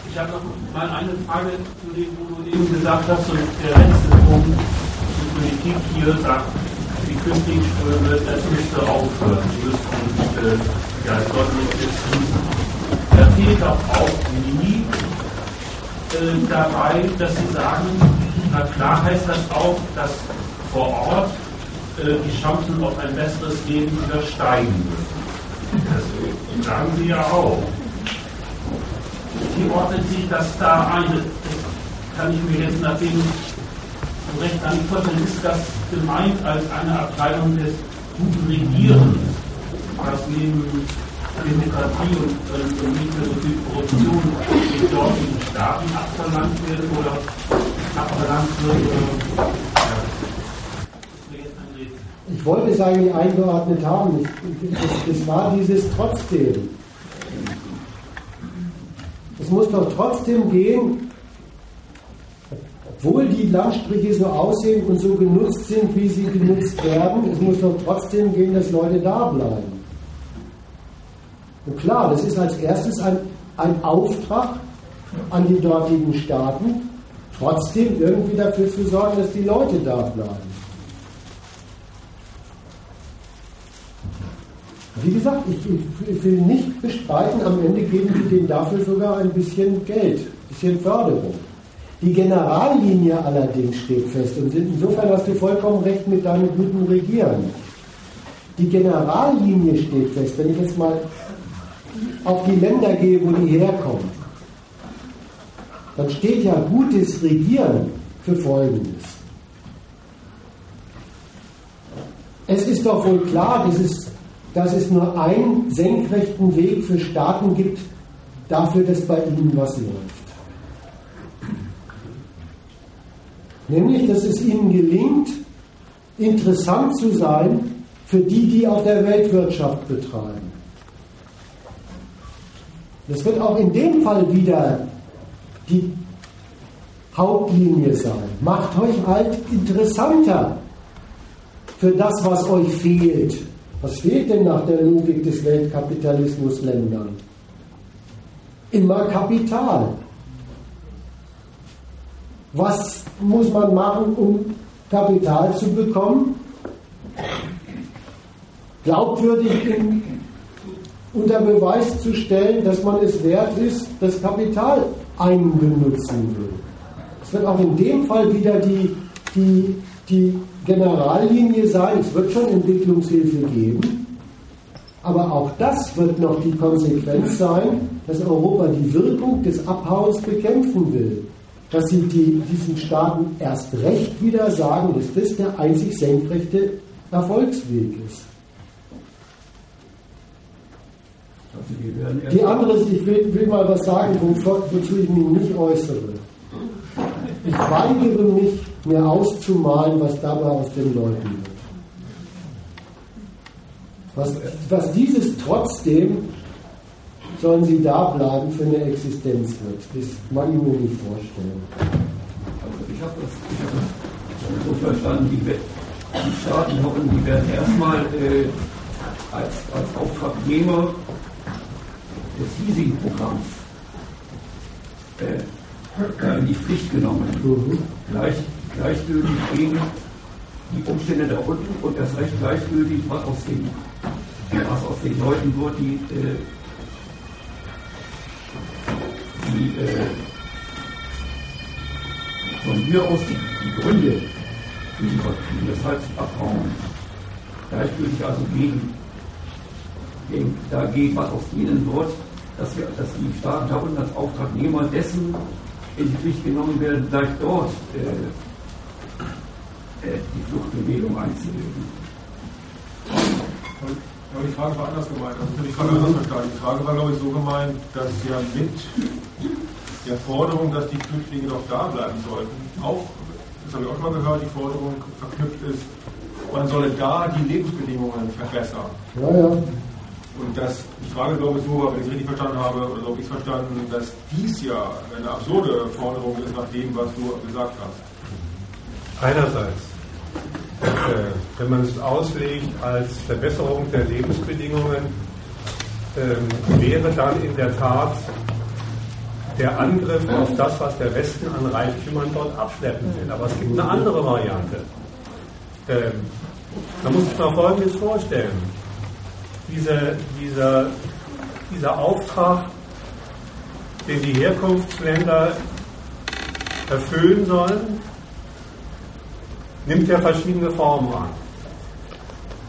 Ich habe noch mal eine Frage zu dem, wo du eben gesagt hast, und der letzte Punkt, die Politik hier sagt, die Flüchtlingsströme, das müsste aufhören. Die müssten, äh, ja, es sollten nicht jetzt fließen. Da fehlt doch auch nie äh, dabei, dass sie sagen, na klar heißt das auch, dass vor Ort äh, die Chancen auf ein besseres Leben wieder steigen müssen. Das sagen sie ja auch wie ordnet sich das da ein? Das kann ich mir jetzt nachdem so recht gar nicht vorstellen. Ist das gemeint als eine Abteilung des guten Regierens, was neben Demokratie und, und, nicht mehr so viel Korruption in dortigen Staaten abverlangt wird oder abverlangt wird? Oder. Ich wollte es eigentlich eingeordnet haben. Es war dieses trotzdem. Es muss doch trotzdem gehen, obwohl die Landstriche so aussehen und so genutzt sind, wie sie genutzt werden, es muss doch trotzdem gehen, dass Leute da bleiben. Und klar, das ist als erstes ein, ein Auftrag an die dortigen Staaten, trotzdem irgendwie dafür zu sorgen, dass die Leute da bleiben. Wie gesagt, ich, ich, will nicht bestreiten, am Ende geben die denen dafür sogar ein bisschen Geld, ein bisschen Förderung. Die Generallinie allerdings steht fest und insofern hast du vollkommen recht mit deinem guten Regieren. Die Generallinie steht fest, wenn ich jetzt mal auf die Länder gehe, wo die herkommen, dann steht ja gutes Regieren für Folgendes. Es ist doch wohl klar, dass es, dass es nur einen senkrechten Weg für Staaten gibt, dafür, dass bei ihnen was läuft. Nämlich, dass es ihnen gelingt, interessant zu sein für die, die auf der Weltwirtschaft betreiben. Das wird auch in dem Fall wieder die Hauptlinie sein. Macht euch halt interessanter für das, was euch fehlt. Was fehlt denn nach der Logik des Weltkapitalismus Ländern? Immer Kapital. Was muss man machen, um Kapital zu bekommen? Glaubwürdig in, unter Beweis zu stellen, dass man es wert ist, das Kapital einbenutzen will. Es wird auch in dem Fall wieder die, die, die Generallinie sein, es wird schon Entwicklungshilfe geben, aber auch das wird noch die Konsequenz sein, dass Europa die Wirkung des Abhauens bekämpfen will dass sie die, diesen Staaten erst recht wieder sagen, dass das der einzig senkrechte Erfolgsweg ist. Also die andere, ich will, will, mal was sagen, wozu ich mich nicht äußere. Ich weigere mich, mir auszumalen, was dabei aus den Leuten wird. Was, was dieses trotzdem sollen sie da bleiben für eine Existenz wird. Das mag ich mir nicht vorstellen. Also ich habe das, hab das so verstanden, die, die Staaten hoffen, die werden erstmal äh, als, als Auftragnehmer des Leasingprogramms äh, in die Pflicht genommen. Mhm. Gleich, gleichgültig gegen die Umstände da unten und erst recht gleichgültig, was aus den, was aus den Leuten wird, die äh, die äh, von mir aus die, die Gründe die, für das Halsabbauen gleichgültig also gegen, gegen, dagegen, was aus ihnen wird, dass, wir, dass die Staaten da unten als Auftragnehmer dessen in die Pflicht genommen werden, gleich dort äh, die Fluchtbewegung einzulegen. Aber die Frage war anders gemeint. Also die Frage anders verstanden. Die Frage war, glaube ich, so gemeint, dass ja mit der Forderung, dass die Flüchtlinge doch da bleiben sollten, auch, das habe ich auch schon mal gehört, die Forderung verknüpft ist, man solle da die Lebensbedingungen verbessern. Ja, ja. Und das, die Frage, glaube ich, so, wenn ich es richtig verstanden habe, oder habe ich es verstanden, dass dies ja eine absurde Forderung ist nach dem, was du gesagt hast. Einerseits, äh, wenn man es auslegt als Verbesserung der Lebensbedingungen, äh, wäre dann in der Tat der Angriff auf das, was der Westen an Reichtümern dort abschleppen will. Aber es gibt eine andere Variante. Ähm, man muss sich mal Folgendes vorstellen. Diese, dieser, dieser Auftrag, den die Herkunftsländer erfüllen sollen, nimmt ja verschiedene Formen an.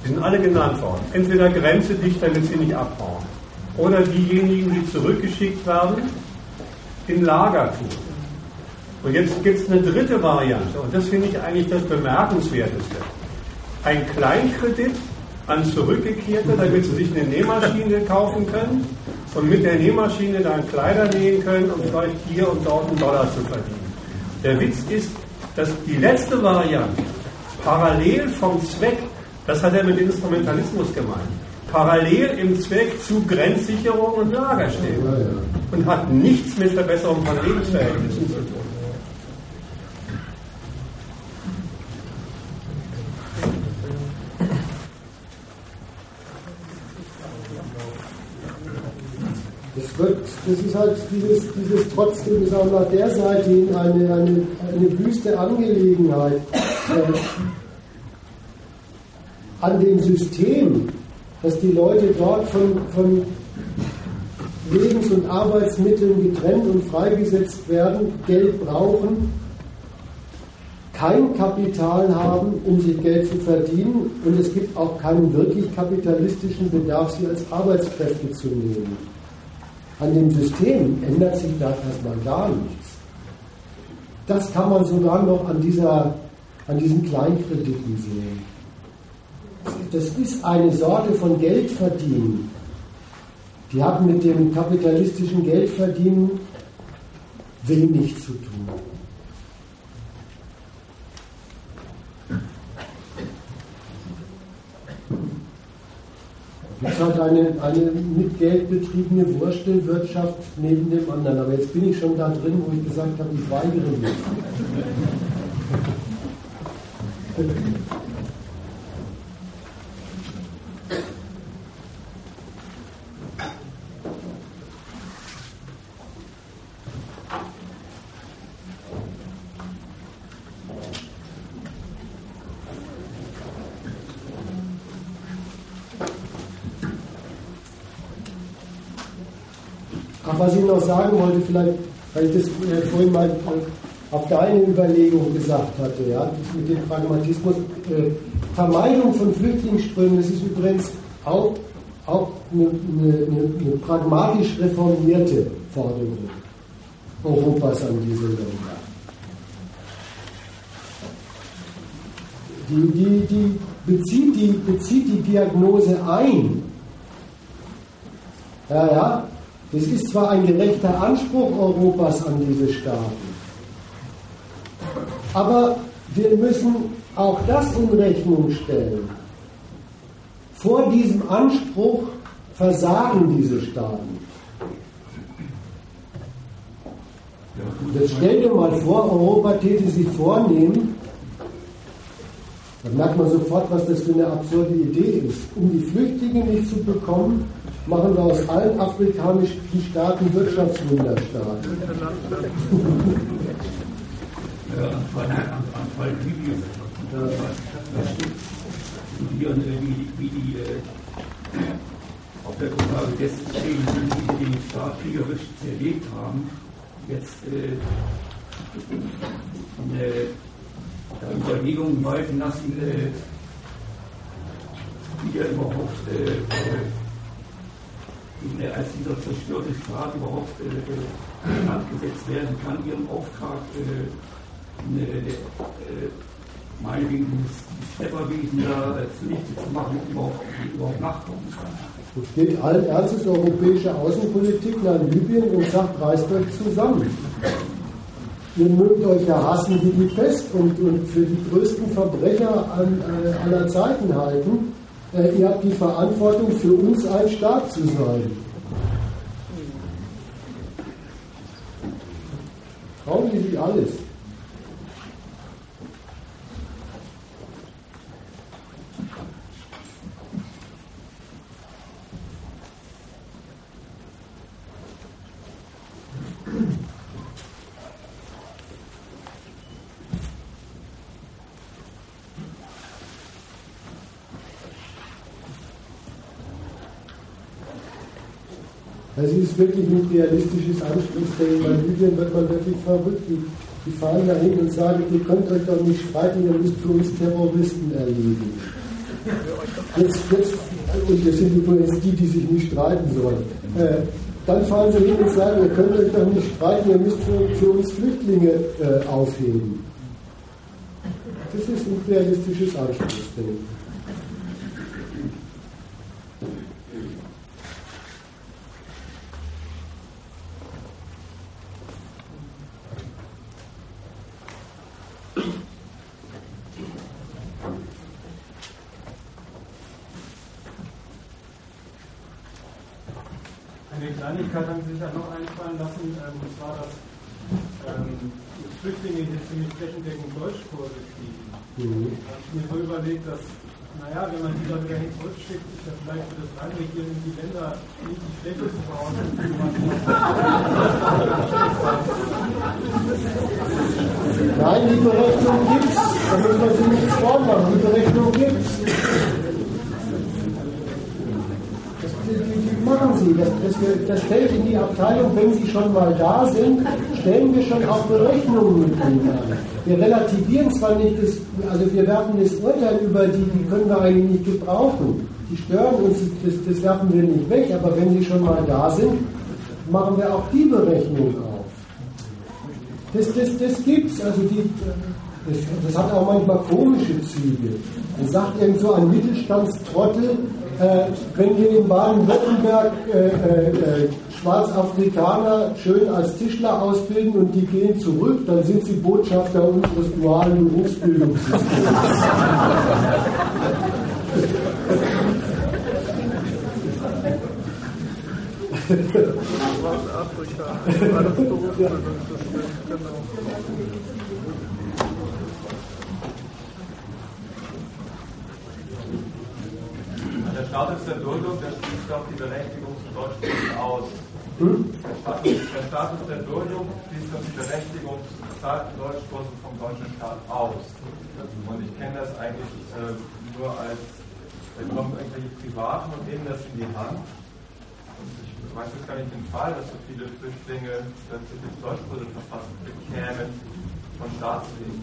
Die sind alle genannt worden. Entweder Grenze dicht, damit sie nicht abbauen. Oder diejenigen, die zurückgeschickt werden, in Lager tun. Und jetzt gibt es eine dritte Variante, und das finde ich eigentlich das Bemerkenswerteste. Ein Kleinkredit an Zurückgekehrte, damit sie sich eine Nähmaschine kaufen können und mit der Nähmaschine dann Kleider nähen können, um vielleicht hier und dort einen Dollar zu verdienen. Der Witz ist, dass die letzte Variante parallel vom Zweck, das hat er mit Instrumentalismus gemeint, parallel im Zweck zu Grenzsicherung und Lager steht und hat nichts mit Verbesserung von Lebensverhältnissen zu tun. Das, ist halt dieses, dieses trotzdem, sagen wir mal, der Seite hin eine, eine, eine wüste Angelegenheit. Äh, an dem System, dass die Leute dort von, von Lebens- und Arbeitsmitteln getrennt und freigesetzt werden, Geld brauchen, kein Kapital haben, um sich Geld zu verdienen und es gibt auch keinen wirklich kapitalistischen Bedarf, sie als Arbeitskräfte zu nehmen. An dem System ändert sich da erstmal gar nichts. Das kann man sogar noch an, dieser, an diesen Kleinkrediten sehen. Das ist eine Sorte von Geldverdienen. Die haben mit dem kapitalistischen Geldverdienen wenig zu tun. Es halt eine, eine mit Geld betriebene Wurstelwirtschaft neben dem anderen. Aber jetzt bin ich schon da drin, wo ich gesagt habe, ich weigere mich. was ich noch sagen wollte, vielleicht, weil ich das äh, vorhin mal äh, auf deine Überlegung gesagt hatte, ja, mit dem Pragmatismus. Äh, Vermeidung von Flüchtlingsströmen, das ist übrigens auch, auch eine, eine, eine pragmatisch reformierte Forderung Europas an diese Länder. Die, die, die, bezieht die bezieht die Diagnose ein. Ja, ja, es ist zwar ein gerechter Anspruch Europas an diese Staaten, aber wir müssen auch das in Rechnung stellen. Vor diesem Anspruch versagen diese Staaten. Jetzt stell dir mal vor, Europa täte sich vornehmen, dann merkt man sofort, was das für eine absurde Idee ist. Um die Flüchtlinge nicht zu bekommen, machen wir aus allen afrikanischen Staaten Wirtschaftswunderstaaten. Ja, Anfall, Anfall Libyen. Da, da steht studieren, wie, die äh, auf der Grundlage dessen stehen, sie den Staat kriegerisch zerlegt haben, jetzt äh, eine Überlegungen walten lassen, äh, wie er überhaupt äh, äh als dieser zerstörte Staat überhaupt äh, abgesetzt werden kann, ihrem Auftrag äh, äh, meinetwegen das Schlepperwesen da zunichte zu machen, überhaupt, überhaupt nachkommen kann. Es geht allen europäische Außenpolitik nach Libyen und sagt, reißt euch zusammen. Ihr mögt euch ja hassen wie die Pest und, und für die größten Verbrecher an, äh, aller Zeiten halten äh, ihr habt die Verantwortung, für uns ein Staat zu sein. Trauen Sie sich alles. Also es ist wirklich ein realistisches Anspruchsdenken. Bei Libyen wird man wirklich verrückt. Die, die fahren dahin und sagen, ihr könnt euch doch nicht streiten, ihr müsst für uns Terroristen erledigen. Jetzt, jetzt, und das sind übrigens die, die sich nicht streiten sollen. Äh, dann fahren sie hin und sagen, ihr könnt euch doch nicht streiten, ihr müsst für, für uns Flüchtlinge äh, aufheben. Das ist ein realistisches Anspruchsdenken. Kleinigkeit haben Sie sich ja noch einfallen lassen, ähm, und zwar, dass ähm, Flüchtlinge hier ziemlich flächendeckend Deutschkurse kriegen. Mhm. Da habe ich mir so überlegt, dass naja, wenn man die dann wieder hin zurückschickt, ist ja vielleicht für das Reinregieren in die Länder nicht die schlechteste Voraussetzung. Nein, die Berechnung gibt es. Da müssen wir sich nichts vormachen. Die Berechnung gibt es. machen Sie. Das, das, das fällt in die Abteilung, wenn Sie schon mal da sind, stellen wir schon auch Berechnungen mit Ihnen an. Wir relativieren zwar nicht, das, also wir werfen das Urteil über die, die können wir eigentlich nicht gebrauchen. Die stören uns, das, das werfen wir nicht weg, aber wenn Sie schon mal da sind, machen wir auch die Berechnung auf. Das, das, das gibt es, also die, das, das, hat auch manchmal komische Züge. Man sagt irgend so ein Mittelstandstrottel, wenn wir in Baden-Württemberg äh, äh, äh, Schwarzafrikaner schön als Tischler ausbilden und die gehen zurück, dann sind sie Botschafter unseres dualen Berufsbildungssystems. Schwarzafrika, Berufsbildungssystem, genau. Status der Duldung, der schließt doch die Berechtigung zum Deutschkurs aus. Der Status, der Status der Duldung schließt doch die Berechtigung zu bezahlten Deutschkursen vom deutschen Staat aus. Und ich kenne das eigentlich äh, nur als, da kommen irgendwelche Privaten und nehmen das in die Hand. Und ich weiß jetzt gar nicht den Fall, dass so viele Flüchtlinge plötzlich Deutschkurse verfasst bekämen von Staatswegen.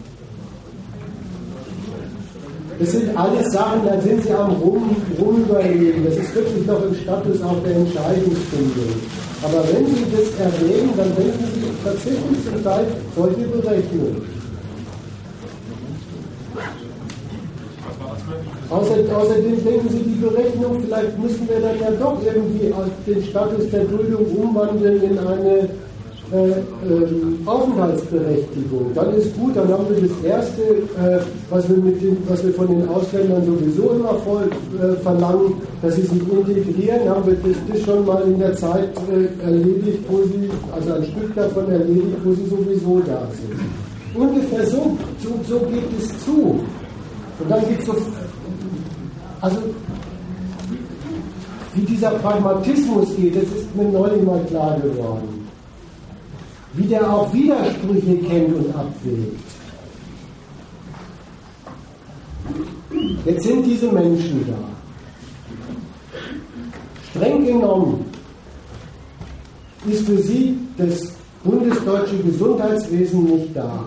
Das sind alles Sachen, da sind sie am Rum, Rumüberlegen. Das ist wirklich noch im Status auch der Entscheidungsfindung. Aber wenn Sie das erwähnen, dann denken Sie tatsächlich zum Teil solche Berechnungen. Außer, außerdem denken Sie, die Berechnung, vielleicht müssen wir dann ja doch irgendwie den Status der Duldung umwandeln in eine äh, äh, Aufenthaltsberechtigung, dann ist gut, dann haben wir das Erste, äh, was, wir mit den, was wir von den Ausländern sowieso immer voll äh, verlangen, dass sie sich integrieren, haben wir das, das schon mal in der Zeit äh, erledigt, wo sie, also ein Stück davon erledigt, wo sie sowieso da sind. Ungefähr so, so, so geht es zu. Und dann geht es so, also wie dieser Pragmatismus geht, das ist mir neulich mal klar geworden wie der auch Widersprüche kennt und abwägt. Jetzt sind diese Menschen da. Streng genommen ist für sie das bundesdeutsche Gesundheitswesen nicht da.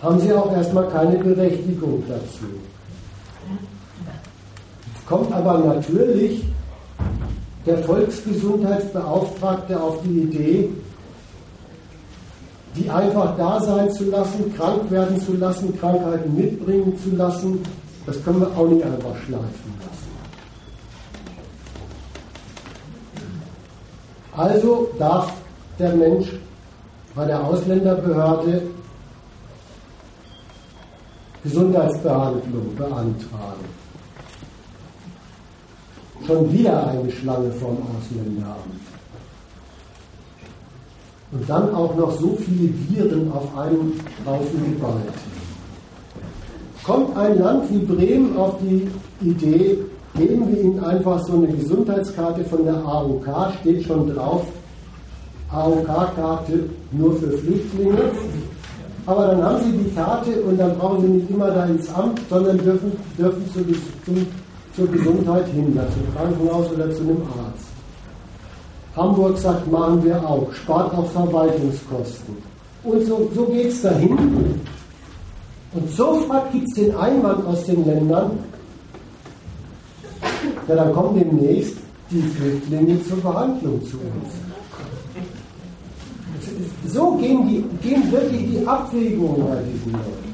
Haben sie auch erstmal keine Berechtigung dazu. Kommt aber natürlich der Volksgesundheitsbeauftragte auf die Idee, die einfach da sein zu lassen, krank werden zu lassen, Krankheiten mitbringen zu lassen, das können wir auch nicht einfach schleifen lassen. Also darf der Mensch bei der Ausländerbehörde Gesundheitsbehandlung beantragen schon wieder eine Schlange vom Ausländeramt. Und dann auch noch so viele Viren auf einem Haufen geballt. Kommt ein Land wie Bremen auf die Idee, geben wir ihnen einfach so eine Gesundheitskarte von der AOK, steht schon drauf, AOK-Karte nur für Flüchtlinge. Aber dann haben sie die Karte und dann brauchen sie nicht immer da ins Amt, sondern dürfen, dürfen zum, zum zur Gesundheit hin, zum Krankenhaus oder zu einem Arzt. Hamburg sagt, machen wir auch, spart auch Verwaltungskosten. Und so, so geht es dahin. Und sofort gibt es den Einwand aus den Ländern, ja, dann kommen demnächst die Flüchtlinge zur Behandlung zu uns. So gehen, die, gehen wirklich die Abwägungen bei diesen Leuten.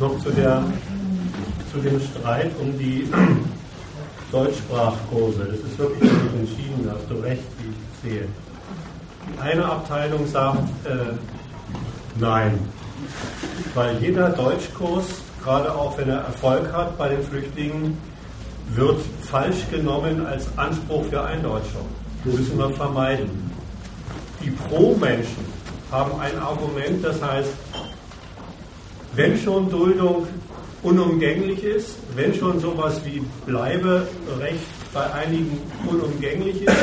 Noch zu der zu dem Streit um die Deutschsprachkurse. Das ist wirklich entschieden, da hast du recht, wie ich sehe. Eine Abteilung sagt äh, nein, weil jeder Deutschkurs, gerade auch wenn er Erfolg hat bei den Flüchtlingen, wird falsch genommen als Anspruch für Eindeutschung. Das müssen wir vermeiden. Die Pro-Menschen haben ein Argument, das heißt, wenn schon Duldung unumgänglich ist, wenn schon sowas wie Bleiberecht bei einigen unumgänglich ist,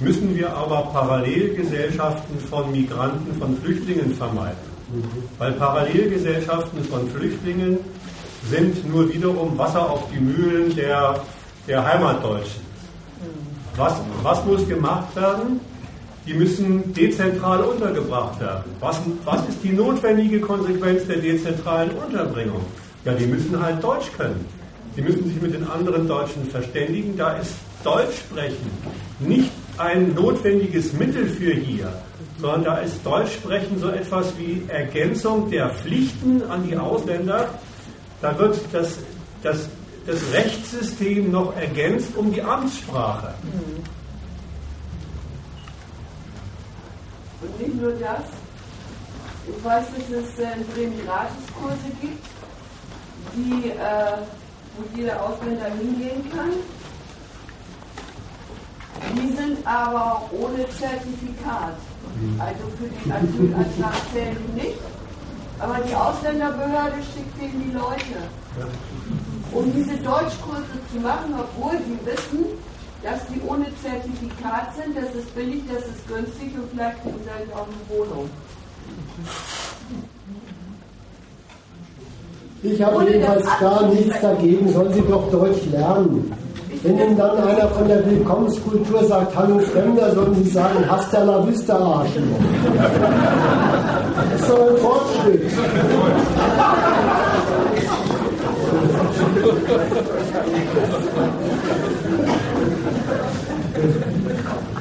müssen wir aber Parallelgesellschaften von Migranten, von Flüchtlingen vermeiden. Weil Parallelgesellschaften von Flüchtlingen sind nur wiederum Wasser auf die Mühlen der, der Heimatdeutschen. Was, was muss gemacht werden? Die müssen dezentral untergebracht werden. Was, was ist die notwendige Konsequenz der dezentralen Unterbringung? Ja, die müssen halt Deutsch können. Die müssen sich mit den anderen Deutschen verständigen. Da ist Deutsch sprechen nicht ein notwendiges Mittel für hier, sondern da ist Deutsch sprechen so etwas wie Ergänzung der Pflichten an die Ausländer. Da wird das, das, das Rechtssystem noch ergänzt um die Amtssprache. Und nicht nur das. Ich weiß, dass es äh, in Bremen Gratiskurse gibt, die, äh, wo jeder Ausländer hingehen kann. Die sind aber ohne Zertifikat. Also für den Asylantrag zählen die nicht. Aber die Ausländerbehörde schickt denen die Leute. Um diese Deutschkurse zu machen, obwohl die wissen, dass die ohne Zertifikat sind, das ist billig, das ist günstig und vielleicht kriegen sie auch eine Wohnung. Ich habe jedenfalls gar nichts dagegen, sollen Sie doch Deutsch lernen. Wenn Ihnen dann einer von der Willkommenskultur sagt, hallo Fremder, sollen Sie sagen, hasta la vista, Arschloch. Das ist doch ein Fortschritt.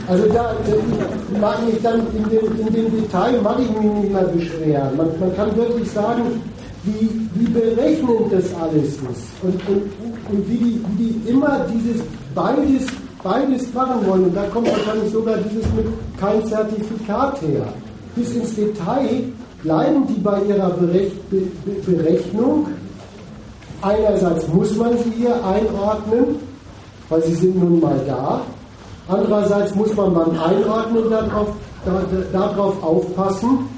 Also da äh, mag ich dann in dem, in dem Detail mag ich mich nicht mehr beschweren. Man, man kann wirklich sagen, wie, wie berechnend das alles ist und, und, und wie, die, wie die immer dieses beides, beides machen wollen. Und da kommt wahrscheinlich sogar dieses mit kein Zertifikat her. Bis ins Detail bleiben die bei ihrer Berech Be Be Berechnung. Einerseits muss man sie hier einordnen, weil sie sind nun mal da. Andererseits muss man beim Einordnen darauf, darauf aufpassen,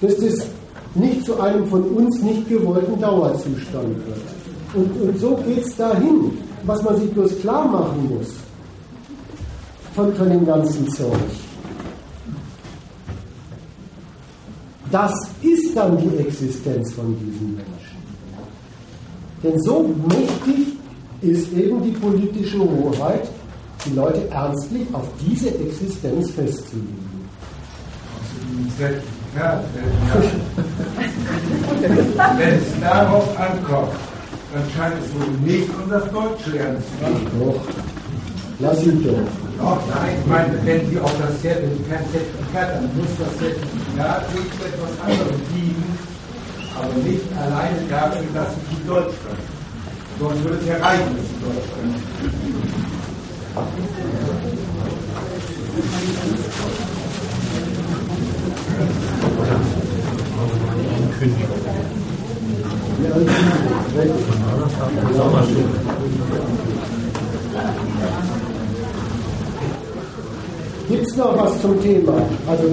dass das nicht zu einem von uns nicht gewollten Dauerzustand wird. Und, und so geht es dahin, was man sich bloß klar machen muss von, von dem ganzen Zeug. Das ist dann die Existenz von diesen Menschen. Denn so mächtig ist eben die politische Hoheit, die Leute ernstlich auf diese Existenz festzulegen. Ja, wenn es darauf ankommt, dann scheint es wohl nicht um das Deutschlernen zu gehen. Doch. Lass ihn doch. Doch, nein, ich meine, wenn Sie auf das Zertifikat, Zertifikat dann muss das Zertifikat etwas anderes dienen, aber nicht alleine dafür, dass Sie die Deutsch können. Sonst würde es ja reichen, dass Sie Deutsch können. Gibt es noch was zum Thema? Also